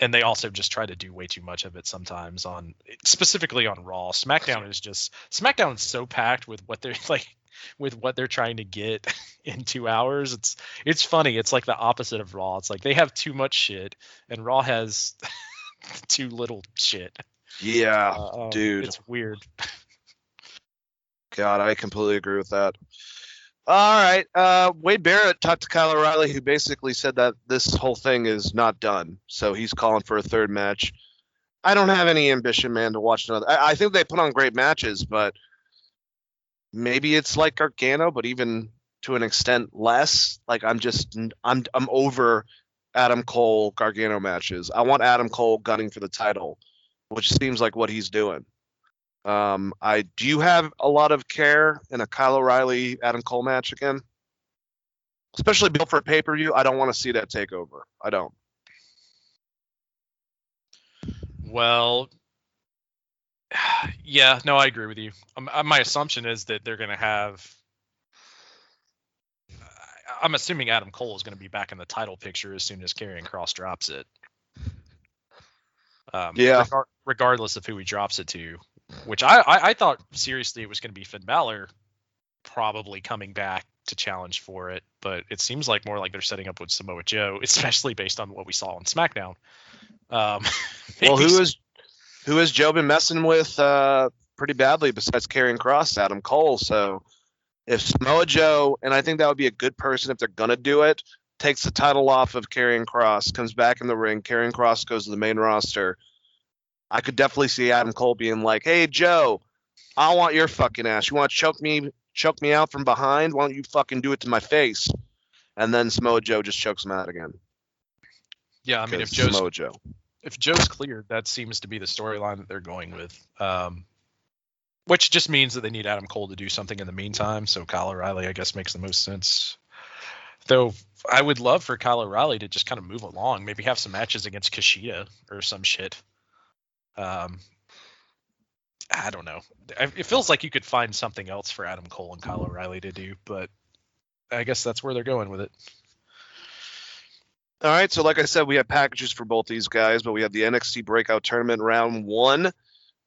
and they also just try to do way too much of it sometimes on specifically on Raw. SmackDown is just SmackDown is so packed with what they're like with what they're trying to get in two hours. It's it's funny. It's like the opposite of Raw. It's like they have too much shit, and Raw has too little shit. Yeah, Uh, um, dude. it's weird. God, I completely agree with that. All right. Uh, Wade Barrett talked to Kyle O'Reilly, who basically said that this whole thing is not done. So he's calling for a third match. I don't have any ambition, man, to watch another. I, I think they put on great matches, but maybe it's like Gargano, but even to an extent less. Like I'm just I'm I'm over Adam Cole Gargano matches. I want Adam Cole gunning for the title, which seems like what he's doing. Um, I do you have a lot of care in a Kyle O'Reilly Adam Cole match again? Especially built for a pay per view. I don't want to see that takeover. I don't. Well, yeah, no, I agree with you. Um, uh, my assumption is that they're going to have. I'm assuming Adam Cole is going to be back in the title picture as soon as Karrion Kross drops it. Um, Yeah. regardless of who he drops it to, which I, I, I thought seriously it was going to be Finn Balor probably coming back to challenge for it, but it seems like more like they're setting up with Samoa Joe, especially based on what we saw on SmackDown. Um, Well, who is who has Joe been messing with uh, pretty badly besides Karrion Kross, Adam Cole? So if Samoa Joe, and I think that would be a good person if they're gonna do it, takes the title off of Karrion Kross, comes back in the ring, Karrion Kross goes to the main roster. I could definitely see Adam Cole being like, "Hey Joe, I want your fucking ass. You want to choke me, choke me out from behind? Why don't you fucking do it to my face?" And then Samoa Joe just chokes him out again. yeah, I mean, if Joe's Samoa Joe. if Joe's cleared, that seems to be the storyline that they're going with. Um, which just means that they need Adam Cole to do something in the meantime. So Kyle O'Reilly, I guess, makes the most sense. Though I would love for Kyle O'Reilly to just kind of move along, maybe have some matches against Kushida or some shit. Um, I don't know. It feels like you could find something else for Adam Cole and Kyle O'Reilly to do, but I guess that's where they're going with it. All right, so like I said, we have packages for both these guys, but we have the NXT Breakout Tournament round one.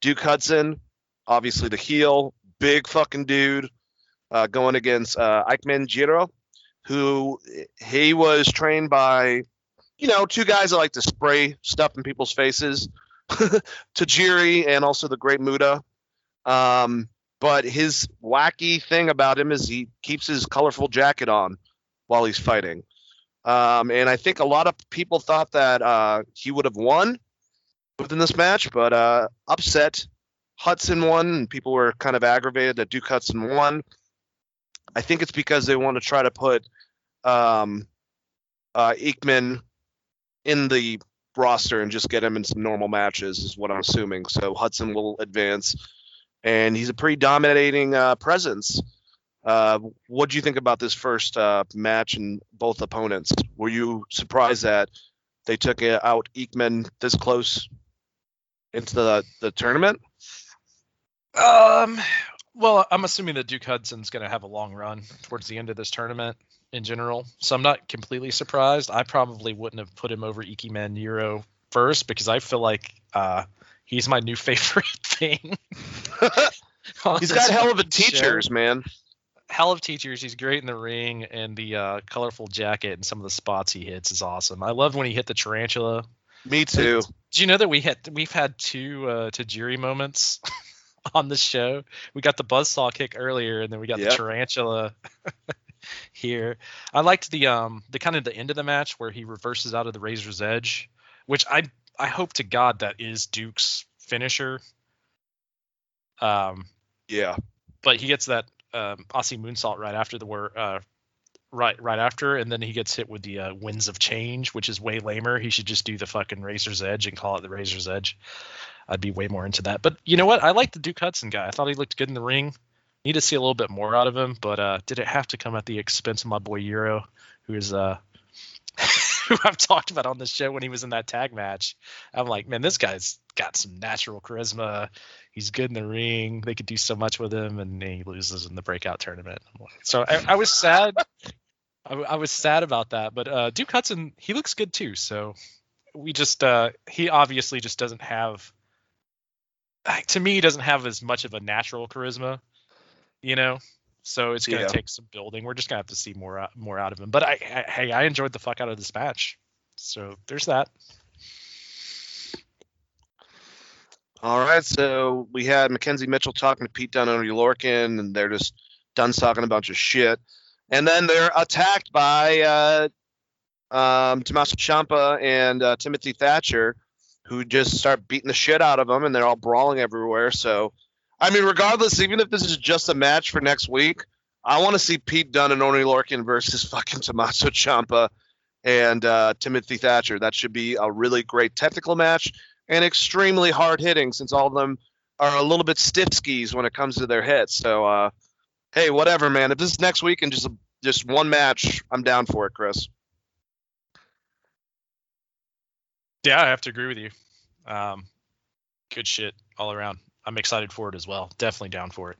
Duke Hudson, obviously the heel, big fucking dude, uh, going against uh, Ikemen Jiro, who he was trained by, you know, two guys that like to spray stuff in people's faces, Tajiri and also the Great Muta. Um, but his wacky thing about him is he keeps his colorful jacket on while he's fighting Um, and I think a lot of people thought that uh, he would have won within this match, but uh, upset Hudson won, and people were kind of aggravated that Duke Hudson won. I think it's because they want to try to put um, uh, Ikemen in the roster and just get him in some normal matches, is what I'm assuming. So Hudson will advance, and he's a pretty dominating uh, presence. Uh, what do you think about this first uh, match and both opponents? Were you surprised that they took out Ikemen this close into the, the tournament? Um, well, I'm assuming that Duke Hudson's going to have a long run towards the end of this tournament in general, so I'm not completely surprised. I probably wouldn't have put him over Ikemen Jiro first because I feel like uh, he's my new favorite thing. he's got hell of a fucking show. teachers, man. hell of teachers. He's great in the ring, and the uh, colorful jacket and some of the spots he hits is awesome. I love when he hit the tarantula. Me too. Do you know that we had we've had two uh, Tajiri moments on the show? We got the buzzsaw kick earlier, and then we got Yep. the tarantula here. I liked the um the kind of the end of the match where he reverses out of the razor's edge, which I I hope to God that is Duke's finisher. Um, Yeah. but he gets that um, Aussie moonsault right after the word, uh, right right after, and then he gets hit with the uh, winds of change, which is way lamer. He should just do the fucking razor's edge and call it the razor's edge. I'd be way more into that. But you know what? I like the Duke Hudson guy. I thought he looked good in the ring. Need to see a little bit more out of him, but uh, did it have to come at the expense of my boy Euro, who is uh, who I've talked about on this show when he was in that tag match? I'm like, man, this guy's got some natural charisma he's good in the ring. They could do so much with him, and he loses in the breakout tournament. So I, I was sad. I, I was sad about that, but uh, Duke Hudson, he looks good too. So we just, uh, he obviously just doesn't have, to me, he doesn't have as much of a natural charisma, you know. So it's gonna Yeah. take some building. We're just gonna have to see more out, more out of him. But I, I, hey, I enjoyed the fuck out of this match. So there's that. All right, so we had McKenzie Mitchell talking to Pete Dunne and Lorcan, and they're just done talking a bunch of shit. And then they're attacked by uh, um, Tommaso Ciampa and uh, Timothy Thatcher, who just start beating the shit out of them, and they're all brawling everywhere. So, I mean, regardless, even if this is just a match for next week, I want to see Pete Dunne and Oney Lorcan versus fucking Tommaso Ciampa and uh, Timothy Thatcher. That should be a really great technical match and extremely hard hitting since all of them are a little bit stiff skis when it comes to their hits. So, uh, hey, whatever, man. If this is next week and just just one match, I'm down for it, Chris. Yeah, I have to agree with you. Um, good shit all around. I'm excited for it as well. Definitely down for it.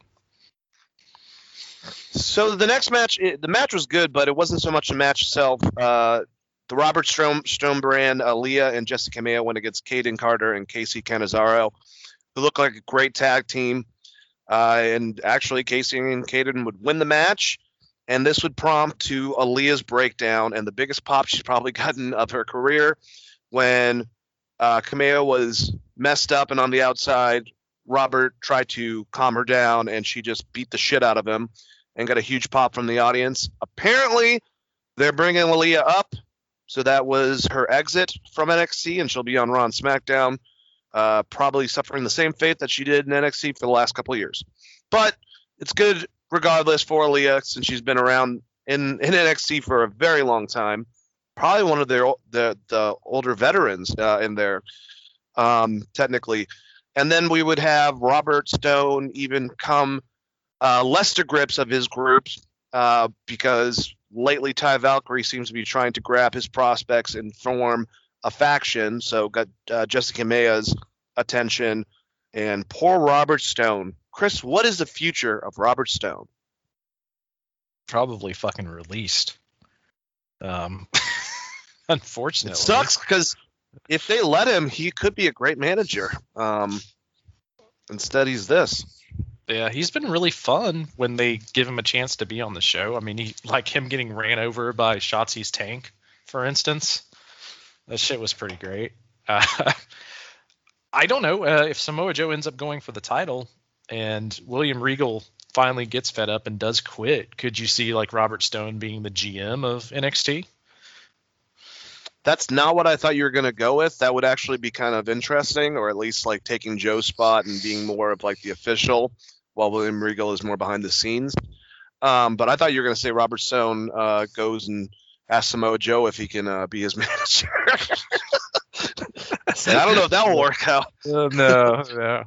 So the next match, it, the match was good, but it wasn't so much the match itself. Uh, the Robert Stone, brand, Aaliyah and Jessi Kamea went against Kayden Carter and Kacy Catanzaro, who looked like a great tag team. Uh, and actually, Casey and Kayden would win the match, and this would prompt to Aaliyah's breakdown and the biggest pop she's probably gotten of her career when uh, Kamea was messed up and on the outside. Robert tried to calm her down, and she just beat the shit out of him and got a huge pop from the audience. Apparently, they're bringing Aaliyah up, so that was her exit from NXT, and she'll be on Raw and SmackDown, uh, probably suffering the same fate that she did in NXT for the last couple of years. But it's good regardless for Aaliyah since she's been around in, in NXT for a very long time. Probably one of their the the older veterans uh, in there, um, technically. And then we would have Robert Stone even come uh, less to grips of his groups uh, because lately Ty Valkyrie seems to be trying to grab his prospects and form a faction. So got uh, Jessi Kamea's attention and poor Robert Stone. Chris, what is the future of Robert Stone? Probably fucking released. Um, unfortunately, It sucks because if they let him, he could be a great manager. Um, instead, he's this. Yeah, he's been really fun when they give him a chance to be on the show. I mean, he like him getting ran over by Shotzi's tank, for instance. That shit was pretty great. Uh, I don't know uh, if Samoa Joe ends up going for the title and William Regal finally gets fed up and does quit. Could you see like Robert Stone being the GM of NXT? That's not what I thought you were gonna go with. That would actually be kind of interesting, or at least like taking Joe's spot and being more of like the official, while William Regal is more behind the scenes. Um, but I thought you were gonna say Robert Stone uh, goes and asks Samoa Joe if he can uh, be his manager. I don't know if that will work out. Uh, no, no.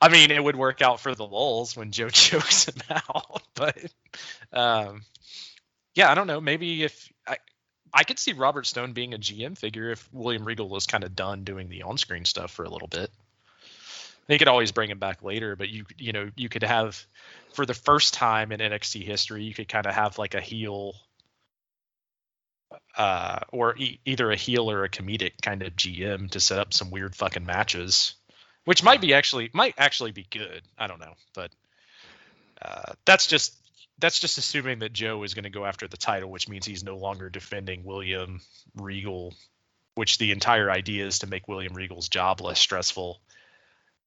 I mean, it would work out for the lulls when Joe chokes him out, but um, yeah, I don't know. Maybe if I, could see Robert Stone being a GM figure if William Regal was kind of done doing the on-screen stuff for a little bit. They could always bring him back later, but you you know you could have for the first time in NXT history, you could kind of have like a heel uh, or e- either a heel or a comedic kind of GM to set up some weird fucking matches, which might be actually might actually be good. I don't know, but uh, that's just that's just assuming that Joe is going to go after the title, which means he's no longer defending William Regal, which the entire idea is to make William Regal's job less stressful.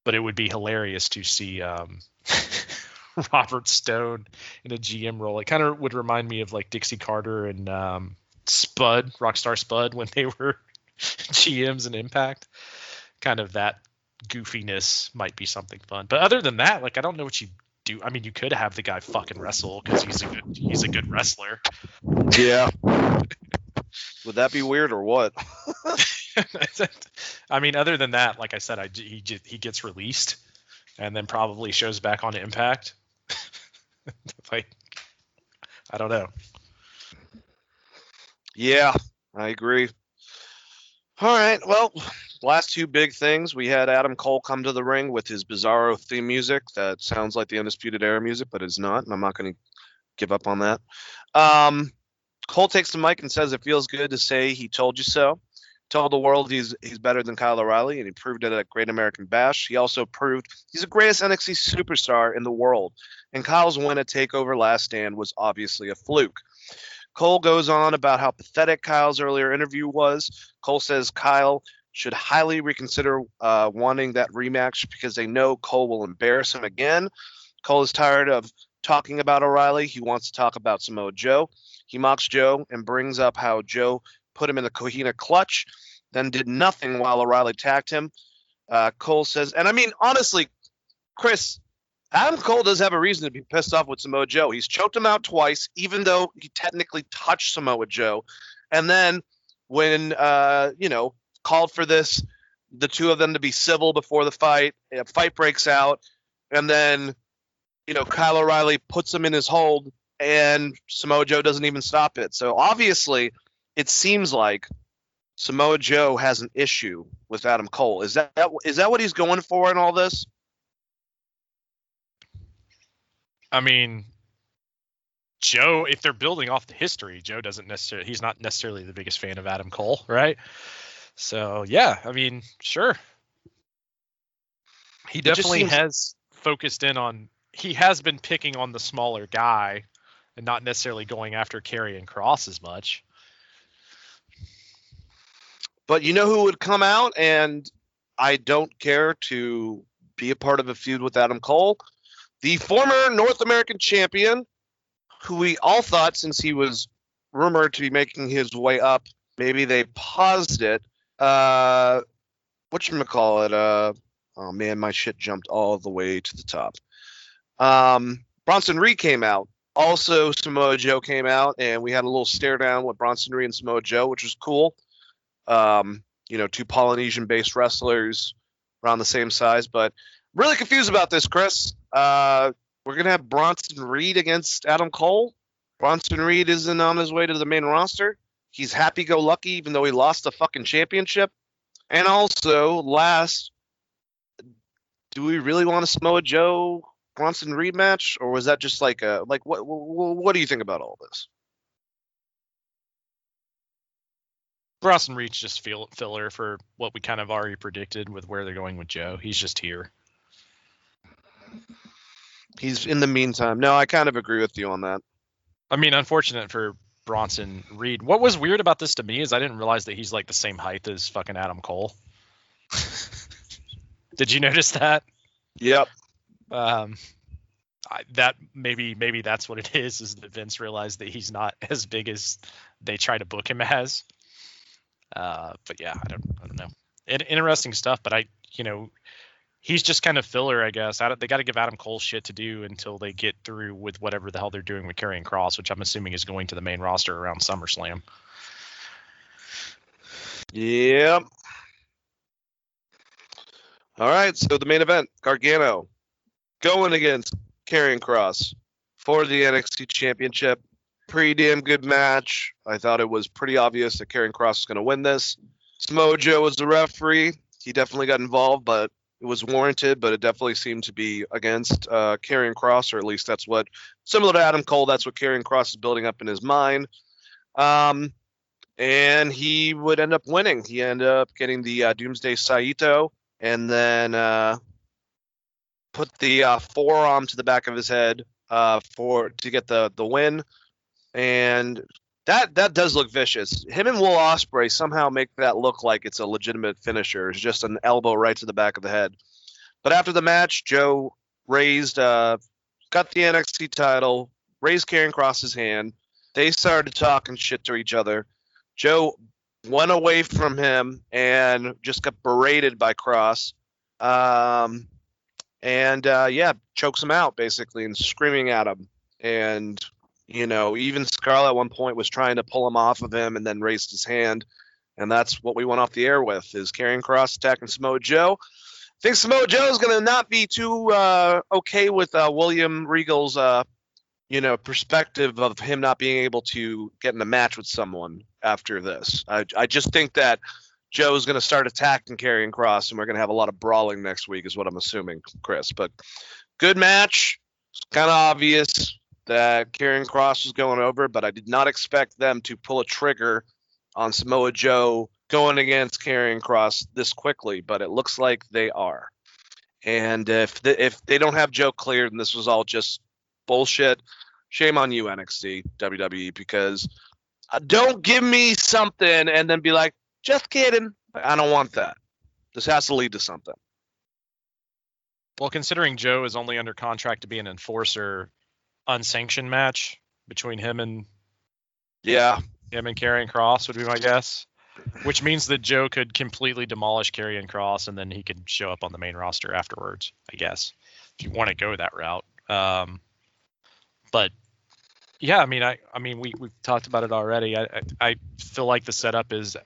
But it would be hilarious to see um, Robert Stone in a GM role. It kind of would remind me of like Dixie Carter and um, Spud, Rockstar Spud, when they were GMs in Impact. Kind of that goofiness might be something fun. But other than that, like I don't know what you do. I mean, you could have the guy fucking wrestle because he's a good he's a good wrestler. Yeah. Would that be weird or what? I mean, other than that, like I said, I he he gets released and then probably shows back on Impact. like I don't know. Yeah, I agree. All right. Well, last two big things. We had Adam Cole come to the ring with his bizarro theme music that sounds like the Undisputed Era music, but it's not, and I'm not going to give up on that. Um, Cole takes the mic and says it feels good to say he told you so. Told the world he's he's better than Kyle O'Reilly, and he proved it at Great American Bash. He also proved he's the greatest NXT superstar in the world. And Kyle's win at Takeover Last Stand was obviously a fluke. Cole goes on about how pathetic Kyle's earlier interview was. Cole says Kyle should highly reconsider uh, wanting that rematch because they know Cole will embarrass him again. Cole is tired of talking about O'Reilly. He wants to talk about Samoa Joe. He mocks Joe and brings up how Joe put him in the Coquina clutch, then did nothing while O'Reilly attacked him. Uh, Cole says, and I mean, honestly, Chris, Adam Cole does have a reason to be pissed off with Samoa Joe. He's choked him out twice, even though he technically touched Samoa Joe. And then when, uh, you know, called for this, the two of them to be civil before the fight, a fight breaks out, and then, you know, Kyle O'Reilly puts him in his hold, and Samoa Joe doesn't even stop it. So obviously, it seems like Samoa Joe has an issue with Adam Cole. Is that is that what he's going for in all this? I mean, Joe, if they're building off the history, Joe doesn't necessarily he's not necessarily the biggest fan of Adam Cole, right? So yeah, I mean, sure. He definitely seems- has focused in on he has been picking on the smaller guy and not necessarily going after Karrion Kross as much. But you know who would come out and I don't care to be a part of a feud with Adam Cole? The former North American champion, who we all thought since he was rumored to be making his way up, maybe they paused it. Uh what you call it? Uh oh man, my shit jumped all the way to the top. Um Bronson Reed came out. Also Samoa Joe came out and we had a little stare down with Bronson Reed and Samoa Joe, which was cool um, you know, two Polynesian based wrestlers around the same size. But I'm really confused about this, Chris. Uh, we're to have Bronson Reed against Adam Cole. Bronson Reed isn't on his way to the main roster. He's happy go lucky, even though he lost the fucking championship. And also, last, do we really want a Samoa Joe Bronson rematch, or was that just like a like what? What, what do you think about all this? Bronson Reed just feel, filler for what we kind of already predicted with where they're going with Joe. He's just here. He's in the meantime. No, I kind of agree with you on that. I mean, unfortunate for Bronson Reed. What was weird about this to me is I didn't realize that he's like the same height as fucking Adam Cole. Did you notice that? Yep. Um, I, that maybe maybe that's what it is. Is that Vince realized that he's not as big as they try to book him as. Uh, but yeah, I don't, I don't know. It, interesting stuff, but I, you know, he's just kind of filler, I guess. I they got to give Adam Cole shit to do until they get through with whatever the hell they're doing with Karrion Kross, which I'm assuming is going to the main roster around SummerSlam. Yep. All right, so the main event, Gargano going against Karrion Kross for the NXT Championship. Pretty damn good match. I thought it was pretty obvious that Karrion Kross was going to win this. Smojo was the referee. He definitely got involved, but it was warranted. But it definitely seemed to be against uh, Kross, or at least that's what, similar to Adam Cole, that's what Karrion Kross is building up in his mind. Um, and he would end up winning. He ended up getting the uh, Doomsday Saito, and then uh, put the uh, forearm to the back of his head uh, for to get the the win. And that that does look vicious. Him and Will Ospreay somehow make that look like it's a legitimate finisher. It's just an elbow right to the back of the head. But after the match, Joe raised, uh, got the NXT title, raised Karrion Kross's hand. They started talking shit to each other. Joe went away from him and just got berated by Kross. Um, and uh, yeah, chokes him out basically and screaming at him. And you know, even Scarlett at one point was trying to pull him off of him and then raised his hand. And that's what we went off the air with is Karrion Kross attacking Samoa Joe. I think Samoa Joe is going to not be too uh, okay with uh, William Regal's, uh, you know, perspective of him not being able to get in a match with someone after this. I, I just think that Joe's going to start attacking Karrion Kross, and we're going to have a lot of brawling next week, is what I'm assuming, Chris. But good match. It's kind of obvious that Karrion Kross was going over, but I did not expect them to pull a trigger on Samoa Joe going against Karrion Kross this quickly. But it looks like they are. And if the, if they don't have Joe cleared, and this was all just bullshit, shame on you NXT WWE because uh, don't give me something and then be like, just kidding. I don't want that. This has to lead to something. Well, considering Joe is only under contract to be an enforcer, unsanctioned match between him and Yeah, him and Karrion Kross would be my guess. Which means that Joe could completely demolish Karrion Kross and then he could show up on the main roster afterwards, I guess. If you want to go that route. Um, but yeah, I mean, I, I mean, we we've talked about it already. I, I, I feel like the setup is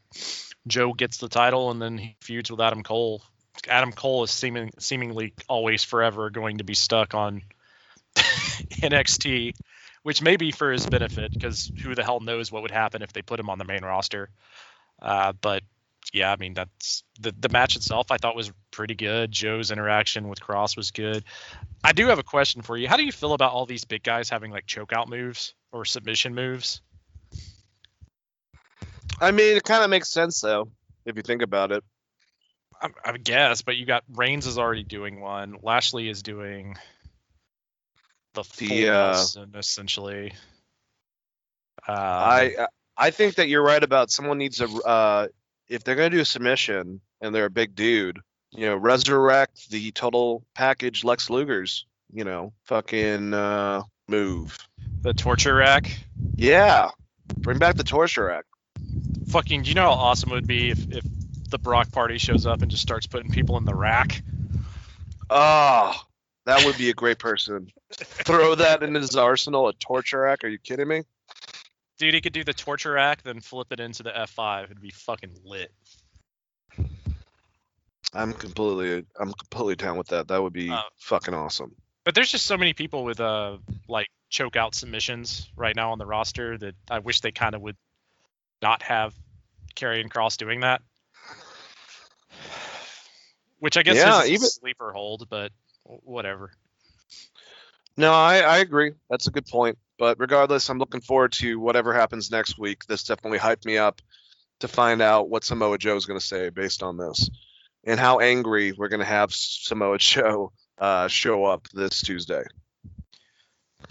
Joe gets the title and then he feuds with Adam Cole. Adam Cole is seeming seemingly always forever going to be stuck on NXT, which may be for his benefit because who the hell knows what would happen if they put him on the main roster. Uh, but yeah, I mean that's the the match itself. I thought was pretty good. Joe's interaction with Kross was good. I do have a question for you. How do you feel about all these big guys having like chokeout moves or submission moves? I mean, it kind of makes sense though if you think about it. I, I guess, but you got Reigns is already doing one. Lashley is doing the full The, uh, essentially. I I think that you're right about someone needs a uh, if they're gonna do a submission and they're a big dude, you know, resurrect the total package Lex Luger's, you know, fucking uh, move. the torture rack. Yeah, bring back the torture rack. Fucking, do you know how awesome it would be if, if the Brock party shows up and just starts putting people in the rack? Oh, that would be a great person. Throw that in his arsenal, a torture rack. Are you kidding me? Dude, he could do the torture rack, then flip it into the F5. It'd be fucking lit. I'm completely I'm completely down with that. That would be Uh, fucking awesome. But there's just so many people with uh like choke out submissions right now on the roster that I wish they kind of would not have Karrion Kross doing that. Which I guess Yeah, is a even- sleeper hold, but whatever. No, I, I agree. That's a good point. But regardless, I'm looking forward to whatever happens next week. This definitely hyped me up to find out what Samoa Joe is going to say based on this, and how angry we're going to have Samoa Joe uh, show up this Tuesday.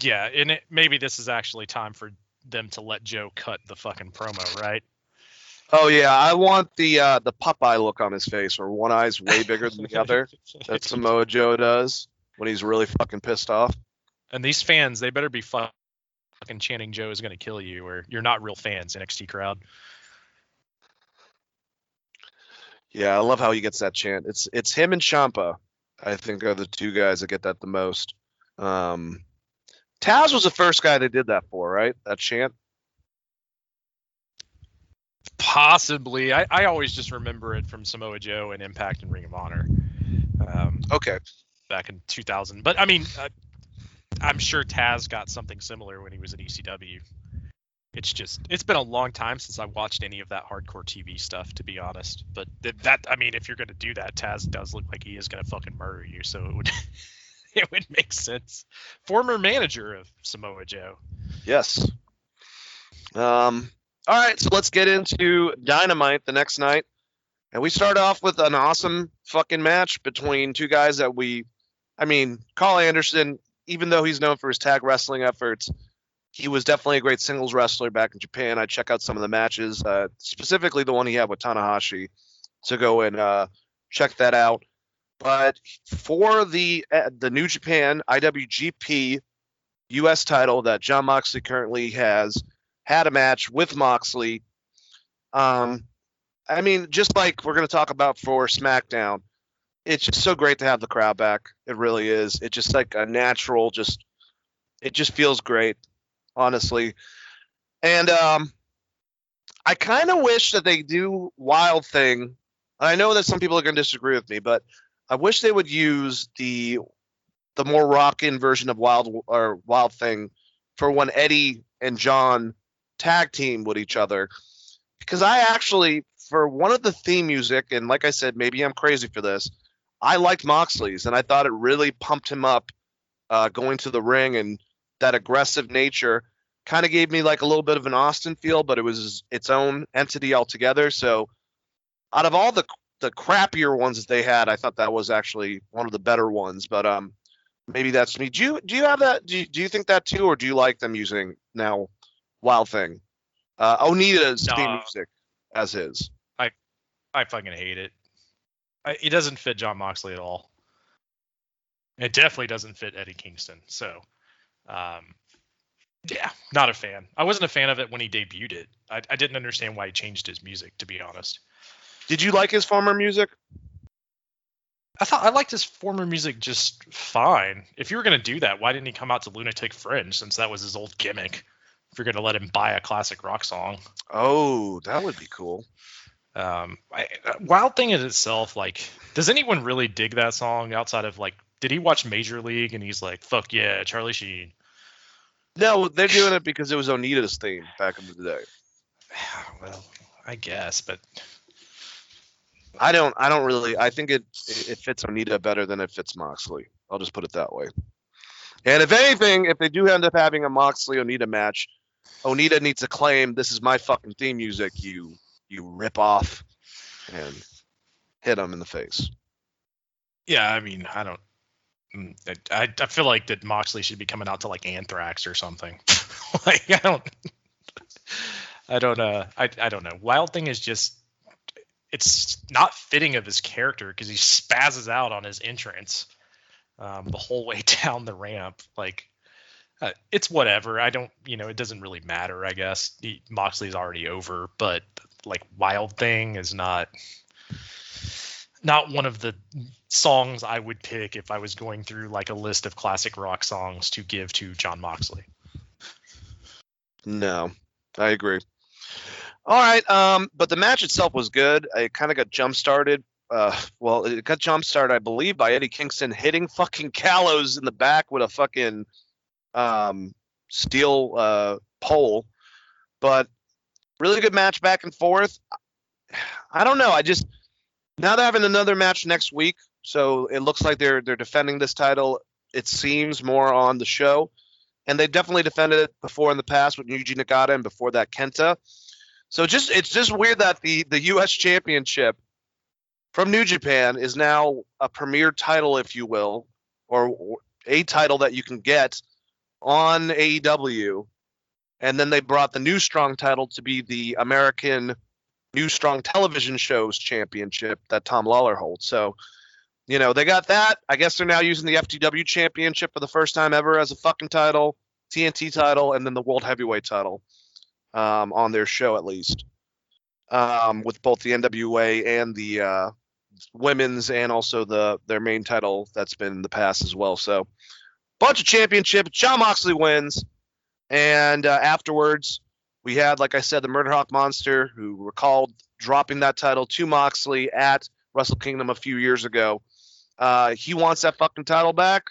Yeah, and it, maybe this is actually time for them to let Joe cut the fucking promo, right? Oh yeah, I want the uh, the Popeye look on his face, where one eye's way bigger than the other. That Samoa Joe does when he's really fucking pissed off. And these fans, they better be fucking chanting Joe is going to kill you, or you're not real fans, NXT crowd. Yeah, I love how he gets that chant. It's it's him and Ciampa, I think, are the two guys that get that the most. Um, Taz was the first guy they did that for, right? That chant. Possibly. I, I always just remember it from Samoa Joe and Impact and Ring of Honor um, Okay. back in 2000. But I mean, uh, I'm sure Taz got something similar when he was at ECW. It's just it's been a long time since I watched any of that hardcore TV stuff, to be honest. But th- that I mean, if you're gonna do that, Taz does look like he is gonna fucking murder you, so it would it would make sense. Former manager of Samoa Joe. Yes. Um. All right, so let's get into Dynamite the next night, and we start off with an awesome fucking match between two guys that we, I mean, Karl Anderson, even though he's known for his tag wrestling efforts, he was definitely a great singles wrestler back in Japan. I check out some of the matches, uh, specifically the one he had with Tanahashi, to go and uh, check that out. But for the uh, the New Japan IWGP U.S. title that Jon Moxley currently has, had a match with Moxley. Um, I mean, just like we're going to talk about for SmackDown, it's just so great to have the crowd back. It really is. It's just like a natural, just it just feels great, honestly. And um, I kind of wish that they do Wild Thing. I know that some people are going to disagree with me, but I wish they would use the the more rockin' version of Wild or Wild Thing for when Eddie and John tag team with each other. Because I actually, for one of the theme music, and like I said, maybe I'm crazy for this, I liked Moxley's, and I thought it really pumped him up uh, going to the ring, and that aggressive nature kind of gave me like a little bit of an Austin feel, but it was its own entity altogether. So, out of all the the crappier ones that they had, I thought that was actually one of the better ones. But um, maybe that's me. Do you do you have that? Do you, do you think that too, or do you like them using now Wild Thing? Uh, Onita's theme music as his. I fucking hate it. I, it doesn't fit Jon Moxley at all. It definitely doesn't fit Eddie Kingston. So, um, yeah, not a fan. I wasn't a fan of it when he debuted it. I, I didn't understand why he changed his music, to be honest. Did you like his former music? I thought I liked his former music just fine. If you were gonna do that, why didn't he come out to Lunatic Fringe since that was his old gimmick? If you're gonna let him buy a classic rock song, Oh, that would be cool. um, I, Wild Thing in itself, like, does anyone really dig that song outside of like, did he watch Major League and he's like, fuck yeah, Charlie Sheen? No, they're doing it because it was Onita's theme back in the day. well, I guess, but I don't. I don't really. I think it it fits Onita better than it fits Moxley. I'll just put it that way. And if anything, if they do end up having a Moxley Onita match, Onita needs to claim this is my fucking theme music. You you rip off and hit him in the face. yeah, I mean, I don't. mm, I, I feel like that Moxley should be coming out to like Anthrax or something. like I don't. I don't. Uh, I I don't know. Wild Thing is just. It's not fitting of his character because he spazzes out on his entrance, um, the whole way down the ramp. Like, uh, it's whatever. I don't. You know, it doesn't really matter. I guess he, Moxley's already over, but like Wild Thing is not not one of the songs I would pick if I was going through like a list of classic rock songs to give to Jon Moxley. No, I agree. All right, um, but the match itself was good. It kind of got jump started. Uh, well, it got jump started, I believe, by Eddie Kingston hitting fucking Gallows in the back with a fucking um, steel uh, pole. But really good match back and forth. I don't know. I just now they're having another match next week, so it looks like they're they're defending this title. It seems more on the show and they definitely defended it before in the past with Yuji Nagata and before that Kenta. So just it's just weird that the the U.S. Championship from New Japan is now a premier title, if you will, or, or a title that you can get on AEW, and then they brought the New Strong title to be the American New Strong Television Shows Championship that Tom Lawlor holds. So. You know, they got that. I guess they're now using the FTW championship for the first time ever as a fucking title, TNT title, and then the World Heavyweight title um, on their show at least. um, with both the NWA and the uh, women's, and also the their main title that's been in the past as well. So, bunch of championships. Jon Moxley wins, and uh, afterwards we had, like I said, the Murder Hawk Monster, who recalled dropping that title to Moxley at Wrestle Kingdom a few years ago. Uh, he wants that fucking title back.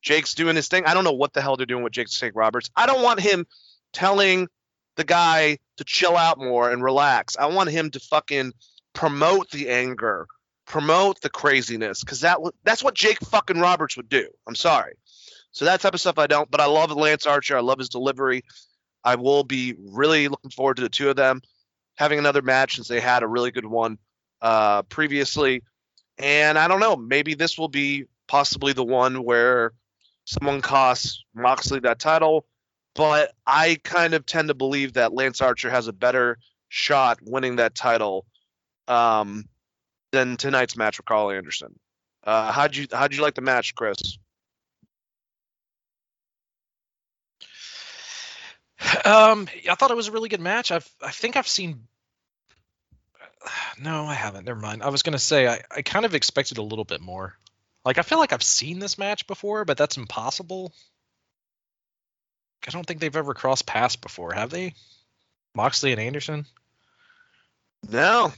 Jake's doing his thing. I don't know what the hell they're doing with Jake Snake Roberts. I don't want him telling the guy to chill out more and relax. I want him to fucking promote the anger, promote the craziness, because that that's what Jake fucking Roberts would do. I'm sorry. So that type of stuff I don't. But I love Lance Archer. I love his delivery. I will be really looking forward to the two of them having another match since they had a really good one uh, previously. And I don't know, maybe this will be possibly the one where someone costs Moxley that title. But I kind of tend to believe that Lance Archer has a better shot winning that title um, than tonight's match with Karl Anderson. Uh, how'd you how'd you like the match, Chris? Um, I thought it was a really good match. I've I think I've seen. No, I haven't. Never mind. I was gonna say I, I kind of expected a little bit more. Like I feel like I've seen this match before, but that's impossible. I don't think they've ever crossed paths before, have they? Moxley and Anderson, No,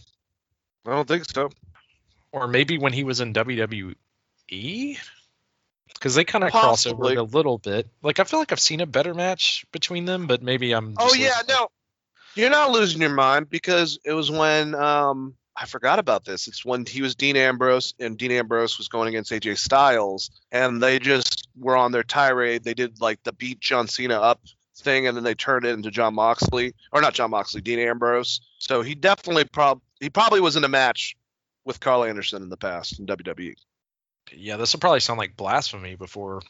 I don't think so. or maybe when he was in WWE, because they kind of cross over a little bit. Like I feel like I've seen a better match between them, but maybe I'm. Oh yeah, losing- no, you're not losing your mind because it was when um I forgot about this. It's when he was Dean Ambrose and Dean Ambrose was going against AJ Styles, and they just were on their tirade. They did like the beat John Cena up thing, and then they turned it into Jon Moxley or not Jon Moxley, Dean Ambrose. So he definitely prob he probably was in a match with Karl Anderson in the past in. WWE. Yeah, this will probably sound like blasphemy before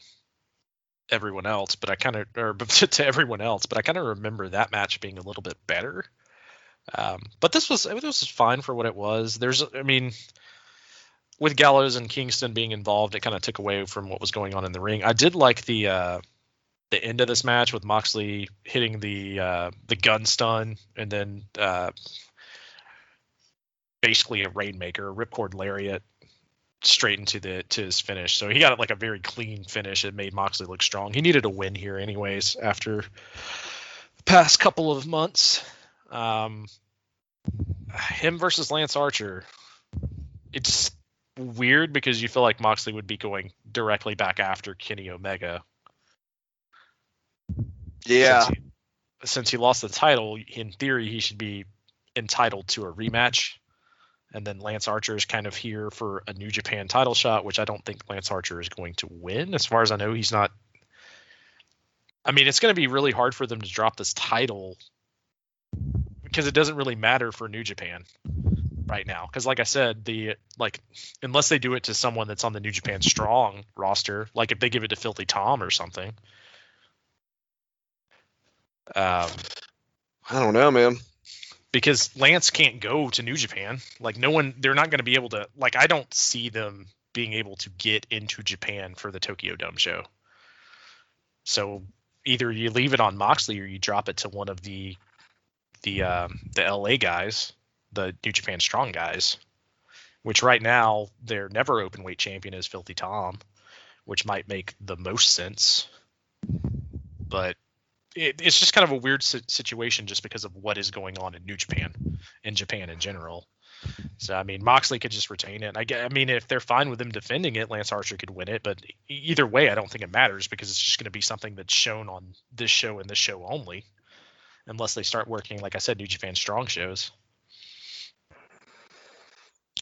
everyone else, but I kind of, or to everyone else, but I kind of remember that match being a little bit better. Um, but this was, it was fine for what it was. There's, I mean, with Gallows and Kingston being involved, it kind of took away from what was going on in the ring. I did like the, uh, the end of this match with Moxley hitting the uh, the gun stun and then uh, basically a rainmaker, ripcord lariat straight into the to his finish. So he got like a very clean finish. It made Moxley look strong. He needed a win here anyways after the past couple of months. Um, him versus Lance Archer. It's weird because you feel like Moxley would be going directly back after Kenny Omega. Yeah, Since he, since he lost the title, in theory he should be entitled to a rematch. And then Lance Archer is kind of here for a New Japan title shot, which I don't think Lance Archer is going to win. As far as I know, he's not. I mean, it's going to be really hard for them to drop this title because it doesn't really matter for New Japan right now. Because, like I said, the like unless they do it to someone that's on the New Japan Strong roster, like if they give it to Filthy Tom or something. Um, I don't know, man. Because Lance can't go to New Japan. Like no one, they're not going to be able to. Like I don't see them being able to get into Japan for the Tokyo Dome show. So either you leave it on Moxley or you drop it to one of the the um, the LA guys, the New Japan Strong guys. Which right now their never open weight champion is Filthy Tom, which might make the most sense. But it, it's just kind of a weird situation just because of what is going on in New Japan, in Japan in general. So I mean, Moxley could just retain it. I, I mean, if they're fine with him defending it, Lance Archer could win it. But either way, I don't think it matters because it's just going to be something that's shown on this show and this show only, unless they start working, like I said, New Japan Strong shows.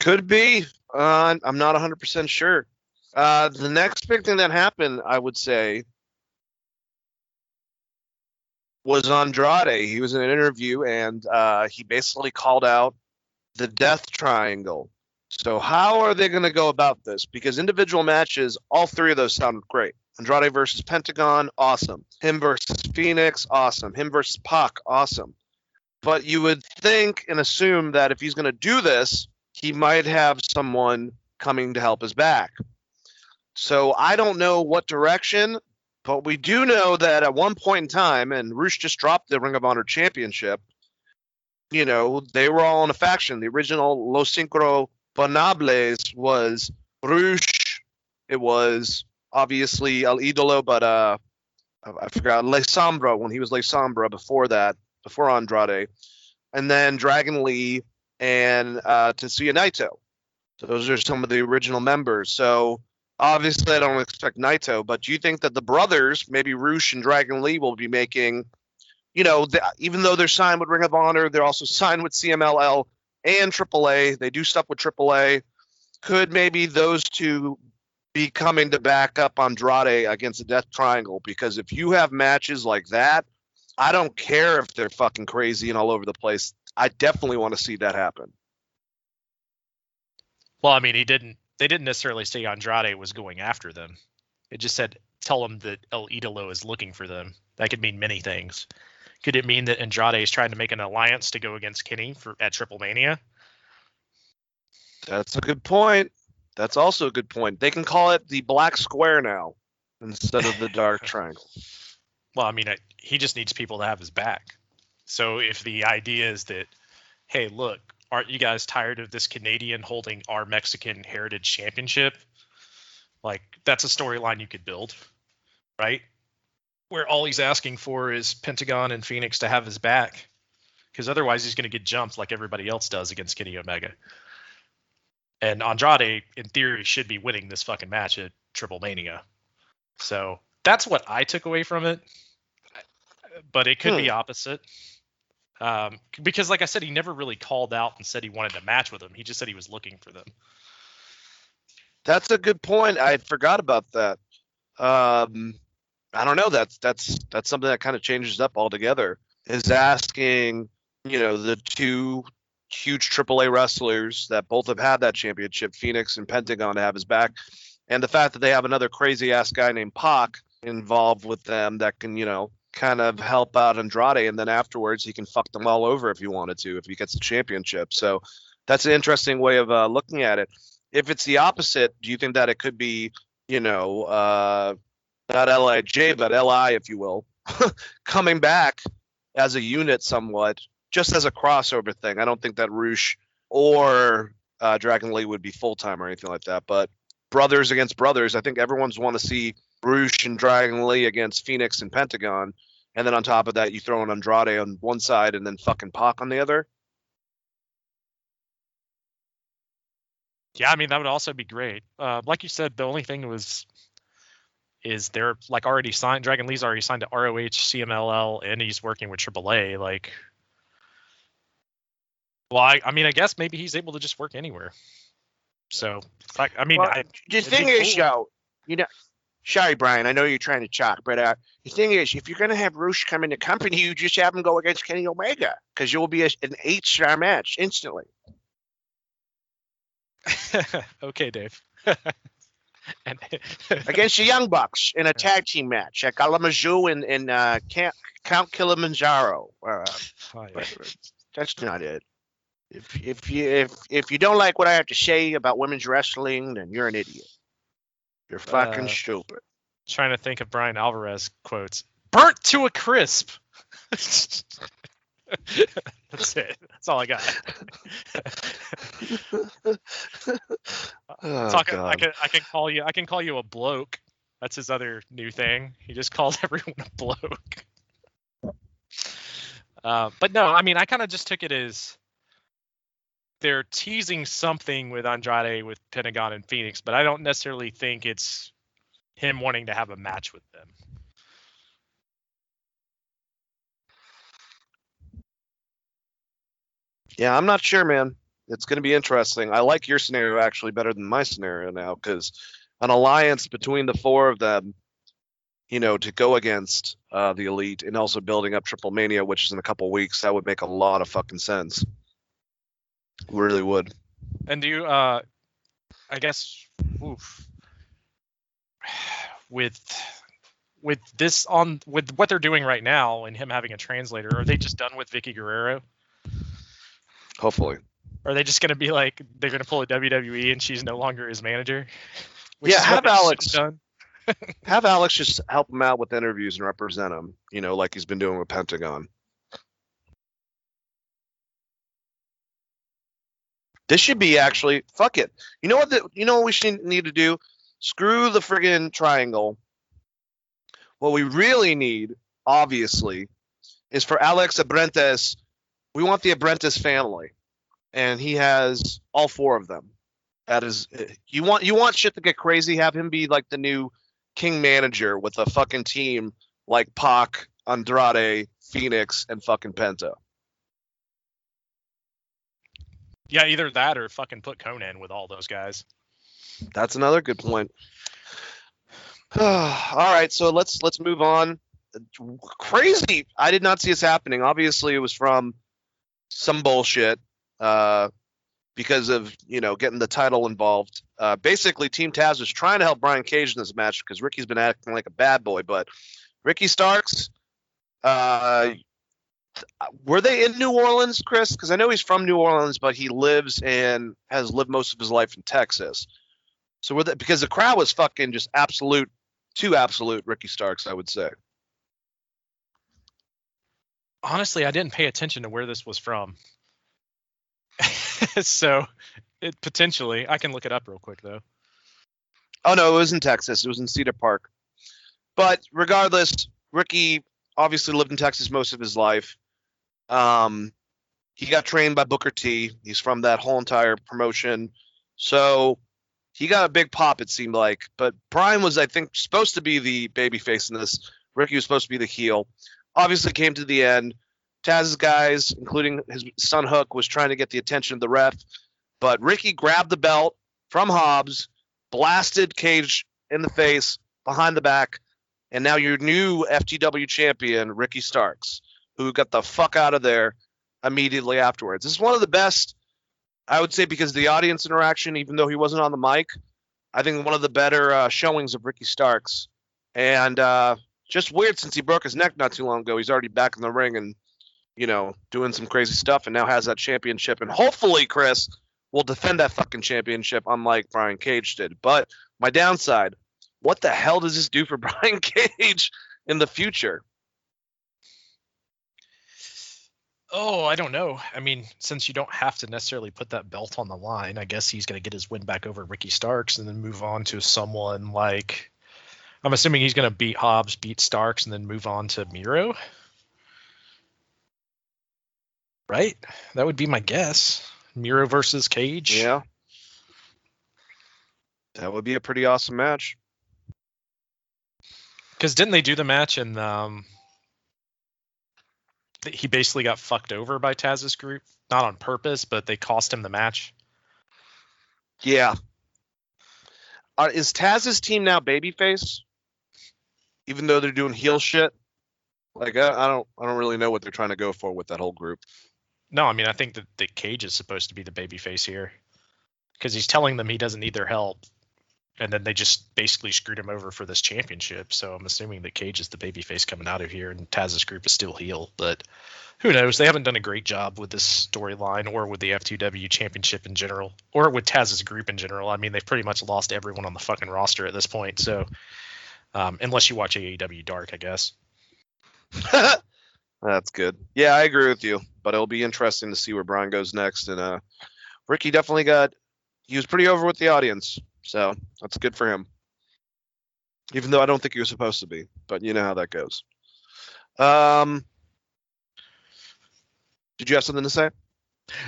Could be. Uh, I'm not 100% sure. Uh, the next big thing that happened, I would say, was Andrade. He was in an interview and uh, he basically called out the Death Triangle. So, how are they going to go about this? Because individual matches, all three of those sounded great. Andrade versus Pentagon, awesome. Him versus Phoenix, awesome. Him versus Pac, awesome. But you would think and assume that if he's going to do this, he might have someone coming to help his back. So I don't know what direction, but we do know that at one point in time, and Roosh just dropped the Ring of Honor championship, you know, they were all in a faction. The original Los Cinco Bonables was Rush. It was obviously El Idolo, but uh, I forgot Le Sombra when he was Le Sombra before that, before Andrade, and then Dragon Lee and uh, Tetsuya Naito. Those are some of the original members. So obviously, I don't expect Naito, but do you think that the brothers, maybe Roosh and Dragon Lee, will be making, you know, the, even though they're signed with Ring of Honor, they're also signed with CMLL and AAA. They do stuff with AAA. Could maybe those two be coming to back up Andrade against the Death Triangle? Because if you have matches like that, I don't care if they're fucking crazy and all over the place. I definitely want to see that happen. Well, I mean, he didn't. They didn't necessarily say Andrade was going after them. It just said tell them that El Idolo is looking for them. That could mean many things. Could it mean that Andrade is trying to make an alliance to go against Kenny for at Triple Mania? That's a good point. That's also a good point. They can call it the Black Square now instead of the Dark Triangle. Well, I mean, I, he just needs people to have his back. So if the idea is that, hey, look, aren't you guys tired of this Canadian holding our Mexican Heritage Championship? Like that's a storyline you could build, right? Where all he's asking for is Pentagon and Phoenix to have his back, because otherwise he's going to get jumped like everybody else does against Kenny Omega. And Andrade, in theory, should be winning this fucking match at Triple Mania. So that's what I took away from it. But it could be hmm. opposite. Um, because, like I said, he never really called out and said he wanted to match with them. He just said he was looking for them. That's a good point. I forgot about that. Um, I don't know. That's that's that's something that kind of changes up altogether. Is asking, you know, the two huge AAA wrestlers that both have had that championship, Phoenix and Pentagon, to have his back, and the fact that they have another crazy ass guy named Pac involved with them that can, you know, kind of help out Andrade, and then afterwards he can fuck them all over if he wanted to, if he gets the championship. So that's an interesting way of uh, looking at it. If it's the opposite, do you think that it could be, you know, uh, not Lij but Li, if you will, coming back as a unit somewhat, just as a crossover thing? I don't think that Roosh or uh, Dragon Lee would be full time or anything like that, but brothers against brothers, I think everyone's want to see Roosh and Dragon Lee against Phoenix and Pentagon. And then on top of that, you throw in Andrade on one side and then fucking Pac on the other. Yeah, I mean that would also be great. Uh, like you said, the only thing was is they're like already signed. Dragon Lee's already signed to ROH, CMLL, and he's working with AAA. Like, well, I, I mean, I guess maybe he's able to just work anywhere. So, like, I mean, Well, I, the it'd thing is, cool. yo, you know, sorry, Brian, I know you're trying to chalk, but uh, the thing is, if you're gonna have Roosh come into company, you just have him go against Kenny Omega because you'll be a, an eight-star match instantly. okay, Dave. and against the Young Bucks in a tag team match at Kalamazoo and, and uh, Count, Count Kilimanjaro. Uh, Oh, yeah. that's not it. If if you if if you don't like what I have to say about women's wrestling, then you're an idiot. You're fucking Uh, stupid. trying to think of Bryan Alvarez quotes. Burnt to a crisp. That's it. That's all I got. Oh, Talk, I God. can I can call you I can call you a bloke. That's his other new thing. He just calls everyone a bloke. Uh, but no, I mean I kind of just took it as they're teasing something with Andrade with Pentagon and Phoenix, but I don't necessarily think it's him wanting to have a match with them. Yeah, I'm not sure, man. It's going to be interesting. I like your scenario actually better than my scenario now because an alliance between the four of them, you know, to go against uh, the elite and also building up Triple Mania, which is in a couple weeks, that would make a lot of fucking sense. Really would. And do you, uh, I guess, oof, with with this on with what they're doing right now and him having a translator, are they just done with Vickie Guerrero? Hopefully. Are they just going to be like they're going to pull a WWE and she's no longer his manager? Yeah, have Alex- done. Have Alex just help him out with interviews and represent him, you know, like he's been doing with Pentagon. This should be actually fuck it. You know what? The, you know what we should need to do? Screw the friggin' triangle. What we really need, obviously, is for Alex Abrahantes. We want the Abrahantes family, and he has all four of them. That is, you want you want shit to get crazy. Have him be like the new king manager with a fucking team like Pac, Andrade, Phoenix, and fucking Penta. Yeah, either that or fucking put Konnan with all those guys. That's another good point. all right, so let's let's move on. Crazy! I did not see this happening. Obviously, it was from some bullshit uh, because of you know getting the title involved. Uh, basically, Team Taz was trying to help Brian Cage in this match because Ricky's been acting like a bad boy. But Ricky Starks, uh, were they in New Orleans, Chris? Because I know he's from New Orleans, but he lives and has lived most of his life in Texas. So were they, because the crowd was fucking just absolute, too absolute Ricky Starks, I would say. Honestly, I didn't pay attention to where this was from. so, it potentially, I can look it up real quick though. Oh no, it was in Texas. It was in Cedar Park. But regardless, Ricky obviously lived in Texas most of his life. Um, he got trained by Booker T. He's from that whole entire promotion. So he got a big pop, it seemed like. But Brian was, I think, supposed to be the babyface in this. Ricky was supposed to be the heel. Obviously, came to the end. Taz's guys, including his son Hook, was trying to get the attention of the ref. But Ricky grabbed the belt from Hobbs, blasted Cage in the face, behind the back, and now your new FTW champion, Ricky Starks, who got the fuck out of there immediately afterwards. This is one of the best, I would say, because the audience interaction, even though he wasn't on the mic. I think one of the better uh, showings of Ricky Starks. And uh, just weird since he broke his neck not too long ago. He's already back in the ring and, you know, doing some crazy stuff and now has that championship. And hopefully, Chris will defend that fucking championship, unlike Brian Cage did. But my downside, what the hell does this do for Brian Cage in the future? Oh, I don't know. I mean, since you don't have to necessarily put that belt on the line, I guess he's going to get his win back over Ricky Starks and then move on to someone like. I'm assuming he's going to beat Hobbs, beat Starks, and then move on to Miro. Right? That would be my guess. Miro versus Cage. Yeah. That would be a pretty awesome match. Because didn't they do the match in um, he basically got fucked over by Taz's group, not on purpose, but they cost him the match. Yeah. Uh, is Taz's team now babyface? Even though they're doing heel shit. Like I, I don't, I don't really know what they're trying to go for with that whole group. No, I mean I think that, the Cage is supposed to be the babyface here because he's telling them he doesn't need their help, and then they just basically screwed him over for this championship. So I'm assuming that Cage is the babyface coming out of here, and Taz's group is still heel. But who knows? They haven't done a great job with this storyline or with the FTW championship in general, or with Taz's group in general. I mean, they've pretty much lost everyone on the fucking roster at this point. So um, unless you watch AEW Dark, I guess. That's good. Yeah, I agree with you. But it'll be interesting to see where Brian goes next. And uh, Ricky definitely got he was pretty over with the audience, so that's good for him. Even though I don't think he was supposed to be, but you know how that goes. Um, did you have something to say?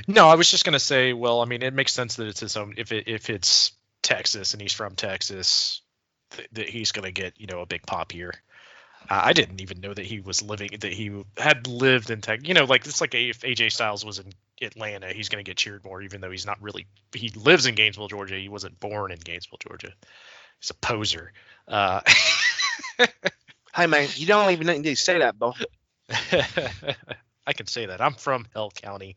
No, I was just gonna say. Well, I mean, it makes sense that it's his own. If it if it's Texas and he's from Texas, th- that he's gonna get you know a big pop here. Uh, I didn't even know that he was living that he had lived in Texas. You know, like it's like if AJ Styles was in Atlanta, he's gonna get cheered more, even though he's not really. He lives in Gainesville, Georgia. He wasn't born in Gainesville, Georgia. He's a poser. Uh, Hi, man. You don't even need to say that, though. I can say that I'm from Hell County.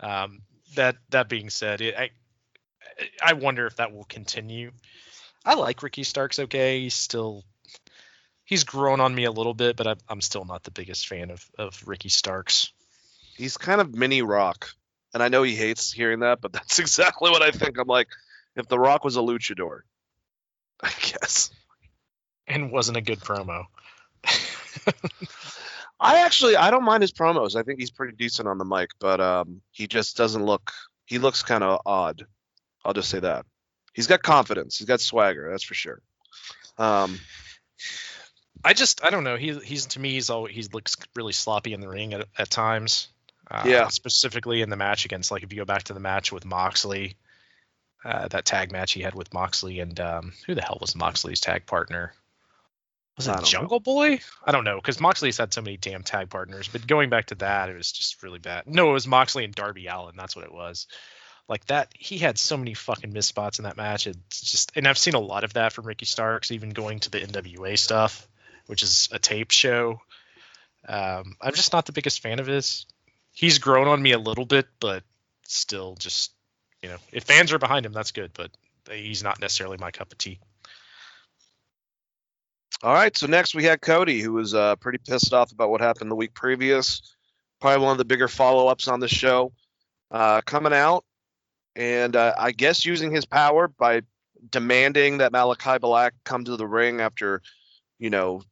Um, that that being said, it, I I wonder if that will continue. I like Ricky Starks. Okay, he's still he's grown on me a little bit, but I'm, I'm still not the biggest fan of of Ricky Starks. He's kind of mini Rock, and I know he hates hearing that, but that's exactly what I think. I'm like, if The Rock was a luchador, I guess. And wasn't a good promo. I actually I don't mind his promos. I think he's pretty decent on the mic, but um, he just doesn't look he looks kind of odd. I'll just say that. He's got confidence. He's got swagger. That's for sure. Um, I just I don't know. He he's to me he's always he looks really sloppy in the ring at, at times. Uh, Yeah. Specifically in the match against like if you go back to the match with Moxley, uh, that tag match he had with Moxley and um, who the hell was Moxley's tag partner? Was it don't know. Jungle Boy? I don't know because Moxley's had so many damn tag partners. But going back to that, it was just really bad. No, it was Moxley and Darby Allin. That's what it was. Like that, he had so many fucking missed spots in that match. It's just, and I've seen a lot of that from Ricky Starks, even going to the NWA stuff, which is a tape show. Um, I'm just not the biggest fan of his. He's grown on me a little bit, but still, just you know, if fans are behind him, that's good. But he's not necessarily my cup of tea. All right, so next we had Cody, who was uh, pretty pissed off about what happened the week previous. Probably one of the bigger follow-ups on the show, uh, coming out and uh, I guess using his power by demanding that Malakai Black come to the ring after, you know,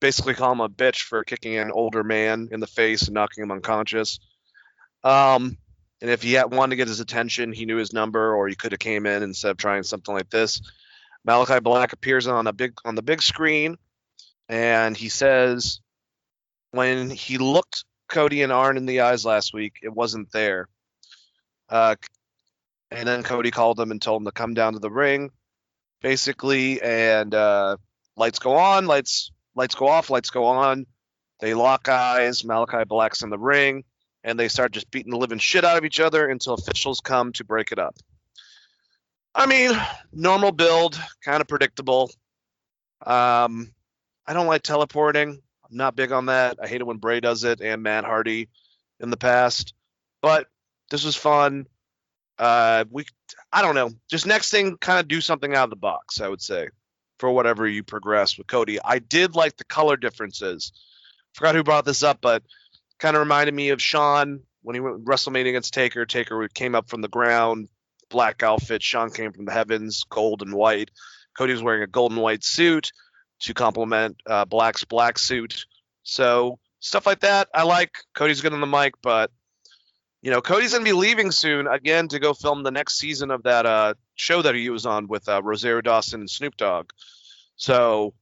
basically call him a bitch for kicking an older man in the face and knocking him unconscious. Um, and if he had wanted to get his attention, he knew his number, or he could have came in instead of trying something like this. Malakai Black appears on a big on the big screen, and he says, when he looked Cody and Arn in the eyes last week, it wasn't there. Uh, and then Cody called him and told him to come down to the ring, basically, and uh, lights go on, lights lights go off, lights go on. They lock eyes. Malakai Black's in the ring, and they start just beating the living shit out of each other until officials come to break it up. I mean, normal build, kind of predictable. Um, I don't like teleporting. I'm not big on that. I hate it when Bray does it and Matt Hardy in the past. But this was fun. Uh, we, I don't know. Just next thing, kind of do something out of the box. I would say for whatever you progress with Cody. I did like the color differences. Forgot who brought this up, but kind of reminded me of Shawn when he went WrestleMania against Taker. Taker came up from the ground, black outfit. Shawn came from the heavens, gold and white. Cody was wearing a gold and white suit to complement uh, Black's black suit. So stuff like that, I like. Cody's good on the mic, but you know, Cody's gonna be leaving soon again to go film the next season of that uh, show that he was on with uh, Rosario Dawson and Snoop Dogg. So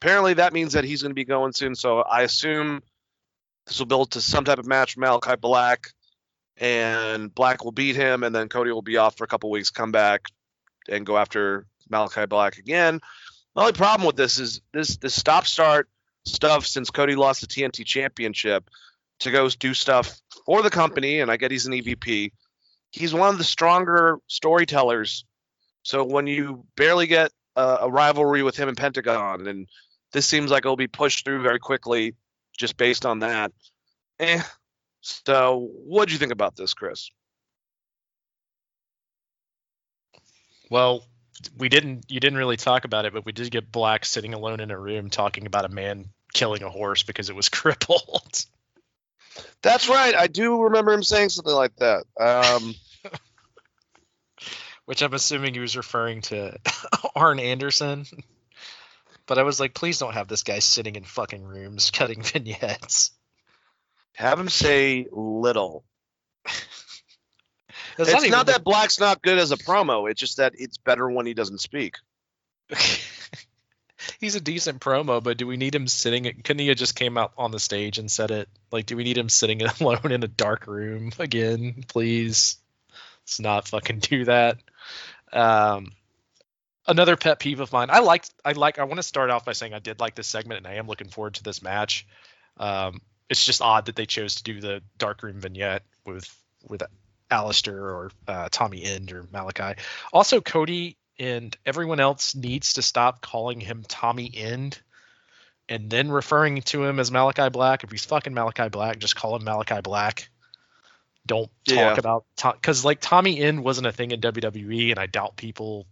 apparently that means that he's gonna be going soon. So I assume this will build to some type of match Malakai Black, and Black will beat him, and then Cody will be off for a couple weeks, come back, and go after Malakai Black again. The only problem with this is this this stop start stuff since Cody lost the TNT Championship to go do stuff for the company, and I get he's an EVP. He's one of the stronger storytellers. So when you barely get a, a rivalry with him and Pentagon, and this seems like it'll be pushed through very quickly, just based on that. Eh. So what do you think about this, Chris? Well, we didn't. You didn't really talk about it, but we did get Black sitting alone in a room talking about a man killing a horse because it was crippled. That's right. I do remember him saying something like that. Um, which I'm assuming he was referring to Arn Anderson. But I was like, please don't have this guy sitting in fucking rooms cutting vignettes. have him say little. It's, It's, not, not that Black's not good as a promo. It's just that it's better when he doesn't speak. He's a decent promo, but do we need him sitting? He just came out on the stage and said it? Like, do we need him sitting alone in a dark room again? Please, let's not fucking do that. Um, another pet peeve of mine. I liked. I like. I want to start off by saying I did like this segment, and I am looking forward to this match. Um, it's just odd that they chose to do the dark room vignette with with Aleister or uh, Tommy End or Malakai. Also, Cody and everyone else needs to stop calling him Tommy End and then referring to him as Malakai Black. If he's fucking Malakai Black, just call him Malakai Black. Don't talk Yeah. about because like Tommy End wasn't a thing in WWE, and I doubt people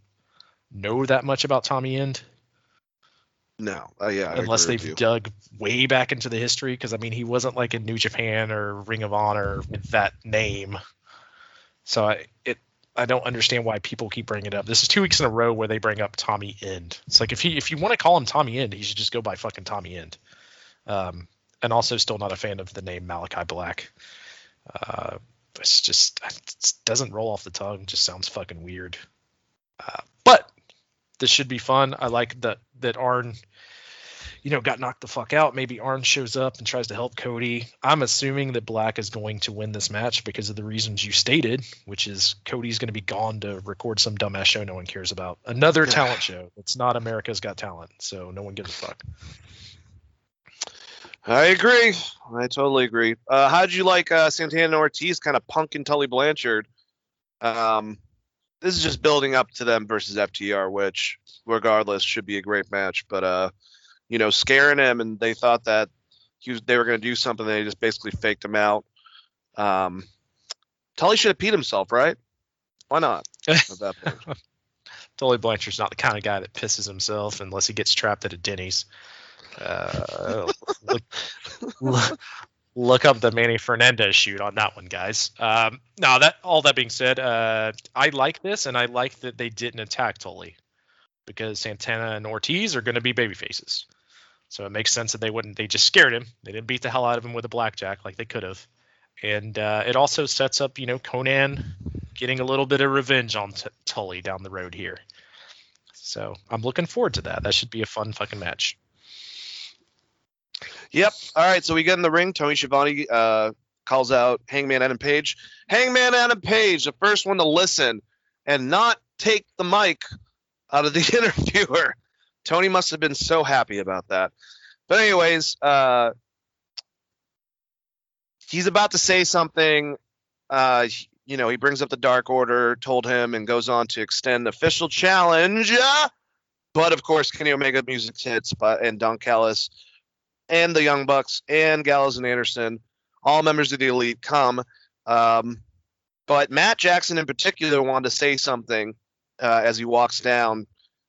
know that much about Tommy End No, uh, yeah, I unless they've dug way back into the history. Because I mean, he wasn't like in New Japan or Ring of Honor with that name. So I it I don't understand why people keep bringing it up. This is two weeks in a row where they bring up Tommy End. It's like if he if you want to call him Tommy End, he should just go by fucking Tommy End. Um, and also still not a fan of the name Malakai Black. Uh, it's just it doesn't roll off the tongue. Just sounds fucking weird. Uh, but this should be fun. I like that that Arn, you know, got knocked the fuck out. Maybe Arn shows up and tries to help Cody. I'm assuming that Black is going to win this match because of the reasons you stated, which is Cody's going to be gone to record some dumbass show no one cares about. Another talent show. It's not America's Got Talent, so no one gives a fuck. I agree. I totally agree. Uh, how'd you like uh, Santana Ortiz kind of punking Tully Blanchard? Um, this is just building up to them versus FTR, which, regardless, should be a great match. But uh, you know, scaring him, and they thought that he was, they were going to do something. They just basically faked him out. Um, Tully should have peed himself, right? Why not? At that point. Tully Blanchard's not the kind of guy that pisses himself unless he gets trapped at a Denny's. Uh, look, look, look up the Manny Fernandez shoot on that one, guys. Um, now that all that being said, uh, I like this, and I like that they didn't attack Tully because Santana and Ortiz are going to be baby faces. So it makes sense that they wouldn't. They just scared him. They didn't beat the hell out of him with a blackjack like they could have. And uh, it also sets up, you know, Konnan getting a little bit of revenge on T- Tully down the road here. So I'm looking forward to that. That should be a fun fucking match. Yep. All right. So we get in the ring. Tony Schiavone uh, calls out Hangman Adam Page. Hangman Adam Page, the first one to listen and not take the mic out of the interviewer. Tony must have been so happy about that. But anyways, uh, he's about to say something. Uh, you know, he brings up the Dark Order, told him, and goes on to extend official challenge. But of course, Kenny Omega music hits, but and Don Callis and the Young Bucks and Gallows and Anderson, all members of the Elite, come. Um, but Matt Jackson in particular wanted to say something uh, as he walks down,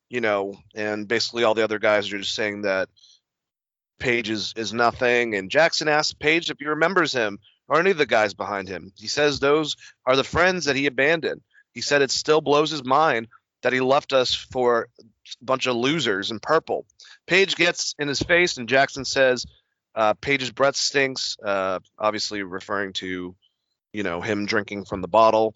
you know, and basically all the other guys are just saying that Page is, is nothing. And Jackson asks Page if he remembers him or any of the guys behind him. He says those are the friends that he abandoned. He said it still blows his mind that he left us for a bunch of losers in purple. Page gets in his face, and Jackson says, uh, Page's breath stinks, uh, obviously referring to, you know, him drinking from the bottle.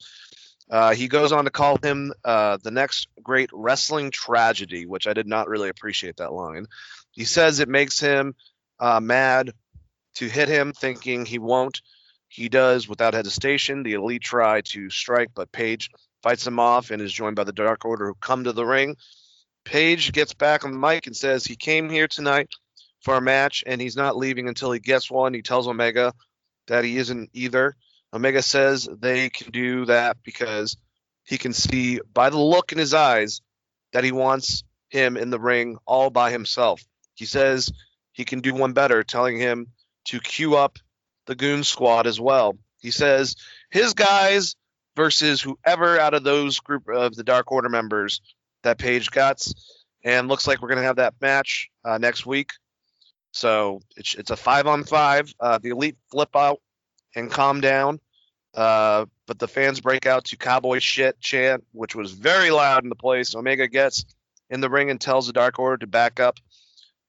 Uh, he goes on to call him uh, the next great wrestling tragedy, which I did not really appreciate that line. He says it makes him uh, mad to hit him, thinking he won't. He does without hesitation. The elite try to strike, but Page fights them off and is joined by the Dark Order who come to the ring. Page gets back on the mic and says he came here tonight for a match and he's not leaving until he gets one. He tells Omega that he isn't either. Omega says they can do that because he can see by the look in his eyes that he wants him in the ring all by himself. He says he can do one better, telling him to queue up the goon squad as well. He says his guys versus whoever out of those group of the Dark Order members that Page got, and looks like we're gonna have that match uh, next week. So it's it's a five on five. Uh, the elite flip out and calm down, uh, but the fans break out to cowboy shit chant, which was very loud in the place. Omega gets in the ring and tells the Dark Order to back up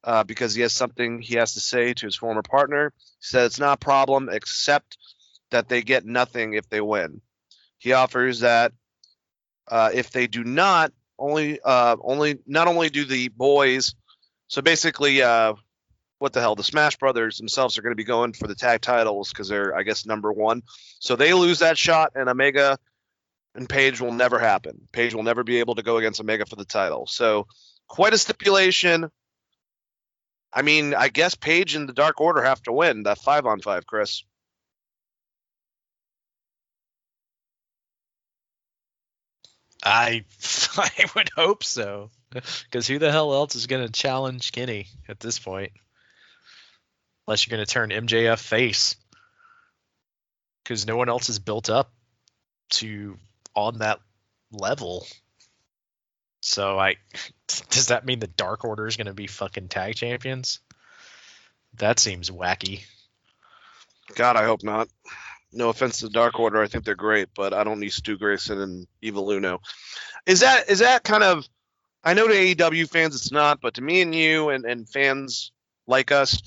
uh, because he has something he has to say to his former partner. He said it's not a problem, except that they get nothing if they win. He offers that uh, if they do not, only uh, only not only do the boys, so basically, uh, what the hell, the Smash Brothers themselves are going to be going for the tag titles because they're, I guess, number one. So they lose that shot, and Omega and Page will never happen. Page will never be able to go against Omega for the title. So quite a stipulation. I mean, I guess Page and the Dark Order have to win that five on five, Chris. I I would hope so. Because who the hell else is going to challenge Kenny at this point? Unless you're going to turn MJF face. Because no one else is built up to on that level. So I does that mean the Dark Order is going to be fucking tag champions? That seems wacky. God, I hope not. No offense to the Dark Order, I think they're great, but I don't need Stu Grayson and Evil Uno. Is that is that kind of? I know to AEW fans it's not, but to me and you and and fans like us,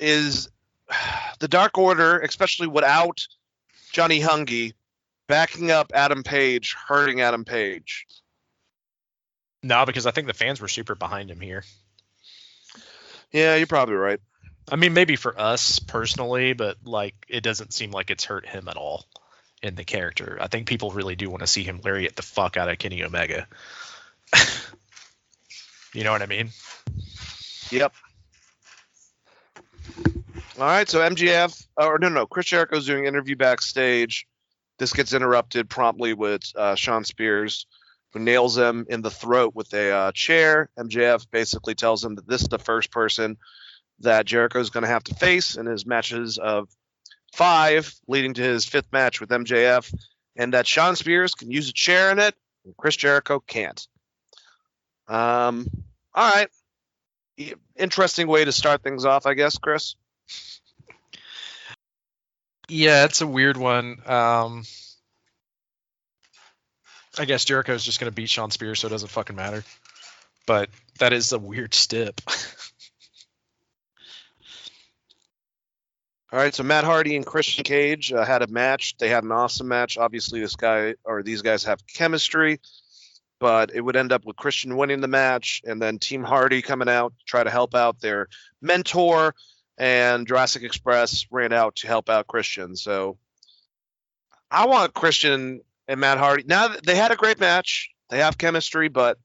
is the Dark Order, especially without Johnny Hungee backing up Adam Page, hurting Adam Page. No, because I think the fans were super behind him here. Yeah, you're probably right. I mean, maybe for us personally, but like it doesn't seem like it's hurt him at all in the character. I think people really do want to see him lariat the fuck out of Kenny Omega. you know what I mean? Yep. All right, so MJF, or no, no, Chris Jericho Jericho's doing interview backstage. This gets interrupted promptly with uh, Shawn Spears, who nails him in the throat with a uh, chair. MJF basically tells him that this is the first person that Jericho's going to have to face in his matches of five, leading to his fifth match with MJF, and that Shawn Spears can use a chair in it, and Chris Jericho can't. Um, all right. Interesting way to start things off, I guess, Chris. Yeah, it's a weird one. Um, I guess Jericho's just gonna beat Shawn Spears, so it doesn't fucking matter. But that is a weird stip. All right, so Matt Hardy and Christian Cage uh, had a match. They had an awesome match. Obviously, this guy or these guys have chemistry, but it would end up with Christian winning the match and then Team Hardy coming out to try to help out their mentor, and Jurassic Express ran out to help out Christian. So I want Christian and Matt Hardy. Now they had a great match, they have chemistry, but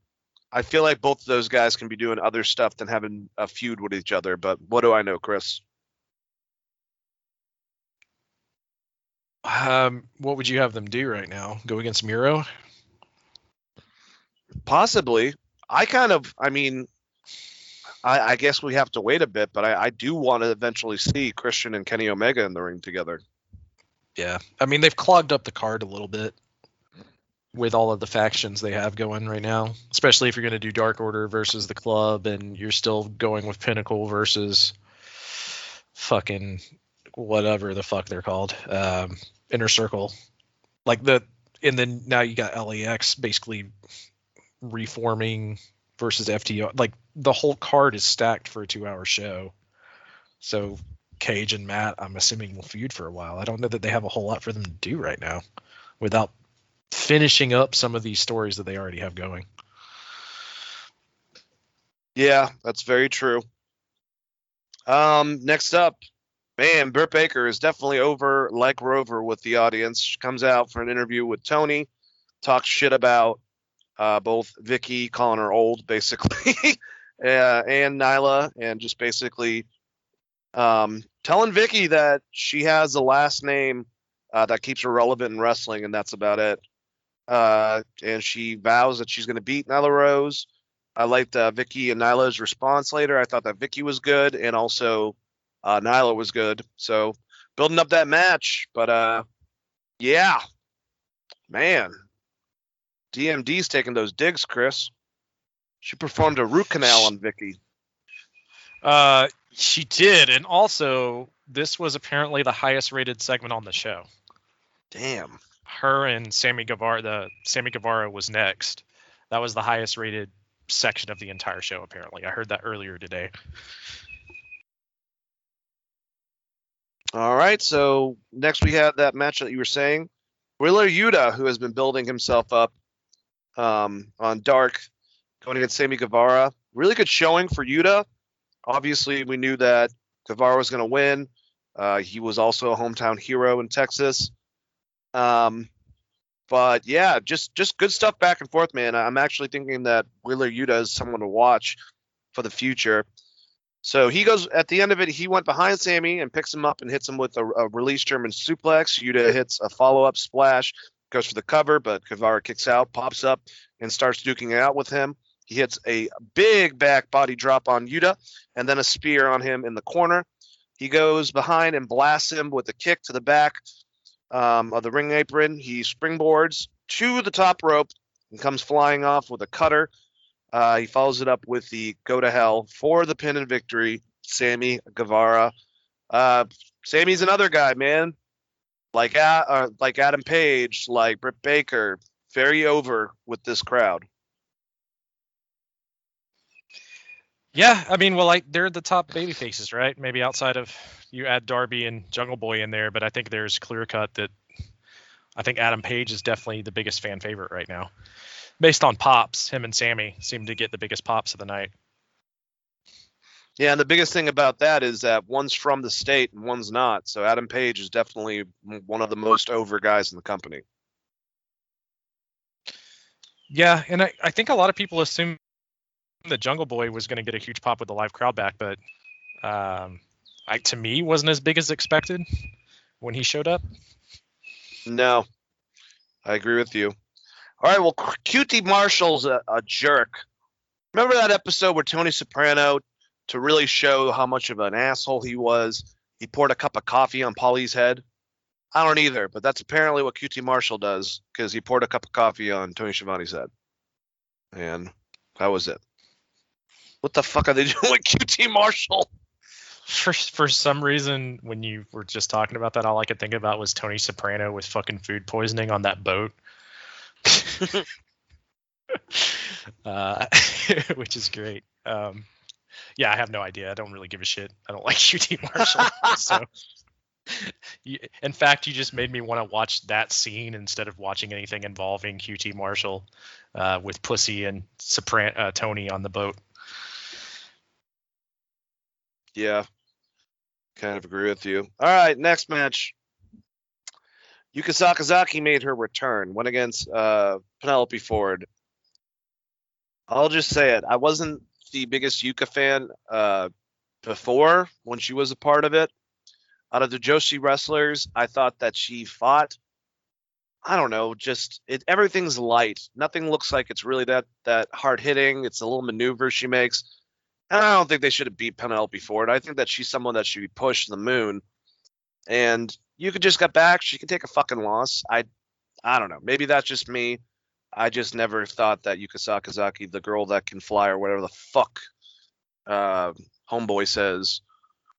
I feel like both of those guys can be doing other stuff than having a feud with each other. But what do I know, Chris? um, what would you have them do right now? Go against Miro? Possibly. I kind of, I mean, I, I guess we have to wait a bit, but I, I do want to eventually see Christian and Kenny Omega in the ring together. Yeah, I mean they've clogged up the card a little bit with all of the factions they have going right now. Especially if you're going to do Dark Order versus the Club, and you're still going with Pinnacle versus fucking whatever the fuck they're called, um, Inner Circle. Like the, and then now you got LAX basically reforming versus FTR. Like the whole card is stacked for a two-hour show. So Cage and Matt, I'm assuming will feud for a while. I don't know that they have a whole lot for them to do right now without finishing up some of these stories that they already have going. Yeah, that's very true. Um, next up, man, Britt Baker is definitely over like Rover with the audience. She comes out for an interview with Tony, talks shit about uh, both Vicky, calling her old, basically, uh, and Nyla, and just basically um, telling Vicky that she has a last name uh, that keeps her relevant in wrestling, and that's about it. Uh, and she vows that she's going to beat Nyla Rose. I liked uh, Vicky and Nyla's response later. I thought that Vicky was good, and also uh, Nyla was good. So building up that match, but uh, yeah, man, DMD's taking those digs, Chris. She performed a root canal on Vicky. Uh, she did, and also this was apparently the highest rated segment on the show. Damn. Her and Sammy Guevara, the Sammy Guevara was next. That was the highest rated section of the entire show. Apparently, I heard that earlier today. All right. So next we had that match that you were saying. Wheeler Yuta, who has been building himself up um, on Dark, going against Sammy Guevara. Really good showing for Yuta. Obviously, we knew that Guevara was going to win. Uh, he was also a hometown hero in Texas. Um, but yeah, just just good stuff back and forth, man. I'm actually thinking that Wheeler Yuta is someone to watch for the future. So he goes at the end of it. He went behind Sammy and picks him up and hits him with a, a release German suplex. Yuta hits a follow up splash, goes for the cover, but Guevara kicks out, pops up, and starts duking it out with him. He hits a big back body drop on Yuta and then a spear on him in the corner. He goes behind and blasts him with a kick to the back um, of the ring apron. He springboards to the top rope and comes flying off with a cutter. Uh, he follows it up with the go to hell for the pin and victory. Sammy Guevara. Uh, Sammy's another guy, man. Like uh, like Adam Page, like Britt Baker, very over with this crowd. Yeah, I mean, well, like they're the top baby faces, right? Maybe outside of you add Darby and Jungle Boy in there, but I think there's clear cut that I think Adam Page is definitely the biggest fan favorite right now. Based on pops, him and Sammy seem to get the biggest pops of the night. Yeah, and the biggest thing about that is that one's from the state and one's not. So Adam Page is definitely one of the most over guys in the company. Yeah, and I, I think a lot of people assumed that Jungle Boy was going to get a huge pop with the live crowd back, but um, I, to me wasn't as big as expected when he showed up. No, I agree with you. All right, well, QT Marshall's a, a jerk. Remember that episode where Tony Soprano, to really show how much of an asshole he was, he poured a cup of coffee on Paulie's head? I don't either, but that's apparently what QT Marshall does because he poured a cup of coffee on Tony Schiavone's head. And that was it. What the fuck are they doing with QT Marshall? For for some reason, when you were just talking about that, all I could think about was Tony Soprano with fucking food poisoning on that boat. uh, which is great. Um, yeah, I have no idea. I don't really give a shit. I don't like QT Marshall. so, you, in fact, you just made me want to watch that scene instead of watching anything involving QT Marshall uh, with Pussy and Sopran- uh, Tony on the boat. Yeah, kind of agree with you. All right, next match. Yuka Sakazaki made her return, went against uh, Penelope Ford. I'll just say it. I wasn't the biggest Yuka fan uh, before when she was a part of it. Out of the Joshi wrestlers, I thought that she fought. I don't know, just it. Everything's light. Nothing looks like it's really that that hard hitting. It's a little maneuver she makes. And I don't think they should have beat Penelope Ford. I think that she's someone that should be pushed to the moon. And you could just get back. She can take a fucking loss. I, I don't know. Maybe that's just me. I just never thought that Yuka Sakazaki, the girl that can fly or whatever the fuck, uh, homeboy says,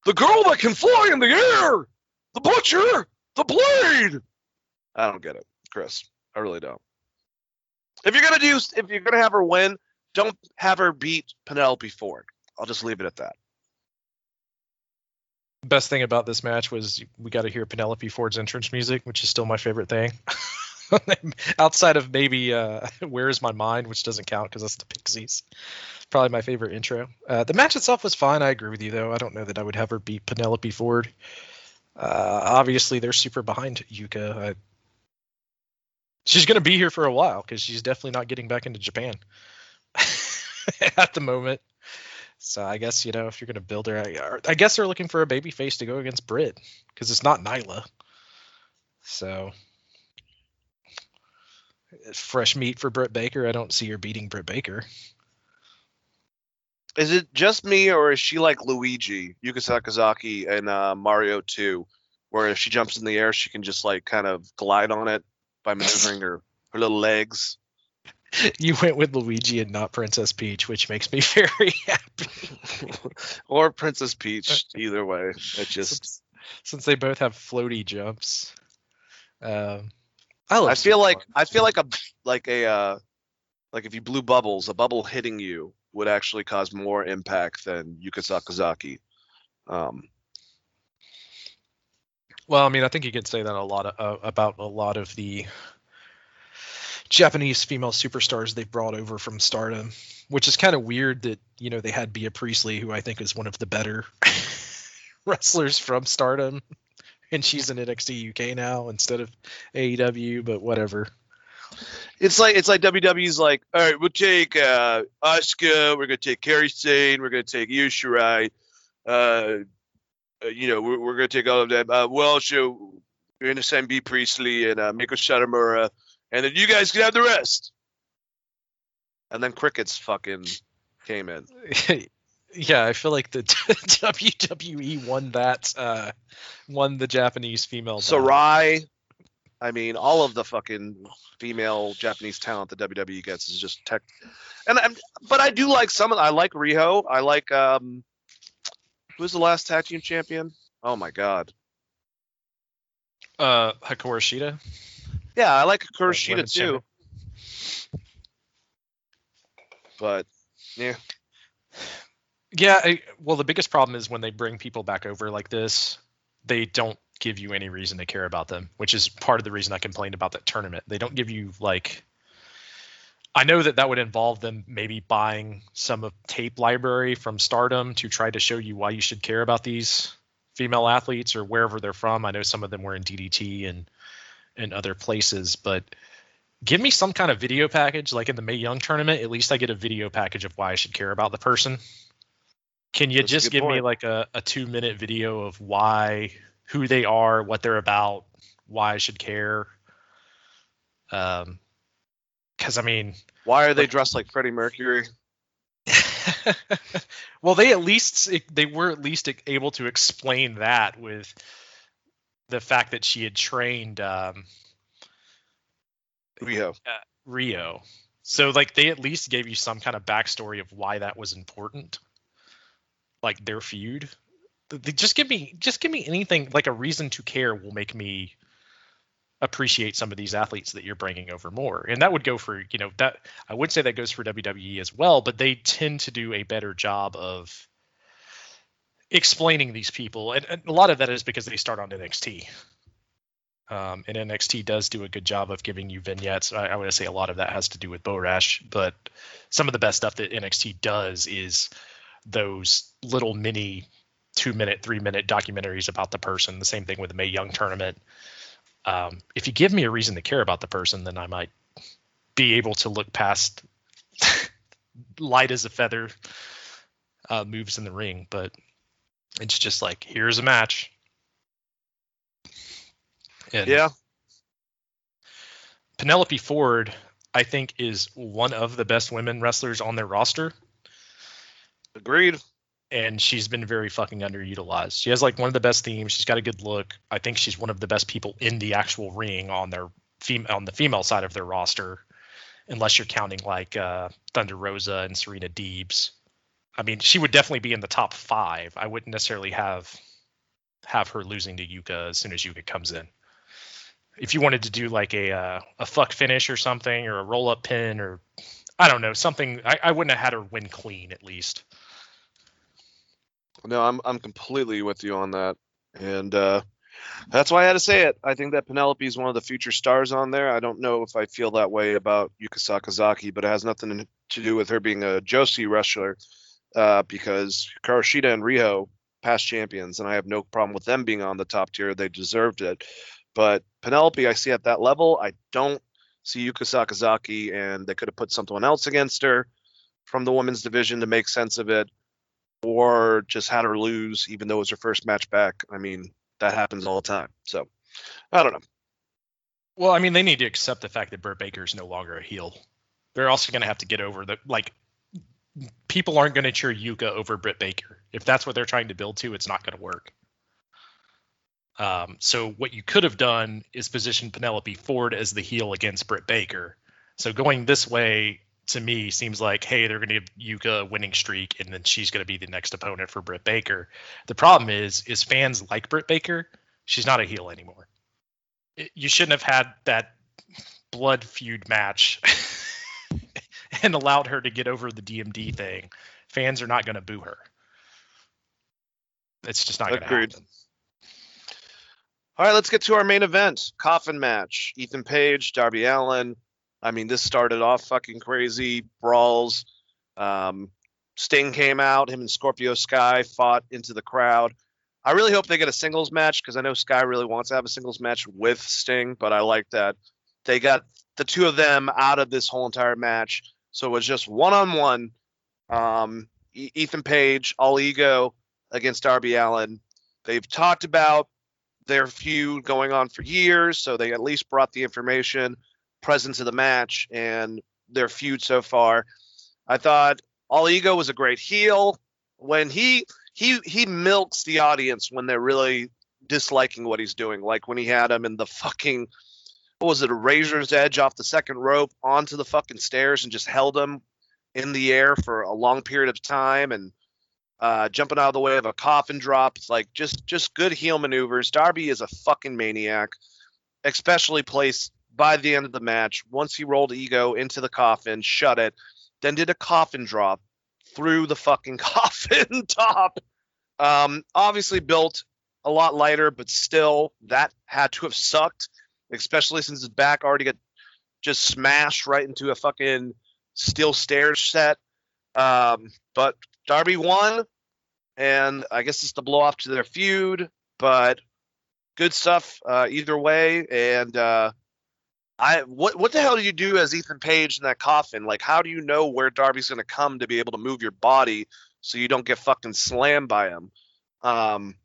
the girl that can fly in the air, the butcher, the blade. I don't get it, Chris. I really don't. If you're gonna do, if you're gonna have her win, don't have her beat Penelope Ford. I'll just leave it at that. Best thing about this match was we got to hear Penelope Ford's entrance music, which is still my favorite thing. Outside of maybe uh, "Where's My Mind," which doesn't count because that's the Pixies. Probably my favorite intro. Uh, the match itself was fine. I agree with you though. I don't know that I would have her beat Penelope Ford. Uh, obviously, they're super behind Yuka. I, she's going to be here for a while because she's definitely not getting back into Japan at the moment. So I guess you know if you're going to build her, I, I guess they're looking for a baby face to go against Britt because it's not Nyla. So fresh meat for Britt Baker. I don't see her beating Britt Baker. Is it just me, or is she like Luigi, Yuka Sakazaki, and uh, Mario 2, where if she jumps in the air, she can just like kind of glide on it by maneuvering her, her little legs? You went with Luigi and not Princess Peach, which makes me very happy. or Princess Peach, either way. It just, since, since they both have floaty jumps. Um, I, love I feel like Mario. I feel like a like a uh, like if you blew bubbles, a bubble hitting you would actually cause more impact than Yuka Sakazaki. Um, Well, I mean, I think you could say that a lot of, uh, about a lot of the Japanese female superstars they've brought over from Stardom, which is kind of weird that you know they had Bea Priestley, who I think is one of the better wrestlers from Stardom, and she's in NXT UK now instead of AEW. But whatever. It's like it's like WWE's like, all right, we'll take uh Asuka, we're gonna take Kairi Sane, we're gonna take Io Shirai, uh, uh, you know, we're, we're gonna take all of them. Uh, well, so we're gonna send Bea Priestley and uh, Meiko Satomura, and then you guys can have the rest. And then crickets fucking came in. yeah, I feel like the WWE won that, uh, won the Japanese female. battle. Sarray, I mean, all of the fucking female Japanese talent that WWE gets is just tech. And I'm, but I do like some of. I like Riho. I like um, who's the last tag team champion? Oh my god. uh, Hikaru Shida. Yeah, I like Kuroshita women's too. champion. But yeah, Yeah, I, well, the biggest problem is when they bring people back over like this, they don't give you any reason to care about them, which is part of the reason I complained about that tournament. They don't give you like I know that that would involve them maybe buying some of tape library from Stardom to try to show you why you should care about these female athletes or wherever they're from. I know some of them were in DDT and and other places, but give me some kind of video package like in the Mae Young tournament. At least I get a video package of why I should care about the person. Can you That's just give me like a, a two minute video of why, who they are, what they're about, why I should care? Um, because I mean, Why are they dressed like Freddie Mercury? well, they at least they were at least able to explain that with the fact that she had trained um, Riho. Riho. So like they at least gave you some kind of backstory of why that was important, like their feud. Just give me just give me anything like a reason to care will make me appreciate some of these athletes that you're bringing over more. And that would go for you know that I would say that goes for WWE as well, but they tend to do a better job of explaining these people, and, and a lot of that is because they start on NXT. Um, and NXT does do a good job of giving you vignettes. I, I would say a lot of that has to do with Borash, but some of the best stuff that NXT does is those little mini two minute, three minute documentaries about the person. The same thing with the Mae Young tournament. Um, if you give me a reason to care about the person, then I might be able to look past light as a feather uh, moves in the ring. But it's just like, here's a match. And Yeah. Penelope Ford, I think, is one of the best women wrestlers on their roster, Agreed. and she's been very fucking underutilized. She has like one of the best themes. She's got a good look. I think she's one of the best people in the actual ring on their fem- on the female side of their roster, unless you're counting like uh, Thunder Rosa and Serena Deebs. I mean, she would definitely be in the top five. I wouldn't necessarily have have her losing to Yuka as soon as Yuka comes in. If you wanted to do like a uh, a fuck finish or something, or a roll up pin, or I don't know something, I, I wouldn't have had her win clean at least. No, I'm I'm completely with you on that, and uh, that's why I had to say it. I think that Penelope is one of the future stars on there. I don't know if I feel that way about Yuka Sakazaki, but it has nothing to do with her being a Joshi wrestler, uh, because Karoshida and Riho past champions, and I have no problem with them being on the top tier. They deserved it, but Penelope, I see at that level. I don't see Yuka Sakazaki, and they could have put someone else against her from the women's division to make sense of it or just had her lose even though it was her first match back. I mean, that happens all the time. So I don't know. Well, I mean, they need to accept the fact that Britt Baker is no longer a heel. They're also going to have to get over the like. People aren't going to cheer Yuka over Britt Baker. If that's what they're trying to build to, it's not going to work. Um, so what you could have done is position Penelope Ford as the heel against Britt Baker. So going this way to me seems like, hey, they're going to give Yuka a winning streak, and then she's going to be the next opponent for Britt Baker. The problem is, is fans like Britt Baker. She's not a heel anymore. It- you shouldn't have had that blood feud match and allowed her to get over the DMD thing. Fans are not going to boo her. It's just not going to happen. All right, let's get to our main event coffin match. Ethan Page, Darby Allin. I mean, this started off fucking crazy brawls. Um, Sting came out. Him and Scorpio Sky fought into the crowd. I really hope they get a singles match because I know Sky really wants to have a singles match with Sting, but I like that they got the two of them out of this whole entire match. So it was just one on one. Ethan Page, all ego against Darby Allin. They've talked about their feud going on for years, so they at least brought the information present of the match and their feud so far. I thought All Ego was a great heel when he he he milks the audience when they're really disliking what he's doing, like when he had him in the fucking what was it, a razor's edge off the second rope onto the fucking stairs and just held him in the air for a long period of time and uh, jumping out of the way of a coffin drop. It's like just just good heel maneuvers. Darby is a fucking maniac, especially placed by the end of the match. Once he rolled ego into the coffin, shut it, then did a coffin drop through the fucking coffin top. Um, obviously built a lot lighter, but still, that had to have sucked, especially since his back already got just smashed right into a fucking steel stairs set. Um, but Darby won, and I guess it's the blow off to their feud. But good stuff uh, either way. And uh, I what what the hell do you do as Ethan Page in that coffin? Like, how do you know where Darby's going to come to be able to move your body so you don't get fucking slammed by him? Um,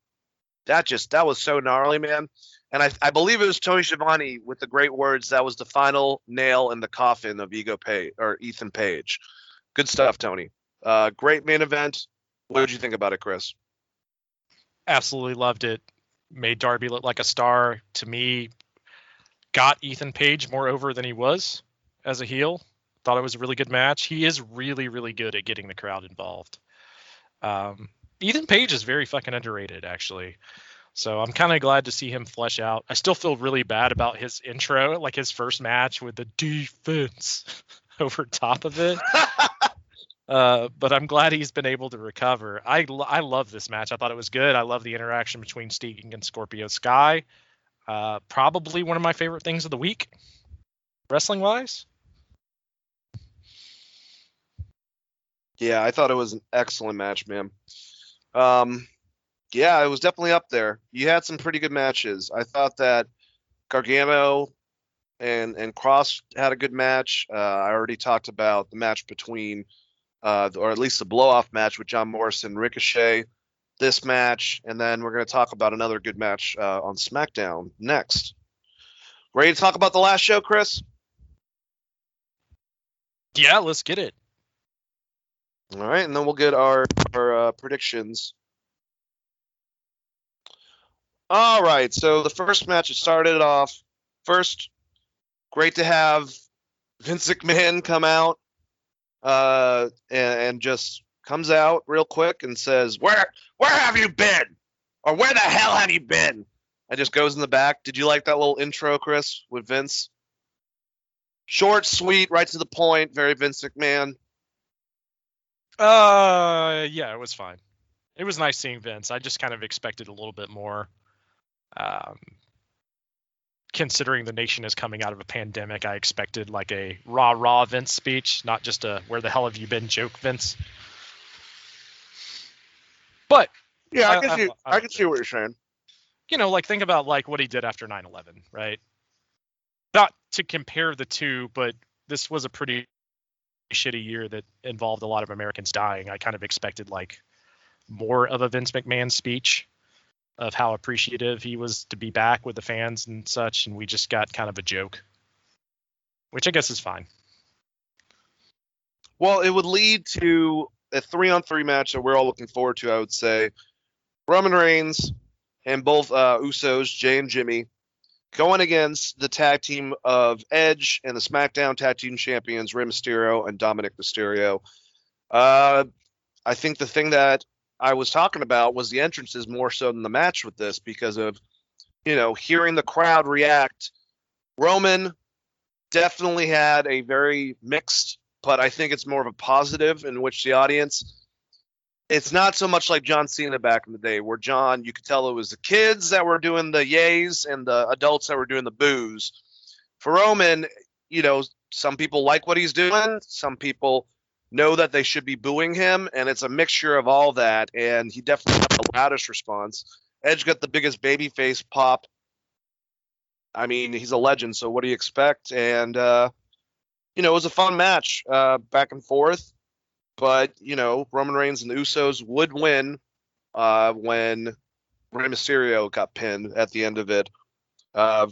that just that was so gnarly, man. And I, I believe it was Tony Schiavone with the great words. That was the final nail in the coffin of Ego Page or Ethan Page. Good stuff, Tony. Uh, great main event. What did you think about it, Chris? Absolutely loved it. Made Darby look like a star. To me, got Ethan Page more over than he was as a heel. Thought it was a really good match. He is really, really good at getting the crowd involved. Um, Ethan Page is very fucking underrated, actually. So I'm kind of glad to see him flesh out. I still feel really bad about his intro, like his first match with the defense over top of it. uh, but I'm glad he's been able to recover. I I love this match. I thought it was good. I love the interaction between Sting and Scorpio Sky. Uh, probably one of my favorite things of the week, wrestling wise. Yeah, I thought it was an excellent match, man. Um, yeah, it was definitely up there. You had some pretty good matches. I thought that Gargano and and Kross had a good match. Uh, I already talked about the match between, uh, or at least the blow off match with John Morrison, Ricochet. This match, and then we're going to talk about another good match uh, on SmackDown next. Ready to talk about the last show, Chris? Yeah, let's get it. All right, and then we'll get our our uh, predictions. All right, so the first match it started off first. Great to have Vince McMahon come out uh, and, and just comes out real quick and says, "Where where have you been? Or where the hell have you been?" And just goes in the back. Did you like that little intro, Chris, with Vince? Short, sweet, right to the point. Very Vince McMahon. Uh, yeah, it was fine. It was nice seeing Vince. I just kind of expected a little bit more. Um, considering the nation is coming out of a pandemic, I expected like a rah rah Vince speech, not just a "Where the hell have you been?" joke Vince. But Yeah, I I- can I- see. I- I can see what you're saying. you know, like think about like what he did after 9/11, right? Not to compare the two, but this was a pretty shitty year that involved a lot of Americans dying. I kind of expected like more of a Vince McMahon speech of how appreciative he was to be back with the fans and such, and we just got kind of a joke, which I guess is fine. Well, it would lead to a three on three match that we're all looking forward to, I would say. Roman Reigns and both uh, Usos, Jay and Jimmy, going against the tag team of Edge and the SmackDown Tag Team Champions, Rey Mysterio and Dominic Mysterio. Uh, I think the thing that I was talking about was the entrances more so than the match with this because of, you know, hearing the crowd react. Roman definitely had a very mixed but I think it's more of a positive in which the audience. It's not so much like John Cena back in the day, where John, you could tell it was the kids that were doing the yays and the adults that were doing the boos. For Roman, you know, some people like what he's doing, some people know that they should be booing him, and it's a mixture of all that. And he definitely got the loudest response. Edge got the biggest baby face pop. I mean, he's a legend, so what do you expect? And uh, you know, it was a fun match, uh, back and forth. But you know, Roman Reigns and the Usos would win uh, when Rey Mysterio got pinned at the end of it. Uh,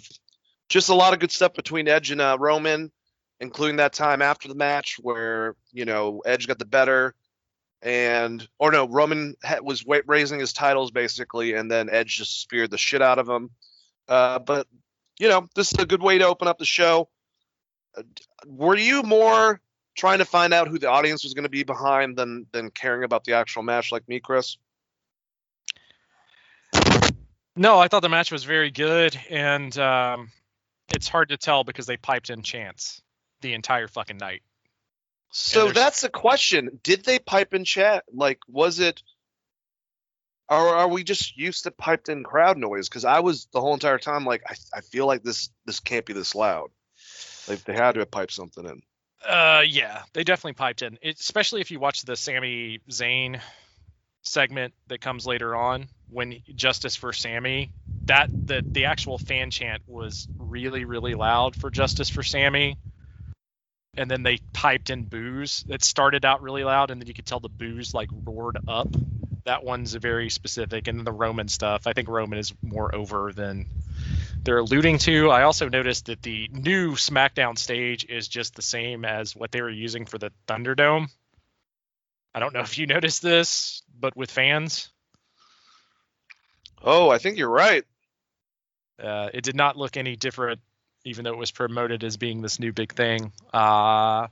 just a lot of good stuff between Edge and uh, Roman, including that time after the match where you know Edge got the better, and or no, Roman was raising his titles basically, and then Edge just speared the shit out of him. Uh, but you know, this is a good way to open up the show were you more trying to find out who the audience was going to be behind than than caring about the actual match like me chris No, I thought the match was very good, and um, it's hard to tell because they piped in chants the entire fucking night. so that's the question did they pipe in chat like was it Or are we just used to piped in crowd noise? Because I was the whole entire time like, I, I feel like this this can't be this loud. Like they had to have piped something in. Uh, yeah, they definitely piped in, it, especially if you watch the Sami Zayn segment that comes later on when Justice for Sami. That the the actual fan chant was really really loud for Justice for Sami, and then they piped in boos. It started out really loud, and then you could tell the boos like roared up. That one's very specific, and then the Roman stuff. I think Roman is more over than they're alluding to. I also noticed that the new SmackDown stage is just the same as what they were using for the Thunderdome. I don't know if you noticed this, but with fans, Oh, I think you're right. uh, it did not look any different, even though it was promoted as being this new big thing. Uh,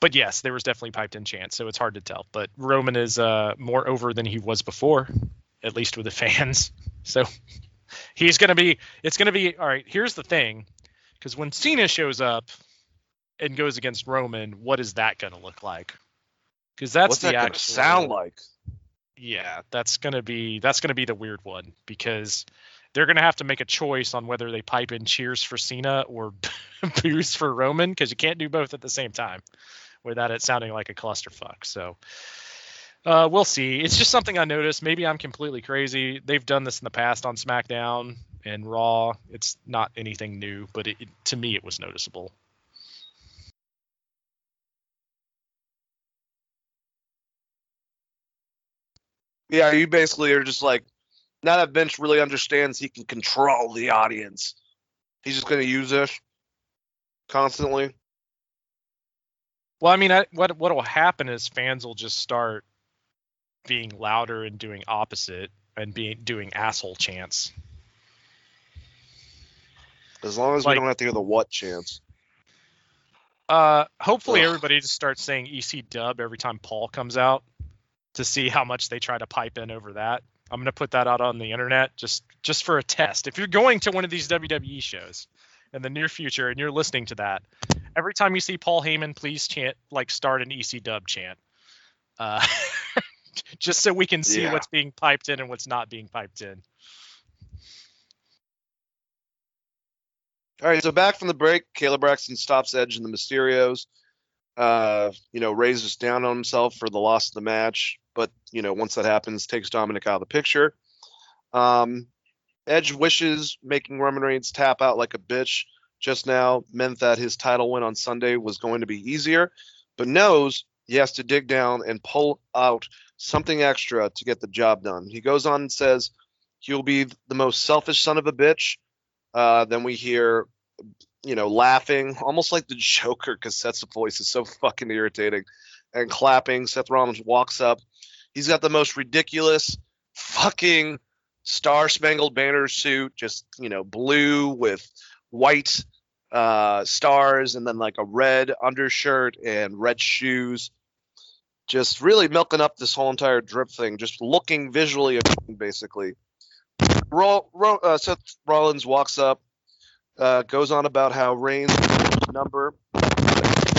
but yes, there was definitely piped in chants, so it's hard to tell. But Roman is uh, more over than he was before, at least with the fans. So he's gonna be. It's gonna be all right. Here's the thing, because when Cena shows up and goes against Roman, what is that gonna look like? Because that's What's the that actual sound like? yeah, that's gonna be that's gonna be the weird one because they're gonna have to make a choice on whether they pipe in cheers for Cena or boos for Roman because you can't do both at the same time without it sounding like a clusterfuck. So uh, we'll see. It's just something I noticed. Maybe I'm completely crazy. They've done this in the past on SmackDown and Raw. It's not anything new, but it, it- to me it was noticeable. Yeah, you basically are just like now that Vince really understands he can control the audience. He's just gonna use this constantly. Well, I mean, I, what what will happen is fans will just start being louder and doing opposite and being doing asshole chants. As long as Like- we don't have to hear the what chance. Uh, hopefully Ugh. everybody just starts saying EC Dub every time Paul comes out to see how much they try to pipe in over that. I'm gonna put that out on the internet just just for a test. If you're going to one of these WWE shows in the near future and you're listening to that, every time you see Paul Heyman, please chant like start an EC Dub chant. Uh, just so we can see Yeah. what's being piped in and what's not being piped in. All right, so back from the break, Kayla Braxton stops Edge and the Mysterios. Uh, you know, raises down on himself for the loss of the match, but you know, once that happens, takes Dominic out of the picture. Um, Edge wishes making Roman Reigns tap out like a bitch just now meant that his title win on Sunday was going to be easier, but knows he has to dig down and pull out something extra to get the job done. He goes on and says he'll be the most selfish son of a bitch. Uh, then we hear, you know, laughing, almost like the Joker, because Seth's voice is so fucking irritating, and clapping. Seth Rollins walks up. He's got the most ridiculous fucking Star Spangled Banner suit, just you know, blue with white uh, stars, and then like a red undershirt and red shoes. Just really milking up this whole entire drip thing, just looking visually basically. Ro- Ro- uh, Seth Rollins walks up, uh, goes on about how Reigns number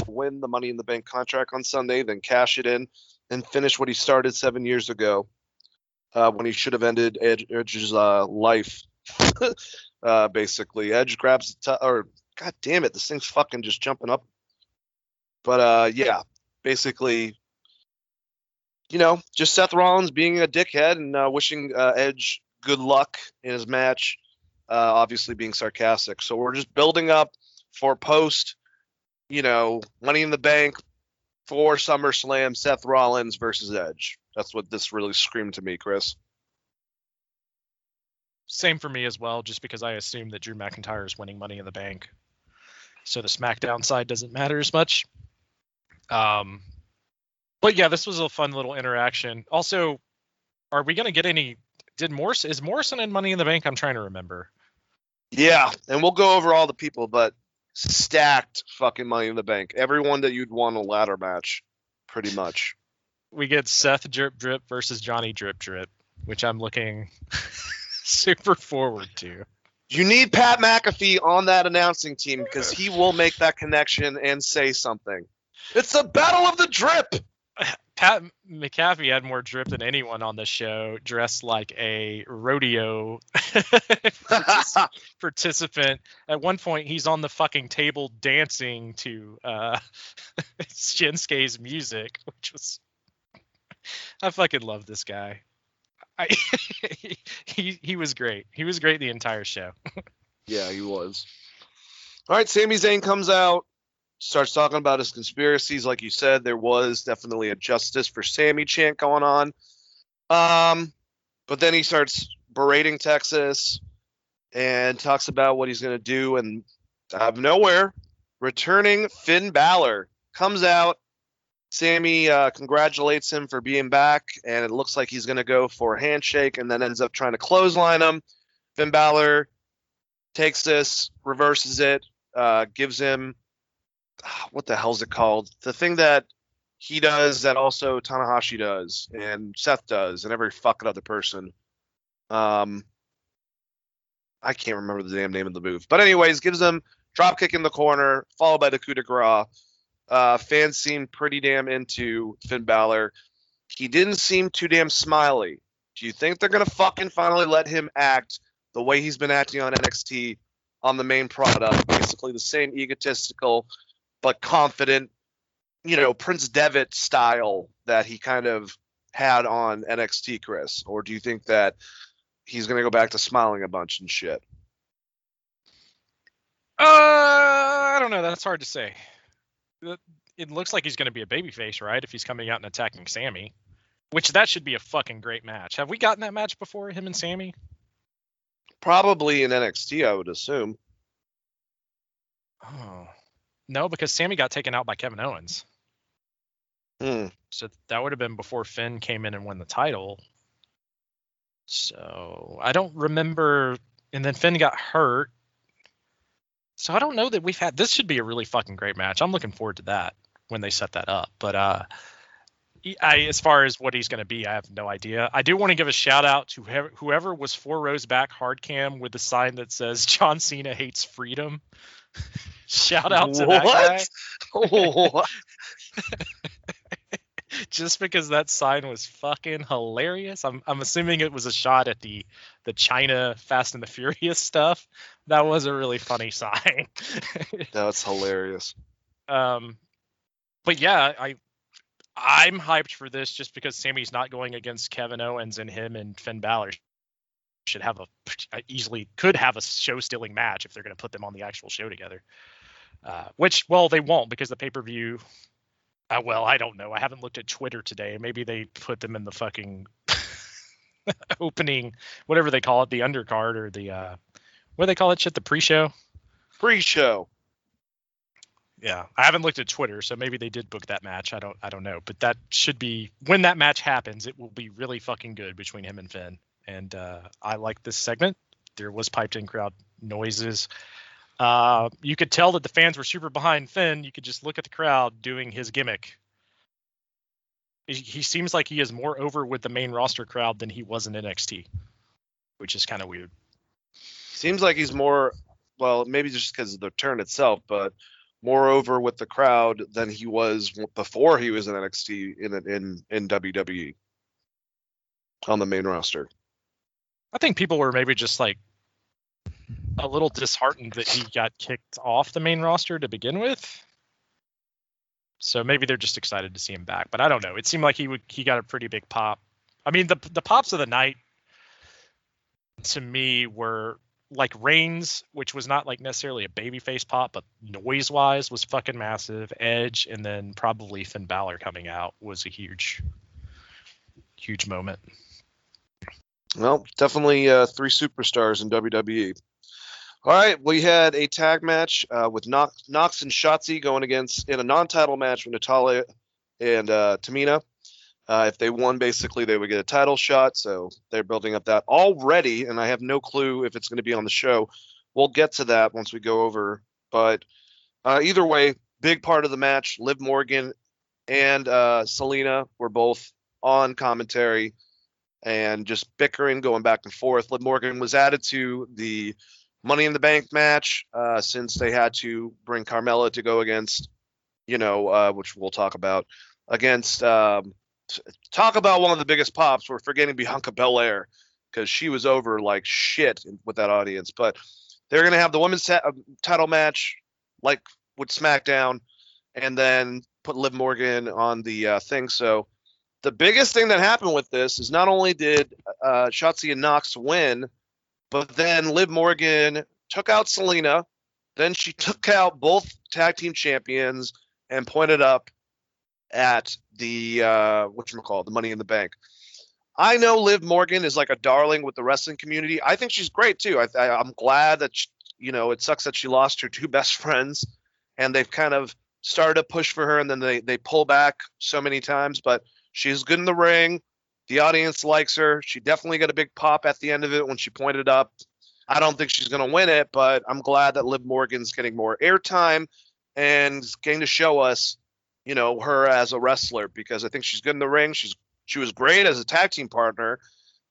win the Money in the Bank contract on Sunday, then cash it in and finish what he started seven years ago uh, when he should have ended Edge, Edge's uh, life. uh, basically, Edge grabs t- or God damn it, this thing's fucking just jumping up. But uh, yeah, basically, you know, just Seth Rollins being a dickhead and uh, wishing uh, Edge good luck in his match. Uh, obviously, being sarcastic. So we're just building up for post, you know, Money in the Bank for SummerSlam. Seth Rollins versus Edge. That's what this really screamed to me, Chris. Same for me as well, just because I assume that Drew McIntyre is winning Money in the Bank, so the SmackDown side doesn't matter as much. Um, but yeah, this was a fun little interaction. Also, are we gonna get any? Did Morse is Morrison in Money in the Bank? I'm trying to remember. Yeah, and we'll go over all the people, but stacked fucking Money in the Bank. Everyone that you'd want a ladder match, pretty much. We get Seth Drip Drip versus Johnny Drip Drip, which I'm looking super forward to. You need Pat McAfee on that announcing team because he will make that connection and say something. It's the battle of the drip. Pat McAfee had more drip than anyone on the show, dressed like a rodeo participant. At one point, he's on the fucking table dancing to uh, Shinsuke's music, which was. I fucking love this guy. I, he he was great. He was great the entire show. Yeah, he was. All right, Sami Zayn comes out, starts talking about his conspiracies. Like you said, there was definitely a justice for Sammy chant going on. Um, but then he starts berating Texas and talks about what he's going to do. And out of nowhere, returning Finn Balor comes out. Sammy uh, congratulates him for being back, and it looks like he's going to go for a handshake and then ends up trying to clothesline him. Finn Balor takes this, reverses it, uh, gives him what the hell's it called? The thing that he does that also Tanahashi does and Seth does and every fucking other person. Um, I can't remember the damn name of the move, but anyways, gives him drop kick in the corner, followed by the coup de grace. Uh, fans seem pretty damn into Finn Balor. He didn't seem too damn smiley. Do you think they're gonna fucking finally let him act the way he's been acting on NXT on the main product? Basically, the same egotistical but confident, you know, Prince Devitt style that he kind of had on NXT, Chris? Or do you think that he's gonna go back to smiling a bunch and shit? Uh, I don't know. That's hard to say. It- It looks like he's going to be a babyface, right? If he's coming out and attacking Sammy, which that should be a fucking great match. Have we gotten that match before, him and Sammy? Probably in NXT, I would assume. Oh, no, because Sammy got taken out by Kevin Owens. Hmm. So that would have been before Finn came in and won the title. So I don't remember. And then Finn got hurt. So I don't know that we've had. This should be a really fucking great match. I'm looking forward to that when they set that up. But uh, I, as far as what he's going to be, I have no idea. I do want to give a shout out to whoever, whoever was four rows back hard cam with the sign that says John Cena hates freedom. Shout out to that guy. Just because that sign was fucking hilarious. I'm I'm assuming it was a shot at the the China Fast and the Furious stuff. That was a really funny sign. That's hilarious. um, but yeah, I I'm hyped for this just because Sammy's not going against Kevin Owens and him and Finn Balor should have a easily could have a show stealing match if they're going to put them on the actual show together. Uh, which well they won't because the pay per view. Uh, well, I don't know. I haven't looked at Twitter today. Maybe they put them in the fucking opening, whatever they call it, the undercard or the uh, what do they call it? Shit, the pre-show. Pre-show. Yeah, I haven't looked at Twitter, so maybe they did book that match. I don't, I don't know, but that should be when that match happens. It will be really fucking good between him and Finn, and uh, I like this segment. There was piped in crowd noises. Uh, you could tell that the fans were super behind Finn. You could just look at the crowd doing his gimmick. He, seems like he is more over with the main roster crowd than he was in NXT, which is kind of weird. Seems like he's more well, maybe just because of the turn itself, but more over with the crowd than he was before he was in NXT in in in WWE on the main roster. I think people were maybe just like a little disheartened that he got kicked off the main roster to begin with. So maybe they're just excited to see him back. But I don't know. It seemed like he would he got a pretty big pop. I mean the the pops of the night to me were like Reigns, which was not like necessarily a babyface pop, but noise wise was fucking massive. Edge and then probably Finn Balor coming out was a huge huge moment. Well, definitely uh, three superstars in WWE. All right, we had a tag match uh, with Nox, Nox and Shotzi going against in a non-title match with Natalya and uh, Tamina. Uh, if they won, basically they would get a title shot. So they're building up that already, and I have no clue if it's going to be on the show. We'll get to that once we go over. But uh, either way, big part of the match. Liv Morgan and uh, Zelina were both on commentary and just bickering, going back and forth. Liv Morgan was added to the Money in the Bank match uh, since they had to bring Carmella to go against, you know, uh, which we'll talk about against um, talk about one of the biggest pops. We're forgetting Bianca Belair because she was over like shit with that audience. But they're gonna have the women's ta- uh, title match like with SmackDown, and then put Liv Morgan on the uh, thing. So the biggest thing that happened with this is not only did uh, Shotzi and Nox win, but then Liv Morgan took out Zelina. Then she took out both tag team champions and pointed up at the uh whatchamacallit, the money in the bank. I know Liv Morgan is like a darling with the wrestling community. I think she's great too. I, I'm glad that she, you know it sucks that she lost her two best friends, and they've kind of started to push for her, and then they they pull back so many times. But she's good in the ring. The audience likes her. She definitely got a big pop at the end of it when she pointed up. I don't think she's going to win it, but I'm glad that Liv Morgan's getting more airtime and getting to show us, you know, her as a wrestler because I think she's good in the ring. She's she was great as a tag team partner,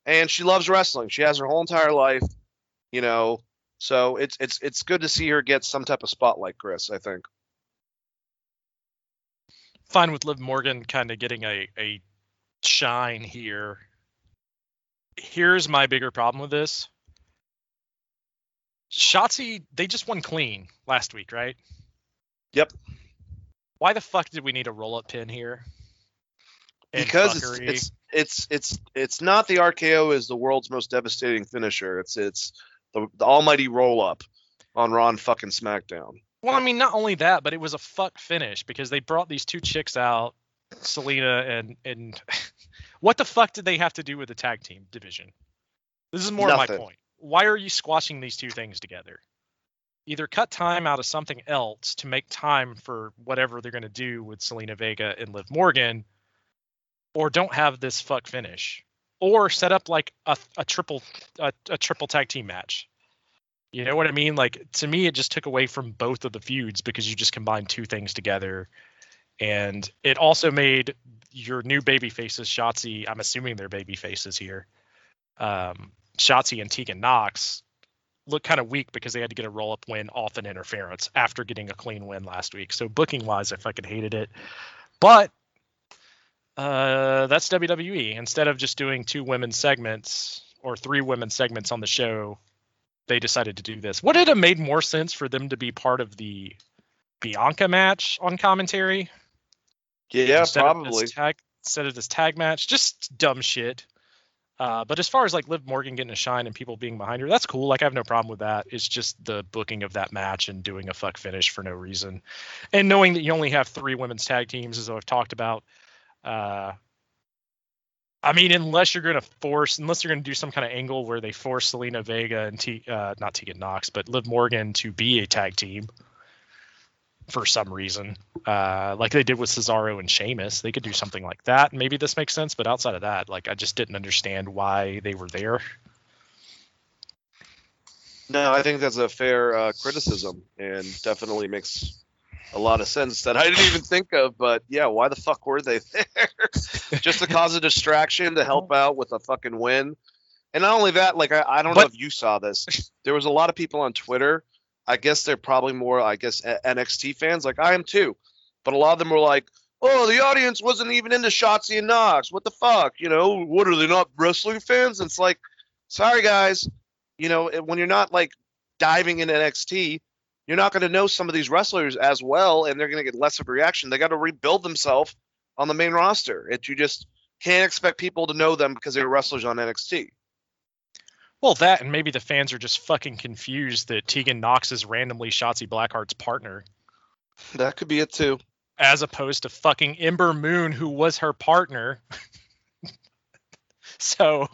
and she loves wrestling. She has her whole entire life, you know. So it's it's it's good to see her get some type of spotlight, Chris. I think. Fine with Liv Morgan kind of getting a a shine here. Here's my bigger problem with this. Shotzi, they just won clean last week, right? Yep. Why the fuck did we need a roll up pin here? And because it's, it's it's it's it's not the RKO is the world's most devastating finisher. It's it's the, the almighty roll up on Raw and fucking SmackDown. Well, I mean, not only that, but it was a fuck finish because they brought these two chicks out, Zelina and and what the fuck did they have to do with the tag team division? This is more Nothing. my point. Why are you squashing these two things together? Either cut time out of something else to make time for whatever they're going to do with Zelina Vega and Liv Morgan, or don't have this fuck finish, or set up like a, a triple a, a triple tag team match. You know what I mean? Like to me, it just took away from both of the feuds because you just combined two things together, and it also made your new baby faces, Shotzi. I'm assuming they're baby faces here. Um, Shotzi and Tegan Nox look kind of weak because they had to get a roll up win off an interference after getting a clean win last week. So booking wise, I fucking hated it. But uh, that's WWE. Instead of just doing two women segments or three women segments on the show, they decided to do this. Would it have made more sense for them to be part of the Bianca match on commentary? Yeah, instead probably. this tag, instead of this tag match, just dumb shit. Uh, but as far as like Liv Morgan getting a shine and people being behind her, that's cool. Like I have no problem with that. It's just the booking of that match and doing a fuck finish for no reason, and knowing that you only have three women's tag teams, as I've talked about. Uh, I mean, unless you're gonna force, unless you're gonna do some kind of angle where they force Zelina Vega and T, uh, not Tegan Nox, but Liv Morgan to be a tag team for some reason, uh, like they did with Cesaro and Sheamus. They could do something like that. Maybe this makes sense, but outside of that, like I just didn't understand why they were there. No, I think that's a fair uh, criticism and definitely makes a lot of sense that I didn't even think of. But yeah, why the fuck were they there? Just to cause a distraction to help out with a fucking win. And not only that, like I, I don't know if you saw this. There was a lot of people on Twitter. I guess they're probably more, I guess, NXT fans. Like I am too. But a lot of them were like, "Oh, the audience wasn't even into Shotzi and Nox. What the fuck? You know, what are they not wrestling fans?" And it's like, sorry guys, you know, when you're not like diving into NXT, you're not going to know some of these wrestlers as well, and they're going to get less of a reaction. They got to rebuild themselves on the main roster. It you just can't expect people to know them because they're wrestlers on NXT. Well, that and maybe the fans are just fucking confused that Tegan Nox is randomly Shotzi Blackheart's partner, That could be it too. as opposed to fucking Ember Moon, who was her partner. so